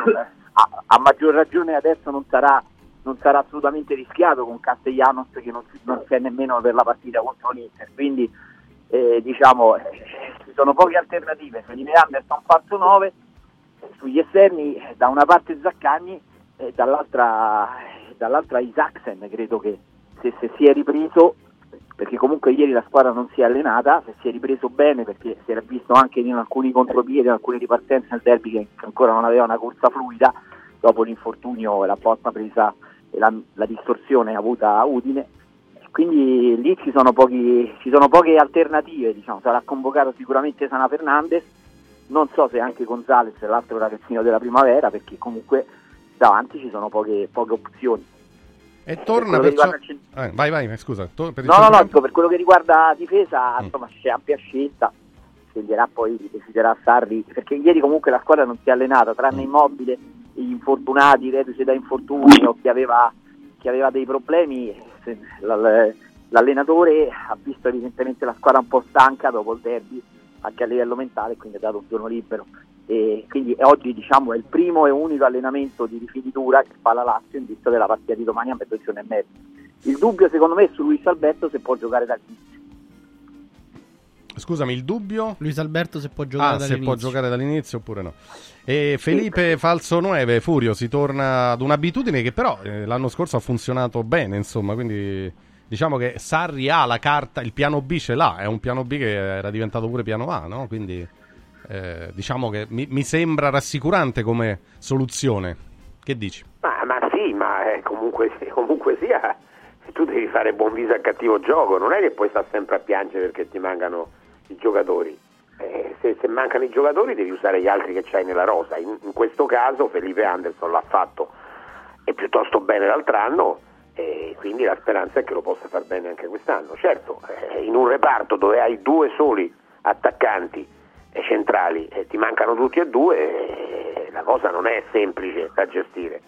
a, a maggior ragione adesso non sarà, non sarà assolutamente rischiato con Castellanos che non, non c'è nemmeno per la partita contro l'Inter, quindi eh, diciamo eh, ci sono poche alternative, Felipe Anderson falso 9, sugli esterni eh, da una parte Zaccagni e dall'altra, dall'altra Isaacsen credo che se, se si è ripreso perché comunque ieri la squadra non si è allenata, se si è ripreso bene perché si era visto anche in alcuni contropiedi, in alcune ripartenze nel derby che che ancora non aveva una corsa fluida dopo l'infortunio e la botta presa e la, la distorsione avuta a Udine. Quindi lì ci sono, pochi, ci sono poche alternative, diciamo. sarà convocato sicuramente Sana Fernandez, non so se anche Gonzales, l'altro ragazzino della primavera, perché comunque davanti ci sono poche, poche opzioni. E torna che perciò... cent- Eh, vai, vai, scusa. to- per No, no, no, dico, per quello che riguarda la difesa, Mm. insomma, c'è ampia scelta, sceglierà poi, deciderà Sarri, perché ieri comunque la squadra non si è allenata, Mm. tranne Immobile, gli infortunati, reduce da infortuni o chi aveva, chi aveva dei problemi, l'allenatore ha visto evidentemente la squadra un po' stanca dopo il derby, anche a livello mentale, quindi ha dato un giorno libero. E quindi oggi diciamo è il primo e unico allenamento di rifinitura che fa la Lazio in vista della partita di domani a mezzogiorno e mezzo. Il dubbio secondo me è su Luis Alberto se può giocare dall'inizio. Scusami, il dubbio? Luis Alberto se può giocare Ah, se dall'inizio. può giocare dall'inizio oppure no. E Felipe Falso 9, Furio, si torna ad un'abitudine che però eh, l'anno scorso ha funzionato bene, insomma, quindi diciamo che Sarri ha la carta, il piano B ce l'ha, è un piano B che era diventato pure piano A, no? Quindi eh, diciamo che mi, mi sembra rassicurante come soluzione. Che dici? Ma, ma sì, ma eh, comunque, comunque sia, tu devi fare buon viso al cattivo gioco, non è che puoi stare sempre a piangere perché ti mancano i giocatori. Eh, se, se mancano i giocatori devi usare gli altri che c'hai nella rosa. In, in questo caso Felipe Anderson l'ha fatto e piuttosto bene l'altro anno e quindi la speranza è che lo possa far bene anche quest'anno. Certo, eh, in un reparto dove hai due soli attaccanti centrali ti mancano tutti e due, la cosa non è semplice da gestire.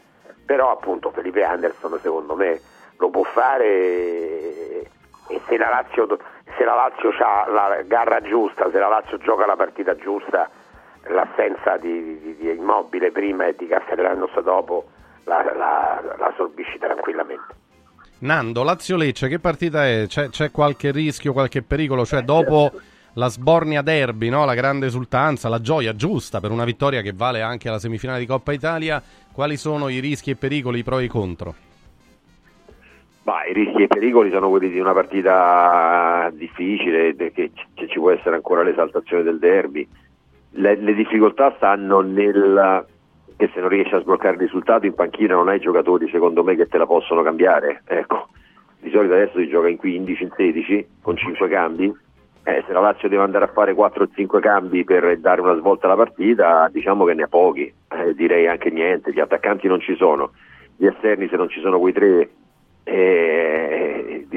Però appunto Felipe Anderson secondo me lo può fare e, se la Lazio, se la Lazio ha la garra giusta, se la Lazio gioca la partita giusta, l'assenza di, di, di Immobile prima e di Castellanos dopo la, la, la assorbisci tranquillamente. Nando, Lazio-Lecce, che partita è? C'è, c'è qualche rischio, qualche pericolo? Cioè, dopo la sbornia derby, no? la grande esultanza, la gioia giusta per una vittoria che vale anche alla semifinale di Coppa Italia, quali sono i rischi e pericoli, i pro e i contro? Ma i rischi e i pericoli sono quelli di una partita difficile, che, che ci può essere ancora l'esaltazione del derby. Le, le difficoltà stanno nel che se non riesci a sbloccare il risultato in panchina non hai giocatori secondo me che te la possono cambiare. Ecco, di solito adesso si gioca in 15, in 16 con 5 cambi. Eh, se la Lazio deve andare a fare 4 o 5 cambi per dare una svolta alla partita, diciamo che ne ha pochi, Eh, direi anche niente. Gli attaccanti non ci sono, gli esterni se non ci sono quei tre eh,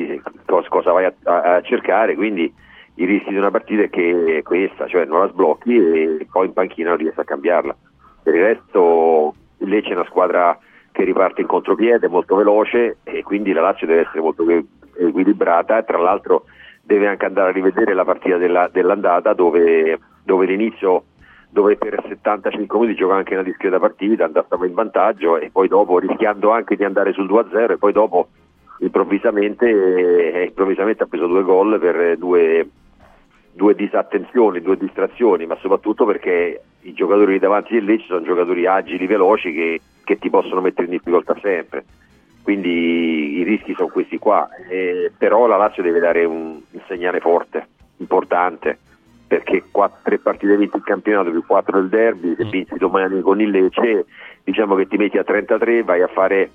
cosa vai a, a- cercare, quindi i rischi di una partita è che è questa, cioè non la sblocchi e poi in panchina non riesci a cambiarla. Per il resto il Lecce è una squadra che riparte in contropiede, molto veloce e quindi la Lazio deve essere molto equi- equilibrata tra l'altro deve anche andare a rivedere la partita della- dell'andata dove, dove l'inizio dove per 75 minuti gioca anche una discreta partita, andava in vantaggio e poi dopo rischiando anche di andare sul 2-0 e poi dopo improvvisamente, eh, improvvisamente ha preso due gol per due, due disattenzioni, due distrazioni, ma soprattutto perché i giocatori lì davanti del Lecce sono giocatori agili, veloci che, che ti possono mettere in difficoltà sempre. Quindi i rischi sono questi qua, eh, però la Lazio deve dare un, segnale forte, importante, perché quattro, tre partite vinte in campionato più quattro del derby, se vinci domani con il Lecce, diciamo che ti metti a 33, vai a fare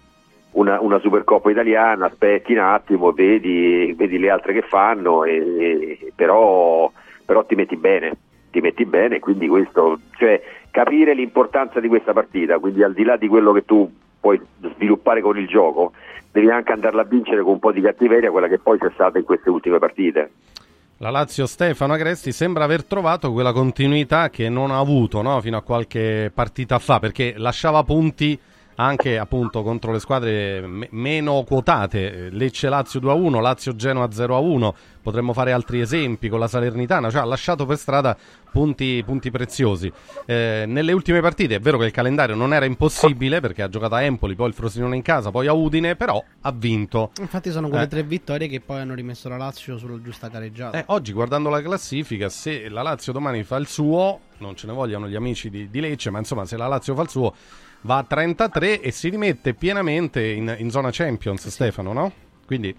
una, una Supercoppa italiana, aspetti un attimo, vedi, vedi le altre che fanno, e, e- però, però ti metti bene, ti metti bene, quindi questo, cioè capire l'importanza di questa partita, quindi al di là di quello che tu puoi sviluppare con il gioco, devi anche andarla a vincere con un po' di cattiveria, quella che poi c'è stata in queste ultime partite. La Lazio Stefano Agresti sembra aver trovato quella continuità che non ha avuto no? fino a qualche partita fa, perché lasciava punti anche appunto contro le squadre me- meno quotate, Lecce Lazio 2-1, Lazio Genoa 0-1, potremmo fare altri esempi con la Salernitana, cioè ha lasciato per strada punti, punti preziosi. Eh, nelle ultime partite è vero che il calendario non era impossibile perché ha giocato a Empoli, poi il Frosinone in casa, poi a Udine, però ha vinto. Infatti sono quelle Eh. tre vittorie che poi hanno rimesso la Lazio sulla giusta gareggiata. Eh, oggi guardando la classifica, se la Lazio domani fa il suo, non ce ne vogliano gli amici di, di Lecce, ma insomma se la Lazio fa il suo va a 33 e si rimette pienamente in, in zona Champions, Stefano, no? Quindi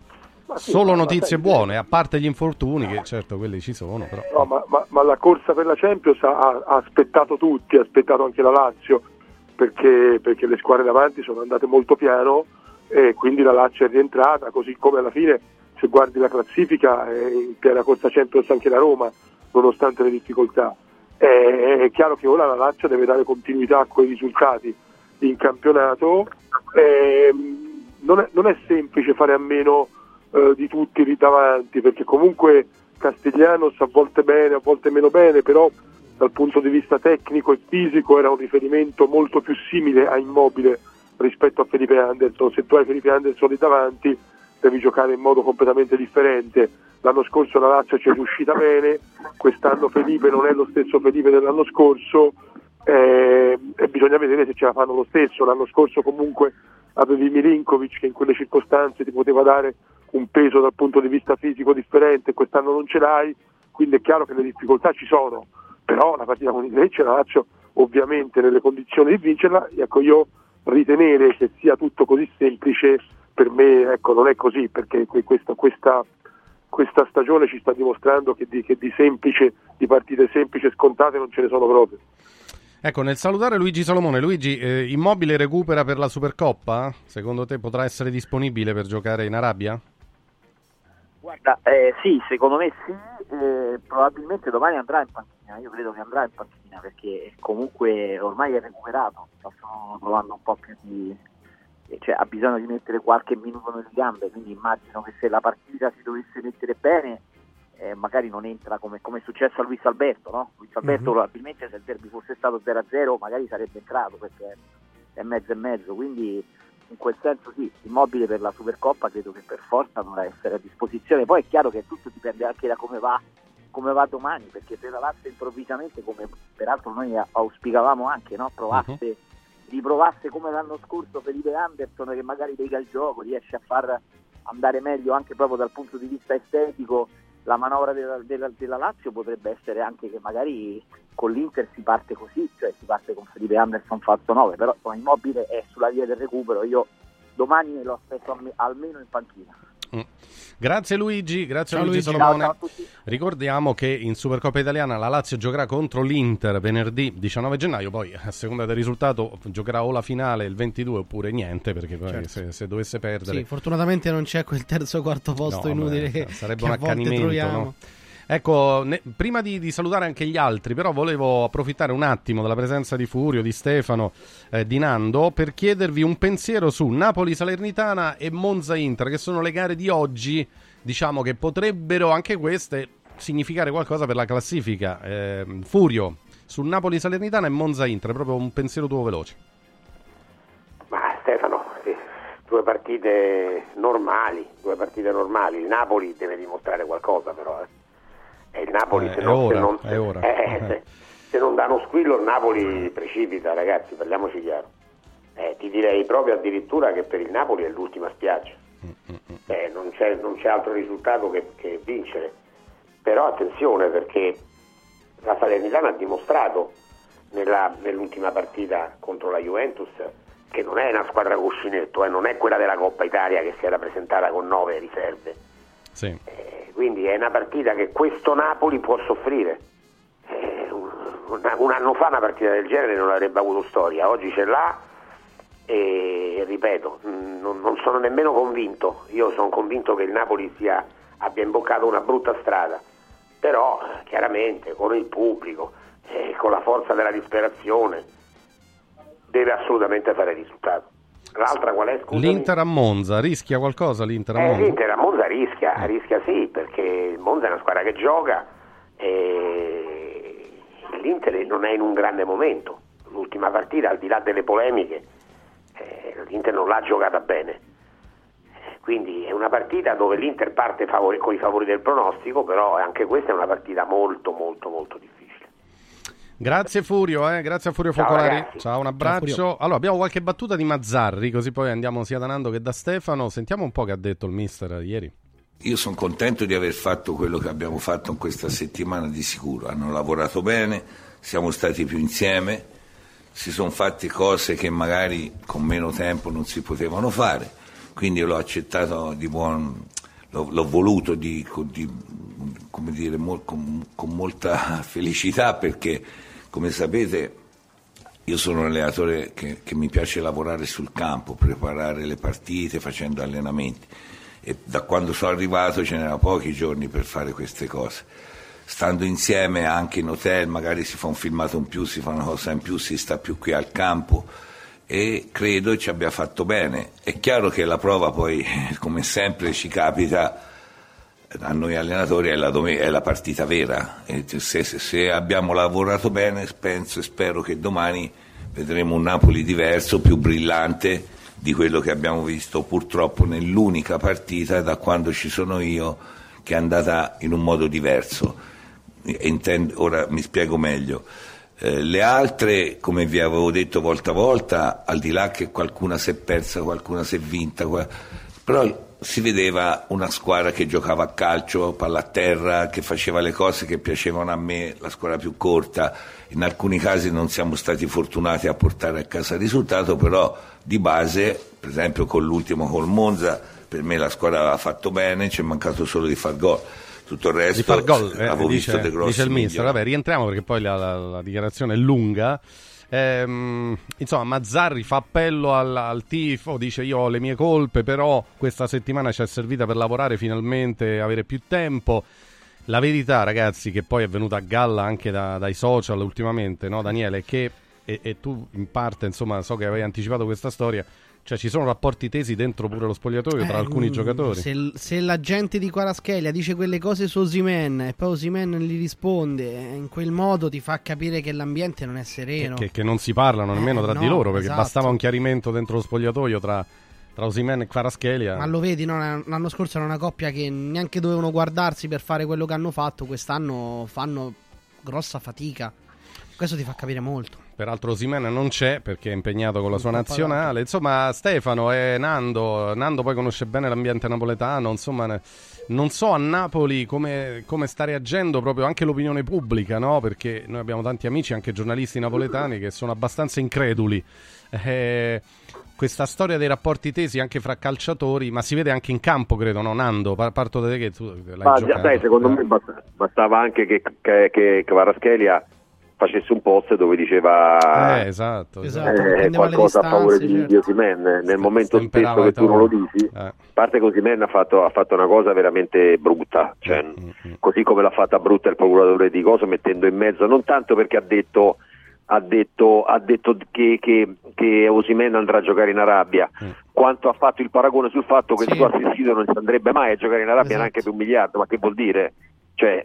sì, solo notizie buone, a parte gli infortuni, che certo quelli ci sono, però... No, ma, ma- ma la corsa per la Champions ha, ha aspettato tutti, ha aspettato anche la Lazio, perché, perché le squadre davanti sono andate molto piano e quindi la Lazio è rientrata, così come alla fine se guardi la classifica è in piena corsa Champions anche la Roma, nonostante le difficoltà. È, è chiaro che ora la Lazio deve dare continuità a quei risultati in campionato. Ehm, non, è, non è semplice fare a meno eh, di tutti lì davanti, perché comunque Castiglianos a volte bene, a volte meno bene, però dal punto di vista tecnico e fisico era un riferimento molto più simile a Immobile rispetto a Felipe Anderson. Se tu hai Felipe Anderson lì davanti devi giocare in modo completamente differente. L'anno scorso la Lazio ci è riuscita bene, quest'anno Felipe non è lo stesso Felipe dell'anno scorso eh, e bisogna vedere se ce la fanno lo stesso. L'anno scorso comunque avevi Milinkovic che in quelle circostanze ti poteva dare un peso dal punto di vista fisico differente, quest'anno non ce l'hai, quindi è chiaro che le difficoltà ci sono, però la partita con il Lecce la Lazio ovviamente nelle condizioni di vincerla, ecco io ritenere che sia tutto così semplice per me ecco, non è così perché que- questa, questa, questa stagione ci sta dimostrando che di, che di semplice, di partite semplici e scontate non ce ne sono proprio. Ecco, nel salutare Luigi Salomone, Luigi, eh, Immobile recupera per la Supercoppa? Secondo te potrà essere disponibile per giocare in Arabia? Guarda, eh, sì, secondo me sì, eh, probabilmente domani andrà in panchina, io credo che andrà in panchina perché comunque ormai è recuperato, sta solo trovando un po' più di... eh, cioè ha bisogno di mettere qualche minuto nelle gambe, quindi immagino che se la partita si dovesse mettere bene eh, magari non entra come, come è successo a Luis Alberto, no? Luis Alberto Mhm. probabilmente se il derby fosse stato 0-0 magari sarebbe entrato perché è mezzo e mezzo, quindi in quel senso sì, immobile per la Supercoppa credo che per forza dovrà essere a disposizione. Poi è chiaro che tutto dipende anche da come va, come va domani, perché se la Lazio improvvisamente, come peraltro noi auspicavamo anche, no? provasse, riprovasse come l'anno scorso Felipe Anderson che magari lega il gioco, riesce a far andare meglio anche proprio dal punto di vista estetico la manovra della, della- della Lazio potrebbe essere anche che magari con l'Inter si parte così, cioè si parte con Felipe Anderson falso 9, però insomma, Immobile è sulla via del recupero, io domani lo aspetto alme- almeno in panchina. Mm. Grazie Luigi, grazie Ciao Luigi Luigi. Salomone. Ciao, ciao. Ricordiamo che in Supercoppa italiana la Lazio giocherà contro l'Inter venerdì 19 gennaio, poi a seconda del risultato giocherà o la finale il 22 oppure niente, perché poi Certo. se, se dovesse perdere... Sì, fortunatamente non c'è quel terzo o quarto posto No, inutile beh, sarebbe un accanimento. no? Ecco, ne- prima di, di salutare anche gli altri, però volevo approfittare un attimo della presenza di Furio, di Stefano, eh, di Nando, per chiedervi un pensiero su Napoli-Salernitana e Monza-Inter, che sono le gare di oggi, diciamo che potrebbero anche queste significare qualcosa per la classifica. Eh, Furio, su Napoli-Salernitana e Monza-Inter, proprio un pensiero tuo veloce. Ma Stefano, sì, due partite normali, due partite normali. Il Napoli deve dimostrare qualcosa però. Eh. E il Napoli Eh, se è non, se ora, non- è ora. eh, se, se non dà uno squillo il Napoli precipita, ragazzi, parliamoci chiaro. Eh, ti direi proprio addirittura che per il Napoli è l'ultima spiaggia. Mm, Cioè, non, c'è, non c'è altro risultato che, che vincere. Però attenzione perché la Salernitana ha dimostrato nella- nell'ultima partita contro la Juventus che non è una squadra cuscinetto, eh, non è quella della Coppa Italia che si era presentata con nove riserve. Sì. Quindi è una partita che questo Napoli può soffrire. Eh, un, anno fa una partita del genere non avrebbe avuto storia, oggi ce l'ha e ripeto, non, sono nemmeno convinto, io sono convinto che il Napoli sia, abbia imboccato una brutta strada, però chiaramente con il pubblico, eh, con la forza della disperazione, deve assolutamente fare risultato. L'altra qual è? Scusami? L'Inter a Monza, rischia qualcosa l'Inter a Eh, Monza? l'Inter a Monza rischia, rischia sì, perché Monza è una squadra che gioca e l'Inter non è in un grande momento. L'ultima partita, al di là delle polemiche, eh, l'Inter non l'ha giocata bene. Eh, Quindi è una partita dove l'Inter parte favori- con i favori del pronostico, però anche questa è una partita molto molto molto difficile. Grazie Furio, eh, grazie a Furio Ciao, Focolari. ragazzi. Ciao, un Ciao, abbraccio. Furio. allora, abbiamo qualche battuta di Mazzarri, così poi andiamo sia da Nando che da Stefano. Sentiamo un po' che ha detto il mister ieri. Io sono contento di aver fatto quello che abbiamo fatto in questa settimana di sicuro. Hanno lavorato bene, siamo stati più insieme, si sono fatte cose che magari con meno tempo non si potevano fare, quindi io l'ho accettato di buon, l'ho, l'ho voluto di, di- come dire, con, con molta felicità perché, come sapete, io sono un allenatore che, che mi piace lavorare sul campo, preparare le partite facendo allenamenti e da quando sono arrivato ce n'erano pochi giorni per fare queste cose. Stando insieme anche in hotel, magari si fa un filmato in più, si fa una cosa in più, si sta più qui al campo e credo ci abbia fatto bene. È chiaro che la prova poi, come sempre ci capita, a noi allenatori è la, dome- è la partita vera. Se, se- se abbiamo lavorato bene, penso e spero che domani vedremo un Napoli diverso, più brillante di quello che abbiamo visto purtroppo nell'unica partita da quando ci sono io che è andata in un modo diverso. Intendo- ora mi spiego meglio. Eh, le altre, come vi avevo detto volta a volta, al di là che qualcuna si è persa, qualcuna si è vinta, però si vedeva una squadra che giocava a calcio, palla a terra, che faceva le cose che piacevano a me, la squadra più corta. In alcuni casi non siamo stati fortunati a portare a casa il risultato, però di base, per esempio con l'ultimo col Monza, per me la squadra aveva fatto bene, ci è mancato solo di far gol. Tutto il resto Di far gol, eh, avevo visto dice, dei grossi dice il mister. Vabbè, rientriamo perché poi la, la- la dichiarazione è lunga. Ehm, insomma, Mazzarri fa appello al, al tifo, dice io ho le mie colpe, però questa settimana ci è servita per lavorare finalmente, avere più tempo. La verità, ragazzi, che poi è venuta a galla anche da- dai social ultimamente, no, Daniele, che, e, e tu in parte, insomma, so che avevi anticipato questa storia, cioè ci sono rapporti tesi dentro pure lo spogliatoio tra Eh, alcuni mm, giocatori. Se, se la gente di Quaraschelia dice quelle cose su Osimen e poi Osimen gli risponde eh, in quel modo ti fa capire che l'ambiente non è sereno. che, che non si parlano nemmeno Eh, tra no, di loro perché esatto. bastava un chiarimento dentro lo spogliatoio tra, tra Osimen e Kvaratskhelia Ma lo vedi, no? l'anno scorso era una coppia che neanche dovevano guardarsi per fare quello che hanno fatto, quest'anno fanno grossa fatica. Questo ti fa capire molto. Peraltro Osimen non c'è perché è impegnato con la sua nazionale. Insomma Stefano e Nando Nando poi conosce bene l'ambiente napoletano insomma non so a Napoli come, come sta reagendo proprio anche l'opinione pubblica no? perché noi abbiamo tanti amici anche giornalisti napoletani che sono abbastanza increduli. Eh, questa storia dei rapporti tesi anche fra calciatori ma si vede anche in campo credo no Nando? Pa- parto da te che tu l'hai Ma già, giocato. dai, secondo me basta- bastava anche che, che, che Kvaratskhelia facesse un post dove diceva Eh, esatto, eh, esatto. Le qualcosa a favore distanze, di, certo. di Osimhen. Nel momento Stemperava stesso che tu non lo dici, Eh. a parte che Osimhen ha fatto, ha fatto una cosa veramente brutta, cioè, Mm, così come l'ha fatta brutta il procuratore di Coso mettendo in mezzo, non tanto perché ha detto ha detto, ha detto che, che, che Osimhen andrà a giocare in Arabia, Mm. quanto ha fatto il paragone sul fatto che il suo assistito non ci andrebbe mai a giocare in Arabia Esatto. neanche per un miliardo, ma che vuol dire? Cioè.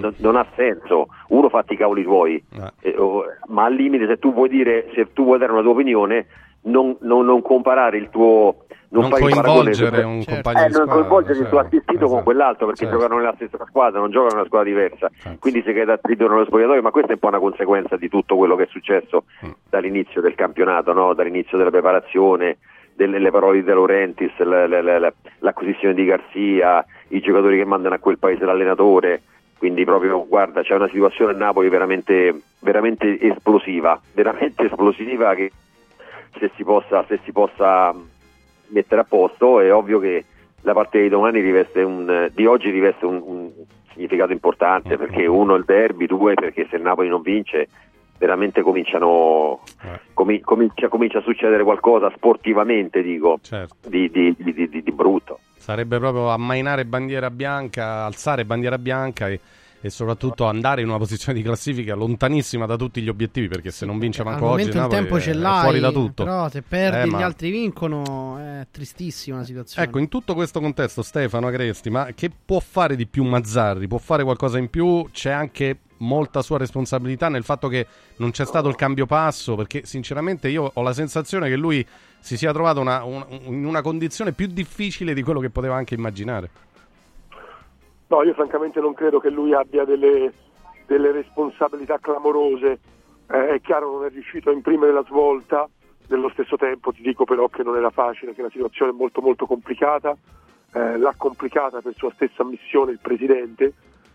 Non, non ha senso, uno fatti i cavoli tuoi, Eh, oh, ma al limite se tu vuoi dire, se tu vuoi dare una tua opinione, non, non- non comparare il tuo... Non paragone coinvolgere un Certo. compagno eh, di non squadra, coinvolgere il tuo certo, assistito con quell'altro perché certo. giocano nella stessa squadra, non giocano in una squadra diversa, quindi si queda zitto nello spogliatoio, ma questa è un po' una conseguenza di tutto quello che è successo Mm. dall'inizio del campionato, no? dall'inizio della preparazione, delle le parole di De Laurentiis, la- la- la- la- l'acquisizione di Garzia, i giocatori che mandano a quel paese l'allenatore, quindi proprio guarda c'è una situazione a Napoli veramente, veramente esplosiva, veramente esplosiva che se si possa, se si possa mettere a posto è ovvio che la partita di domani riveste un, di oggi riveste un, un significato importante perché uno il derby, due perché se il Napoli non vince veramente cominciano comi- comincia, comincia a succedere qualcosa sportivamente dico di, di- di- di- di brutto Sarebbe proprio ammainare bandiera bianca, alzare bandiera bianca e, e soprattutto andare in una posizione di classifica lontanissima da tutti gli obiettivi perché se non vince manco oggi il Napoli tempo è- ce è l'hai, fuori da tutto. però se perdi Eh, gli ma- altri vincono è tristissima la situazione. Ecco, in tutto questo contesto, Stefano Agresti, ma che può fare di più Mazzarri? Può fare qualcosa in più? C'è anche molta sua responsabilità nel fatto che non c'è stato il cambio passo, perché sinceramente io ho la sensazione che lui si sia trovato una- un- in una condizione più difficile di quello che poteva anche immaginare. No, io francamente non credo che lui abbia delle, delle responsabilità clamorose. Eh, è chiaro non è riuscito a imprimere la svolta, nello stesso tempo ti dico però che non era facile, che la situazione è molto molto complicata. Eh, l'ha complicata per sua stessa ammissione il Presidente,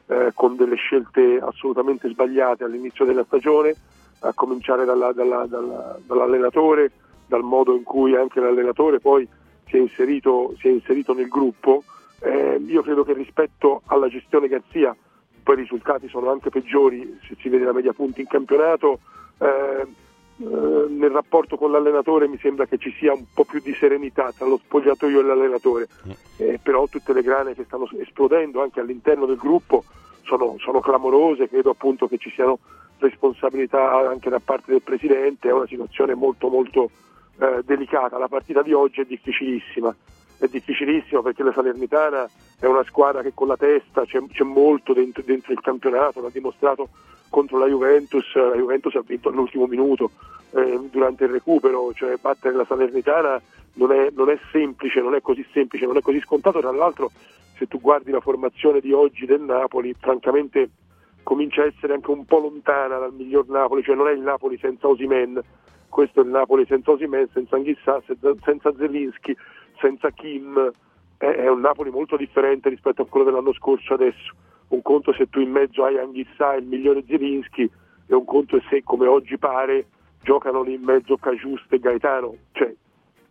eh, con delle scelte assolutamente sbagliate all'inizio della stagione, a cominciare dalla- dalla- dalla- dall'allenatore, dal modo in cui anche l'allenatore poi si è inserito, si è inserito nel gruppo. Eh, io credo che rispetto alla gestione Garzia, poi i risultati sono anche peggiori, se si vede la media punti in campionato, eh, nel rapporto con l'allenatore mi sembra che ci sia un po' più di serenità tra lo spogliatoio e l'allenatore, Eh, però tutte le grane che stanno esplodendo anche all'interno del gruppo sono, sono clamorose, credo appunto che ci siano responsabilità anche da parte del Presidente, è una situazione molto molto eh, delicata, la partita di oggi è difficilissima, è difficilissima perché la Salernitana è una squadra che con la testa c'è, c'è molto dentro, dentro il campionato, l'ha dimostrato contro la Juventus, la Juventus ha vinto all'ultimo minuto eh, durante il recupero, cioè battere la Salernitana non è, non è semplice, non è così semplice, non è così scontato, tra l'altro se tu guardi la formazione di oggi del Napoli, francamente comincia a essere anche un po' lontana dal miglior Napoli, cioè non è il Napoli senza Osimen, questo è il Napoli senza Osimen, senza Anghissà, senza, Zelinski, senza Kim, è, è un Napoli molto differente rispetto a quello dell'anno scorso adesso. Un conto se tu in mezzo hai Anghissà e il migliore Zelinski e un conto se come oggi pare giocano lì in mezzo Cagiuste e Gaetano, cioè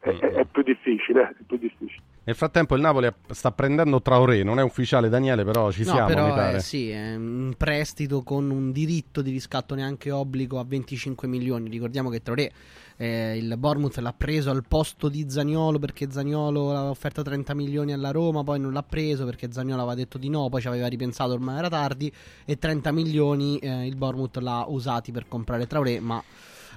è- è più difficile, è più difficile. Nel frattempo il Napoli sta prendendo Traoré, non è ufficiale Daniele, però ci No, siamo, mi però pare. eh, sì, è un prestito con un diritto di riscatto neanche obbligo a 25 milioni. Ricordiamo che Traoré eh, il Bournemouth l'ha preso al posto di Zagnolo perché Zagnolo aveva offerto 30 milioni alla Roma, poi non l'ha preso perché Zagnolo aveva detto di no, poi ci aveva ripensato, ormai era tardi e 30 milioni eh, il Bournemouth l'ha usati per comprare Traoré, ma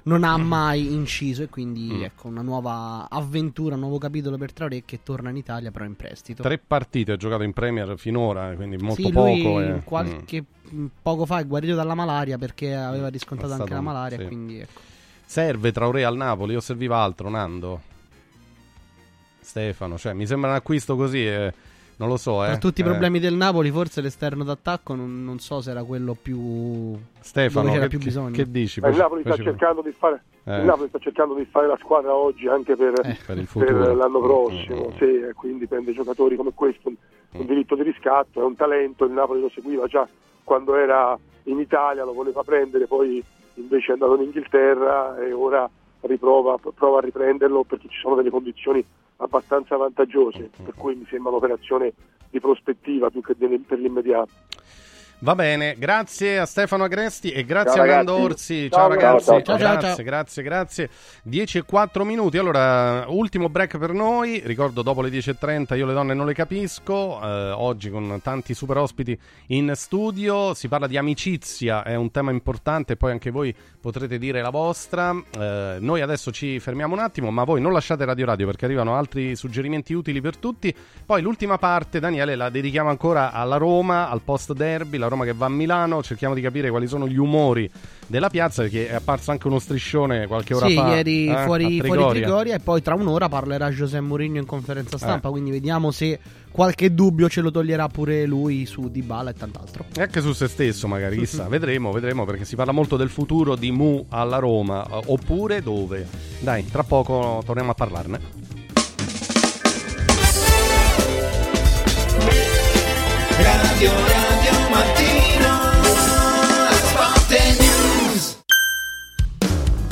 non ha mai inciso e quindi Mm. ecco una nuova avventura, un nuovo capitolo per Traoré che torna in Italia però in prestito. Tre partite ha giocato in Premier finora, quindi molto Sì, lui poco. e- qualche mh, poco fa è guarito dalla malaria perché aveva riscontrato È anche la malaria, sì. quindi ecco. Serve Traoré al Napoli o serviva altro, Nando? Stefano, cioè mi sembra un acquisto così e non lo so, eh. Per tutti i Eh, problemi del Napoli, forse l'esterno d'attacco non, non so se era quello più Stefano, dove c'era che, più che- bisogno. che dici? Eh, il Napoli sta cercando di fare Eh. il Napoli sta cercando di fare la squadra oggi anche per, per il futuro. per l'anno Mm, prossimo, sì, e quindi prende giocatori come questo, un, un diritto di riscatto, è un talento, il Napoli lo seguiva già quando era in Italia, lo voleva prendere, poi invece è andato in Inghilterra e ora riprova prova a riprenderlo perché ci sono delle condizioni abbastanza vantaggiose, per cui mi sembra un'operazione di prospettiva più che per l'immediato. Va bene, grazie a Stefano Agresti e grazie Ciao, a Nando. Orsi. Ciao, Ciao, ragazzi, ciao, ciao. grazie, grazie, grazie. 10 e 4 minuti. Allora, ultimo break per noi. Ricordo dopo le 10.30 io le donne non le capisco. Eh, oggi con tanti super ospiti in studio. Si parla di amicizia, è un tema importante. Poi anche voi potrete dire la vostra. Eh, noi adesso ci fermiamo un attimo, ma voi non lasciate Radio Radio perché arrivano altri suggerimenti utili per tutti. Poi l'ultima parte, Daniele, la dedichiamo ancora alla Roma, al post derby, la Roma che va a Milano, cerchiamo di capire quali sono gli umori della piazza perché è apparso anche uno striscione qualche ora sì, fa. Sì, ieri eh, fuori, Trigoria. fuori Trigoria e poi tra un'ora parlerà Giuseppe Mourinho in conferenza eh. stampa, eh. quindi vediamo se qualche dubbio ce lo toglierà pure lui su Di Bala e tant'altro. E anche su se stesso magari, chissà, vedremo, vedremo perché si parla molto del futuro di Mu alla Roma, eh, oppure dove? Dai, tra poco torniamo a parlarne. Radio Radio Mattino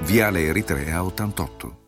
Viale Eritrea 88.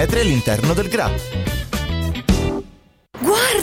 all'interno del GRA.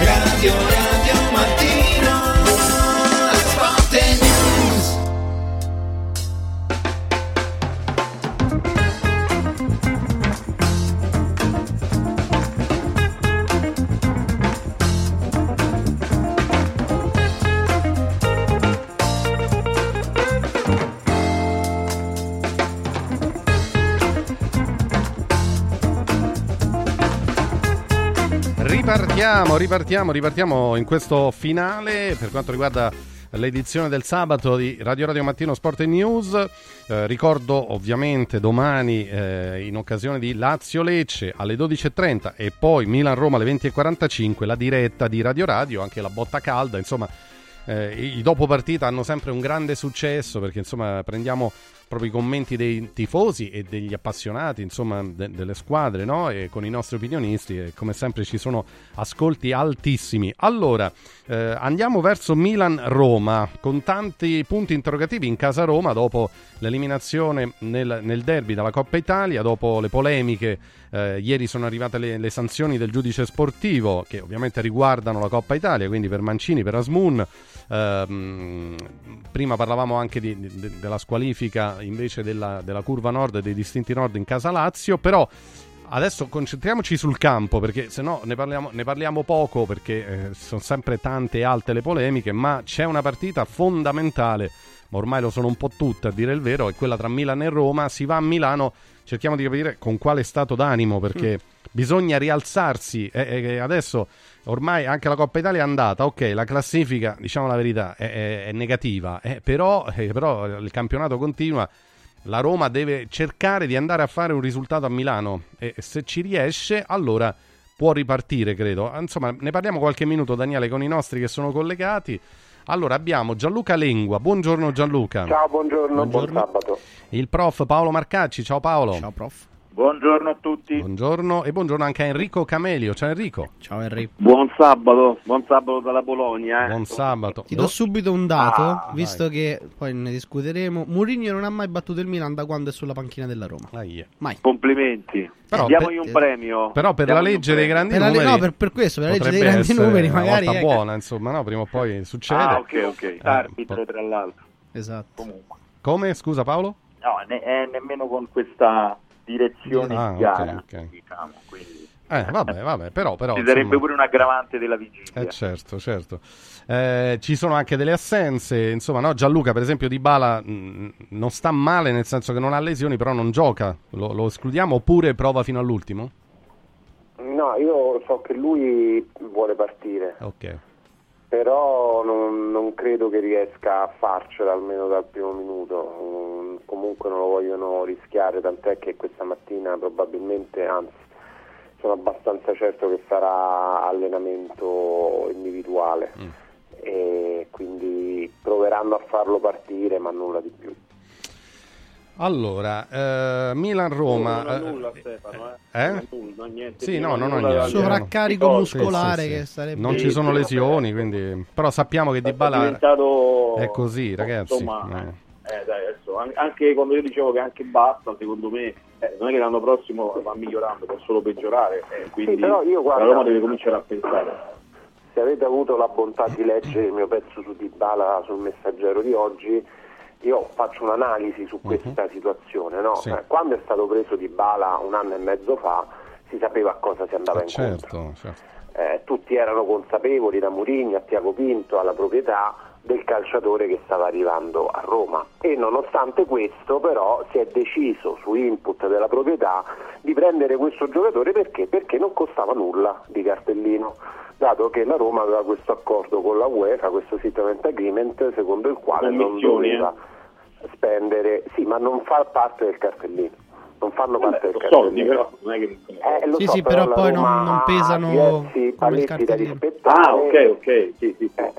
Radio Radio Ripartiamo, ripartiamo, ripartiamo in questo finale per quanto riguarda l'edizione del sabato di Radio Radio Mattino Sport e News. Eh, ricordo ovviamente domani eh, in occasione di Lazio Lecce alle 12.30 e poi Milan Roma alle 20.45 la diretta di Radio Radio, anche la botta calda, insomma eh, i dopo partita hanno sempre un grande successo perché insomma prendiamo proprio i commenti dei tifosi e degli appassionati insomma de- delle squadre no? e con i nostri opinionisti e come sempre ci sono ascolti altissimi allora eh, andiamo verso Milan-Roma con tanti punti interrogativi in casa Roma dopo l'eliminazione nel, nel derby dalla Coppa Italia dopo le polemiche eh, ieri sono arrivate le, le sanzioni del giudice sportivo che ovviamente riguardano la Coppa Italia quindi per Mancini, per Asmun Ehm, prima parlavamo anche di, di, della squalifica invece della, della curva nord e dei distinti nord in casa Lazio, però adesso concentriamoci sul campo perché se no ne parliamo, ne parliamo poco perché eh, sono sempre tante e alte le polemiche, ma c'è una partita fondamentale, ma ormai lo sono un po' tutte a dire il vero, è quella tra Milano e Roma, si va a Milano, cerchiamo di capire con quale stato d'animo perché mm. bisogna rialzarsi e, e adesso ormai anche la Coppa Italia è andata, ok, la classifica, diciamo la verità, è, è, è negativa, eh, però, eh, però, il campionato continua, la Roma deve cercare di andare a fare un risultato a Milano e se ci riesce allora può ripartire, credo. Insomma, ne parliamo qualche minuto, Daniele, con i nostri che sono collegati. Allora abbiamo Gianluca Lengua, buongiorno Gianluca. Ciao, buongiorno, buongiorno. buon sabato. Il prof Paolo Marcacci, ciao Paolo. Ciao prof. Buongiorno a tutti. Buongiorno e buongiorno anche a Enrico Camelio. Ciao Enrico. Ciao Enrico. Buon sabato, buon sabato dalla Bologna. Eh. Buon sabato. Ti do subito un dato, ah, visto vai. che poi ne discuteremo. Mourinho non ha mai battuto il Milan da quando è sulla panchina della Roma. Ah, yeah. Mai. Complimenti. Però Diamogli per, un premio. Però per Diamogli la legge dei grandi per numeri. no, per, per, questo, per la legge dei grandi numeri, magari. Una volta buona, insomma, no? Prima o poi succede. Ah, ok, ok. Eh, Arbitro, tra l'altro. Esatto. Comunque. Come? Scusa Paolo? No, ne- è nemmeno con questa direzione ah, di gara, okay, okay. diciamo, quindi... Eh, vabbè, vabbè, però, però ci sarebbe insomma... pure un aggravante della vigilia. Eh, certo, certo. Eh, ci sono anche delle assenze, insomma, no? Gianluca, per esempio, Di Bala mh, non sta male, nel senso che non ha lesioni, però non gioca. Lo, lo escludiamo oppure prova fino all'ultimo? No, io so che lui vuole partire. Ok. Però non, non credo che riesca a farcela almeno dal primo minuto. Mm, comunque non lo vogliono rischiare, tant'è che questa mattina probabilmente, anzi, sono abbastanza certo che farà allenamento individuale mm. e quindi proveranno a farlo partire ma nulla di più. Allora, eh, Milan-Roma. Non, non nulla, Stefano. Eh? eh? Nulla, niente, sì, no, non ho niente. Sovraccarico muscolare sì, sì, sì. che sarebbe. Non ci sono lesioni, quindi. Però sappiamo che Di Bala diventato... è così, ragazzi. Insomma, eh. eh, dai, adesso, anche quando io dicevo che anche basta, secondo me, eh, non è che l'anno prossimo va migliorando, può solo peggiorare. Eh, quindi però io, guarda, la Roma deve cominciare a pensare. Se avete avuto la bontà di leggere il mio pezzo su Di Bala sul messaggero di oggi io faccio un'analisi su questa uh-huh. situazione. No? Sì. quando è stato preso di bala un anno e mezzo fa si sapeva a cosa si andava eh, incontro. Certo, certo. Eh, tutti erano consapevoli da Murigno a Tiago Pinto alla proprietà del calciatore che stava arrivando a Roma e nonostante questo però si è deciso su input della proprietà di prendere questo giocatore perché? Perché non costava nulla di cartellino dato che la Roma aveva questo accordo con la UEFA, questo settlement agreement secondo il quale non doveva eh? spendere, sì ma non fa parte del cartellino non fanno Vabbè, parte del cartellino. soldi però non è che eh, sì, so, sì, però, la poi Roma non, non pesano diversi come il cartellino. rispettare Ah, ok, ok, sì, sì. Eh,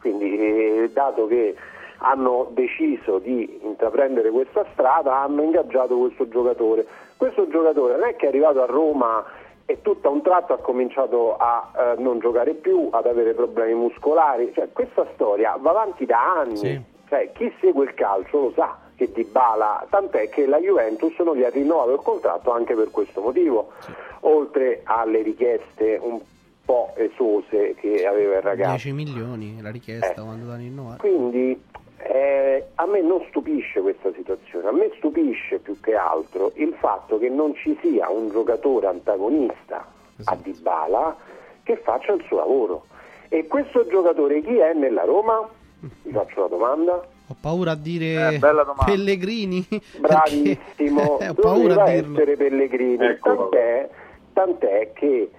quindi eh, dato che hanno deciso di intraprendere questa strada hanno ingaggiato questo giocatore questo giocatore non è che è arrivato a Roma e tutto a un tratto ha cominciato a eh, non giocare più, ad avere problemi muscolari, cioè, questa storia va avanti da anni, Sì. cioè, chi segue il calcio lo sa che Di Bala, tant'è che la Juventus non gli ha rinnovato il contratto anche per questo motivo, oltre alle richieste un po' esose che aveva il ragazzo. 10 milioni la richiesta Eh. quando danno rinnovare. Quindi eh, a me non stupisce questa situazione, a me stupisce più che altro il fatto che non ci sia un giocatore antagonista a Dybala che faccia il suo lavoro. E questo giocatore chi è nella Roma? Vi faccio la domanda. Ho paura a dire Eh. Pellegrini. Bravissimo, perché- ho paura a dirlo. essere Pellegrini, Ecco. tant'è, tant'è che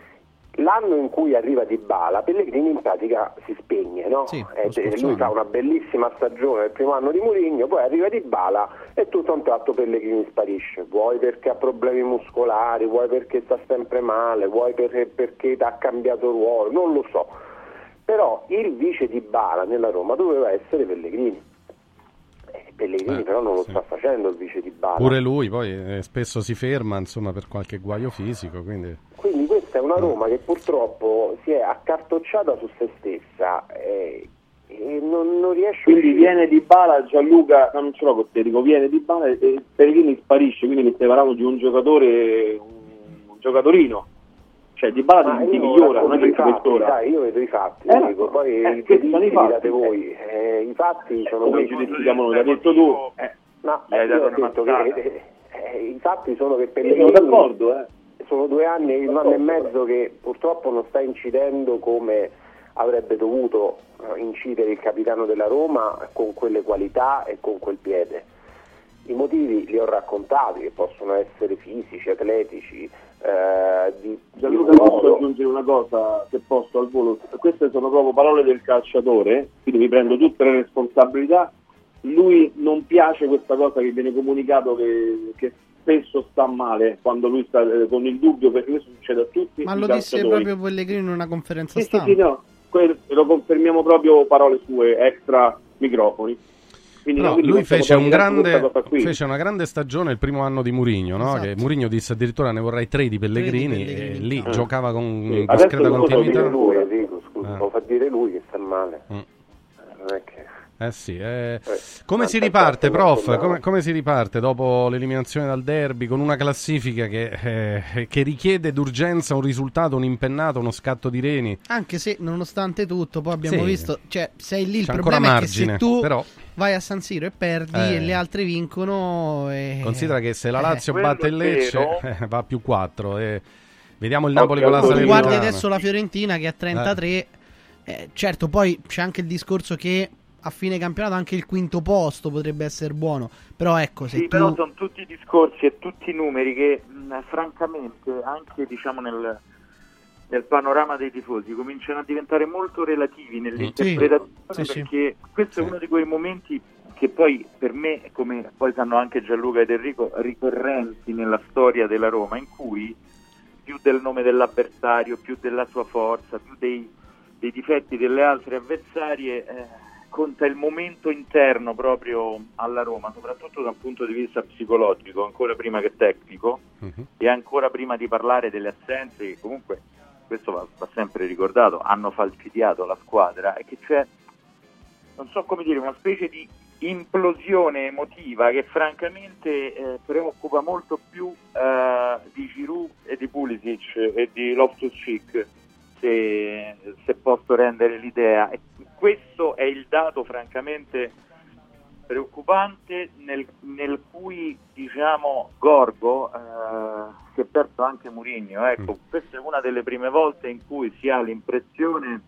l'anno in cui arriva Di Bala, Pellegrini in pratica si spegne, no? Sì, Eh, lui fa una bellissima stagione il primo anno di Mourinho, poi arriva Di Bala e tutto a un tratto Pellegrini sparisce. Vuoi perché ha problemi muscolari, vuoi perché sta sempre male, vuoi perché, perché ha cambiato ruolo, non lo so. Però il vice Di Bala nella Roma doveva essere Pellegrini. Eh, Pellegrini Eh, però non lo sì. sta facendo il vice Di Bala. Pure lui poi eh, spesso si ferma insomma per qualche guaio fisico, quindi Quindi questa è una Roma che purtroppo si è accartocciata su se stessa eh, e non, non riesce a Quindi viene Di Bala, Gianluca, no, non ce l'ho con te, dico, viene Di Bala e Pellegrini sparisce, quindi mi stai parlando di un giocatore, un, un giocatorino. Cioè Di Bala io migliora, non è che i ti fatti, peggiora. sai, io vedo i fatti, Eh, dico, poi eh, i questi sono i giudizi li fatti, date eh. voi. Eh, I fatti sono Come questi. giudichiamo noi, l'hai detto tu. Eh, No, eh, dato io ho detto che eh, i fatti sono che Pellegrini sono d'accordo, eh. sono due anni, un anno e mezzo che purtroppo non sta incidendo come avrebbe dovuto eh, incidere il capitano della Roma con quelle qualità e con quel piede. I motivi li ho raccontati, che possono essere fisici, atletici, eh, di, Gianluca, posso aggiungere una cosa se posso al volo? Queste sono proprio parole del calciatore, quindi mi prendo tutte le responsabilità. Lui non piace questa cosa che viene comunicato che, che spesso sta male quando lui sta eh, con il dubbio, perché questo succede a tutti Ma lo disse proprio Pellegrini in una conferenza Sì, sì, stampa. sì, no, que- lo confermiamo proprio parole sue, extra microfoni. Quindi, quindi lui fece, un grande, fece una grande stagione il primo anno di Murigno, no? Esatto. che Murigno disse addirittura ne vorrei tre di Pellegrini, Tre di Pellegrini. e lì Ah. giocava con Sì. discreta Adesso lo continuità. dire lui, Enrico, scusa, Eh. lo fa dire lui che sta male. Mm. Eh, Non è che... Eh sì, eh. Eh, come si riparte, prof? Come, come si riparte dopo l'eliminazione dal derby con una classifica che, eh, che richiede d'urgenza un risultato, un'impennata, uno scatto di reni? Anche se, nonostante tutto, poi abbiamo Sì. visto, cioè, sei lì, il C'è problema è margine, che se tu però vai a San Siro e perdi Eh. e le altre vincono... E... considera che se la Eh. Lazio quello batte il è Lecce vero. eh, va a più 4 e vediamo il Napoli con la. Salernitana. guardi adesso la Fiorentina che ha 33. eh, certo, poi c'è anche il discorso che a fine campionato anche il quinto posto potrebbe essere buono. Però ecco, se Sì, tu... però sono tutti discorsi e tutti numeri che mh, francamente anche diciamo nel, nel panorama dei tifosi cominciano a diventare molto relativi nell'interpretazione Sì, sì, perché questo è uno di quei momenti che poi per me, come poi sanno anche Gianluca ed Enrico, ricorrenti nella storia della Roma, in cui più del nome dell'avversario, più della sua forza, più dei, dei difetti delle altre avversarie, eh, conta il momento interno proprio alla Roma, soprattutto da un punto di vista psicologico, ancora prima che tecnico, Mhm. e ancora prima di parlare delle assenze che comunque, questo va, va sempre ricordato, hanno falcidiato la squadra e che c'è, non so come dire, una specie di implosione emotiva che francamente eh, preoccupa molto più eh, di Giroud e di Pulisic e di Loftus-Cheek se, se posso rendere l'idea. E questo è il dato francamente preoccupante nel, nel cui diciamo Gorgo eh, si è perso anche Murigno ecco. Questa è una delle prime volte in cui si ha l'impressione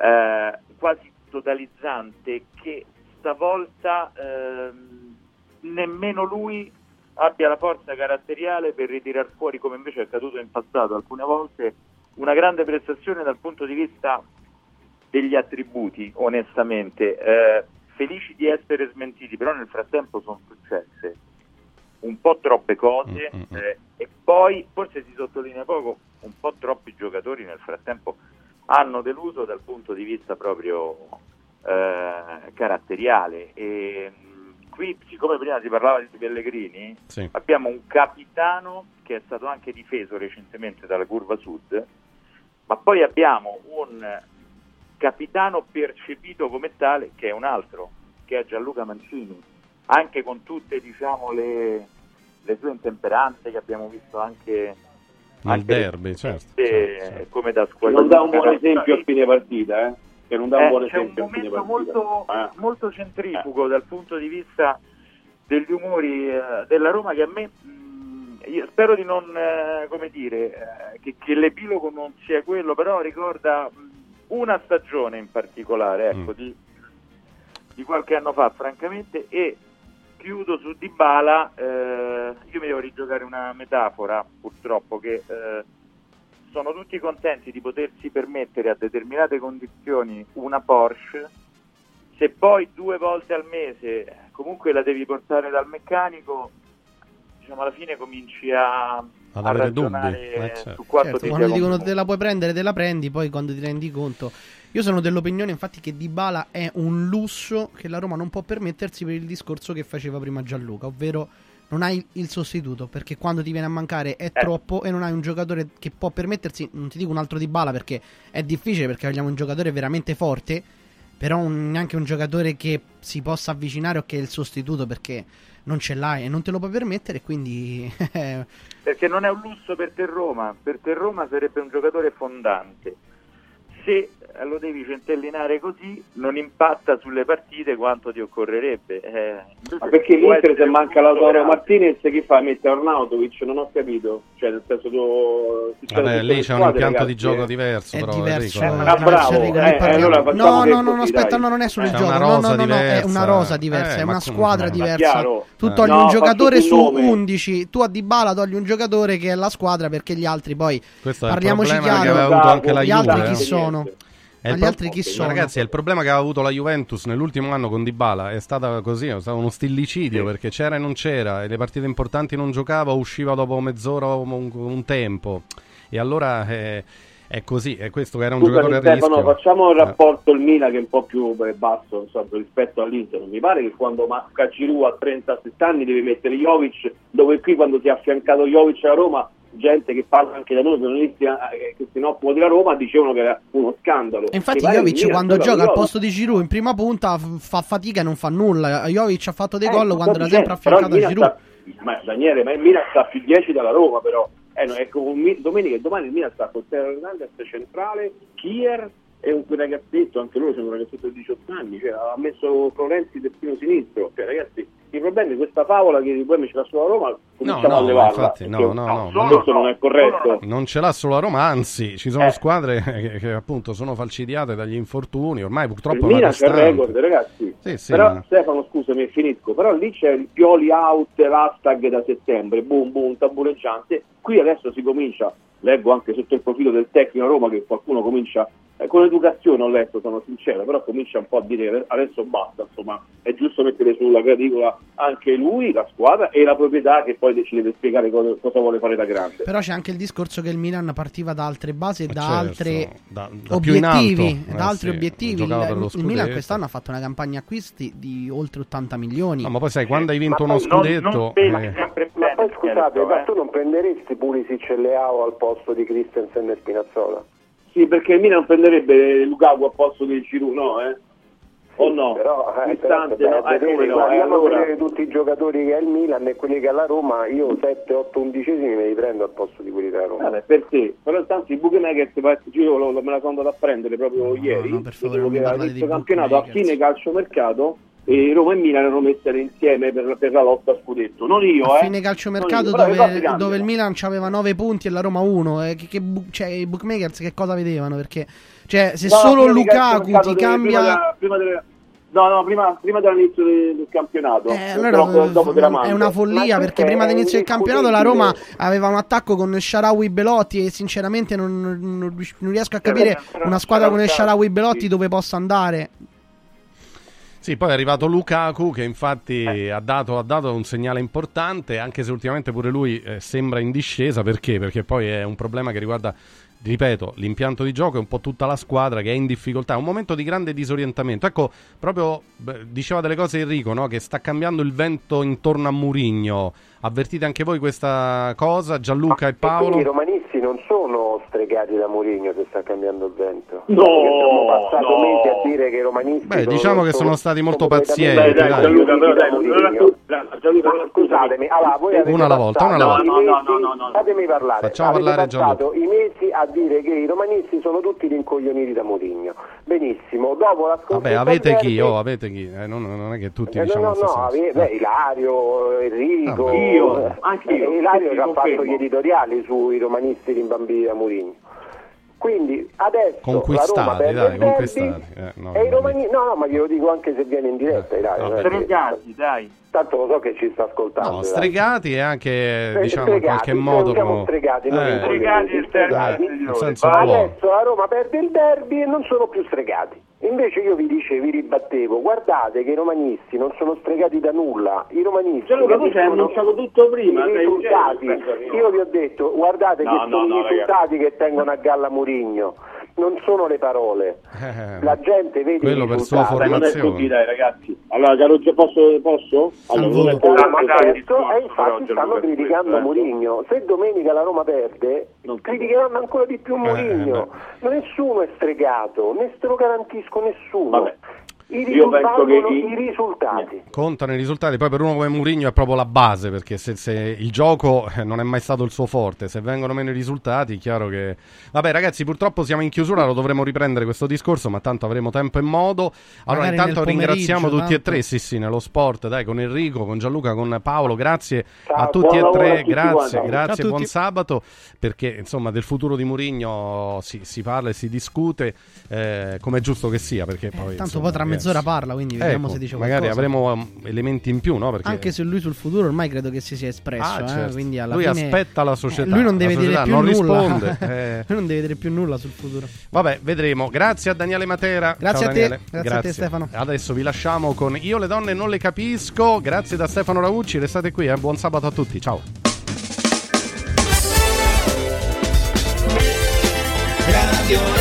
eh, quasi totalizzante che stavolta ehm, nemmeno lui abbia la forza caratteriale per ritirar fuori come invece è accaduto in passato alcune volte una grande prestazione dal punto di vista degli attributi onestamente eh, felici di essere smentiti però nel frattempo sono successe un po' troppe cose Mm, mm, mm. eh, e poi forse si sottolinea poco un po' troppi giocatori nel frattempo hanno deluso dal punto di vista proprio eh, caratteriale e qui siccome prima si parlava di Pellegrini Sì. abbiamo un capitano che è stato anche difeso recentemente dalla curva sud ma poi abbiamo un capitano percepito come tale che è un altro che è Gianluca Mancini anche con tutte diciamo le, le sue intemperanze che abbiamo visto anche Nel anche derby, certo, eh, certo, certo. come da squadra non dà un buon esempio a fine partita, eh? Che non dà un eh, buon c'è un esempio a fine momento molto, Eh. molto centrifugo dal punto di vista degli umori eh, della Roma che a me io spero di non eh, come dire eh, che, che l'epilogo non sia quello però ricorda una stagione in particolare ecco, Mm. di, di qualche anno fa francamente e chiudo su Dybala eh, io mi devo rigiocare una metafora purtroppo che eh, sono tutti contenti di potersi permettere a determinate condizioni una Porsche, se poi due volte al mese comunque la devi portare dal meccanico, diciamo alla fine cominci a, Ad a avere dubbi, eh, certo. su quanto Certo, ti quando sia dicono te la puoi prendere, te la prendi, poi quando ti rendi conto. Io sono dell'opinione, infatti, che Dybala è un lusso che la Roma non può permettersi per il discorso che faceva prima Gianluca, ovvero non hai il sostituto, perché quando ti viene a mancare è troppo e non hai un giocatore che può permettersi, non ti dico un altro Dybala perché è difficile perché vogliamo un giocatore veramente forte, però un- neanche un giocatore che si possa avvicinare o che è il sostituto perché non ce l'hai e non te lo puoi permettere, quindi Perché non è un lusso per te Roma, per te Roma sarebbe un giocatore fondante. Se lo devi centellinare così, non impatta sulle partite quanto ti occorrerebbe. Eh, Ma perché l'Inter se manca grande. Martinez che fa? Mette Arnautovic? Non ho capito. Cioè nel senso tu... Vabbè, lì c'è un impianto ragazzi, di gioco eh. diverso, È però diverso. Enrico, Ah, bravo, eh, allora facciamo no, no, no, così, aspetta, no, non è solo il È gioco. No, no, no, no, è una rosa diversa, Eh, è una squadra diversa. Tu Eh. togli No, un giocatore su il nome. 11, tu a Dybala togli un giocatore che è la squadra perché gli altri poi parliamoci chiaro. gli altri chi eh. sono? È gli pro- altri chi sono? ragazzi, è il problema che aveva avuto la Juventus nell'ultimo anno con Dybala. È stata così, è stato uno stillicidio perché c'era e non c'era, e le partite importanti non giocava, usciva dopo mezz'ora o un, un tempo. E allora eh, è così, è questo che era un Scusami, giocatore a Stefano, rischio. facciamo il Eh. rapporto il Milan che è un po' più eh, basso insomma, rispetto all'Inter. Non mi pare che quando manca Giroud a 37 anni deve mettere Jovic, dove qui quando si è affiancato Jovic a Roma, gente che parla anche da noi, giornalisti eh, che si occupano della Roma, dicevano che era uno scandalo. E infatti il Jovic Milan quando gioca al posto di Giroud in prima punta fa fatica e non fa nulla. Jovic ha fatto dei Eh, gol quando era sempre affiancato a Giroud. sta- ma Daniele, ma il Milan sta più 10 dalla Roma però. Eh, no, ecco, domenica e domani il Milan sta con Teo Hernandez centrale, Kier e un ragazzetto, anche loro sono un ragazzetto di 18 anni, cioè, ha messo Florenzi terzino sinistro. Cioè, ragazzi, problemi questa favola che poi mi ce l'ha sulla Roma, cominciamo no, a levarla. infatti, no, no, no, questo no, no. non è corretto. Non ce l'ha solo la Roma, anzi, ci sono Eh. squadre che, che appunto sono falcidiate dagli infortuni. Ormai Il purtroppo è una Milan c'è il costante. record, ragazzi. Sì, sì, però ma- Stefano, scusami, finisco. Però lì c'è il Pioli out, l'hashtag da settembre, boom boom, tabuleggiante. Qui adesso si comincia, leggo anche sotto il profilo del tecnico a Roma che qualcuno comincia eh, con l'educazione ho letto, sono sincero, però comincia un po' a dire che adesso basta, insomma, è giusto mettere sulla graticola anche lui, la squadra e la proprietà che poi ci deve spiegare cosa, cosa vuole fare da grande. Però c'è anche il discorso che il Milan partiva da altre basi e da certo, altre da- da obiettivi. alto, da eh, altri sì, obiettivi. Il, il Milan quest'anno ha fatto una campagna acquisti di oltre 80 milioni. No, ma poi sai, quando hai vinto Ma uno non- scudetto... non eh, sempre Ma poi scusate, eh. ma tu non prenderesti Pulisic e Leao al posto di Christensen e Spinazzola? Sì, perché il Milan prenderebbe Lukaku a posto del Giroud, no? Eh? o no? Però, eh, Distante, però, no? beh, Eh, vedere, come no? guarda, Eh, andiamo a allora- vedere tutti i giocatori che ha il Milan e quelli che ha la Roma, io 7, 8, 11esimi me li prendo al posto di quelli della Roma. Vabbè, per te, però intanto i bookmaker ti pare- io lo- lo- me la sono andata a prendere proprio ieri. no, per favore, non mi parlate dei campionato a bookmakers. fine calciomercato e Roma e Milan erano messe insieme per, per la lotta a scudetto. Non io, a eh. fine calciomercato dove, cambiano. dove il Milan aveva 9 punti e la Roma 1 eh, che, che cioè, i bookmakers che cosa vedevano perché cioè se No, solo Lukaku ti delle- cambia Prima della- prima delle- no, no, prima, prima dell'inizio del, del campionato. Eh, allora dopo, è una follia Ma perché prima dell'inizio del campionato la Roma aveva un attacco con Sharawi Belotti e sinceramente non, non- riesco a capire una squadra con Sharawi Belotti dove possa andare Sì, poi è arrivato Lukaku che infatti ha, dato, ha dato un segnale importante, anche se ultimamente pure lui eh, sembra in discesa. Perché? Perché poi è un problema che riguarda, ripeto, l'impianto di gioco e un po' tutta la squadra che è in difficoltà. È un momento di grande disorientamento. Ecco, proprio beh, diceva delle cose Enrico, no? che sta cambiando il vento intorno a Murigno. Avvertite anche voi questa cosa, Gianluca e E Paolo? i romanisti non sono stregati da Mourinho se sta cambiando il vento. No, Perché siamo passati no. mesi a dire che i romanisti Beh, diciamo che sono stati molto pazienti, Dai, dai, dai. Gianluca, però dai, Gianluca, Ma scusatemi, allora voi avete Una alla volta, una alla volta. No, no, no, no, no. Fatemi parlare. Facciamo avete parlare passato i mesi a dire che i romanisti sono tutti rincoglioniti da Mourinho. Benissimo, dopo la sconfitta Vabbè, avete chi? Oh, avete chi? Eh, non, non è che tutti eh, diciamo no, no, no, ave- beh, Ilario, Enrico, Vabbè. Io, anche io, Eh, Ilario ha fatto gli editoriali sui romanisti rimbambiti da Mourinho. Quindi adesso la Roma dai, il derby conquistati. Eh, no, e i romani... No, no, ma glielo dico anche se viene in diretta. vabbè. non è che- Stregati, dai. Tanto lo so che ci sta ascoltando. No, stregati e anche, Eh, diciamo, in stregati, qualche modo... siamo come- stregati, non Eh, stregati. eh, nel senso Ma buono. adesso la Roma perde il derby e non sono più stregati. Invece io vi dicevo, vi ribattevo, guardate che i romanisti non sono stregati da nulla. I romanisti Gianluca, tu ci hai annunciato tutto prima, I risultati. Io vi ho detto, guardate No, che no, sono no, i risultati che tengono a galla Murigno. Non sono le parole. Eh, La gente vede quello per sua non formazione. dai ragazzi. Allora, caro, Gio- posso? posso? Allora, non così. ha dai, perso discorso, e infatti però, stanno criticando questo, eh. Murigno. Se domenica la Roma perde, criticheranno ancora di più Murigno. Ma nessuno è stregato, ne te lo garantisco nessuno. Vabbè. I Io penso che risultati, i- i risultati. Contano i risultati, poi per uno come Mourinho è proprio la base, perché se, se il gioco eh, non è mai stato il suo forte, se vengono meno i risultati, è chiaro che... Vabbè ragazzi, purtroppo siamo in chiusura, lo dovremo riprendere questo discorso, ma tanto avremo tempo e modo. Allora Magari intanto ringraziamo tutti e tre, sì sì, nello sport, dai, con Enrico, con Gianluca, con Paolo, grazie Ciao, a tutti e tre, tutti grazie, grazie, buon sabato, perché insomma del futuro di Mourinho si, si parla e si discute, eh, come è giusto che sia, perché poi... Tanto insomma, poi tra eh, mezz'ora parla, quindi vediamo Ecco, se dice magari qualcosa. avremo um, elementi in più, no? Perché Anche se lui sul futuro ormai credo che si sia espresso, Ah, eh, certo. quindi alla lui fine- aspetta la società. Eh, lui non deve dire più non nulla. risponde. eh. lui non deve dire più nulla sul futuro. Vabbè, vedremo. Grazie a Daniele Matera. Grazie Ciao, a te. Daniele. Grazie a te, Stefano. Adesso vi lasciamo con Io le donne non le capisco. Grazie da Stefano Raucci. Restate qui, eh. buon sabato a tutti. Ciao. Radio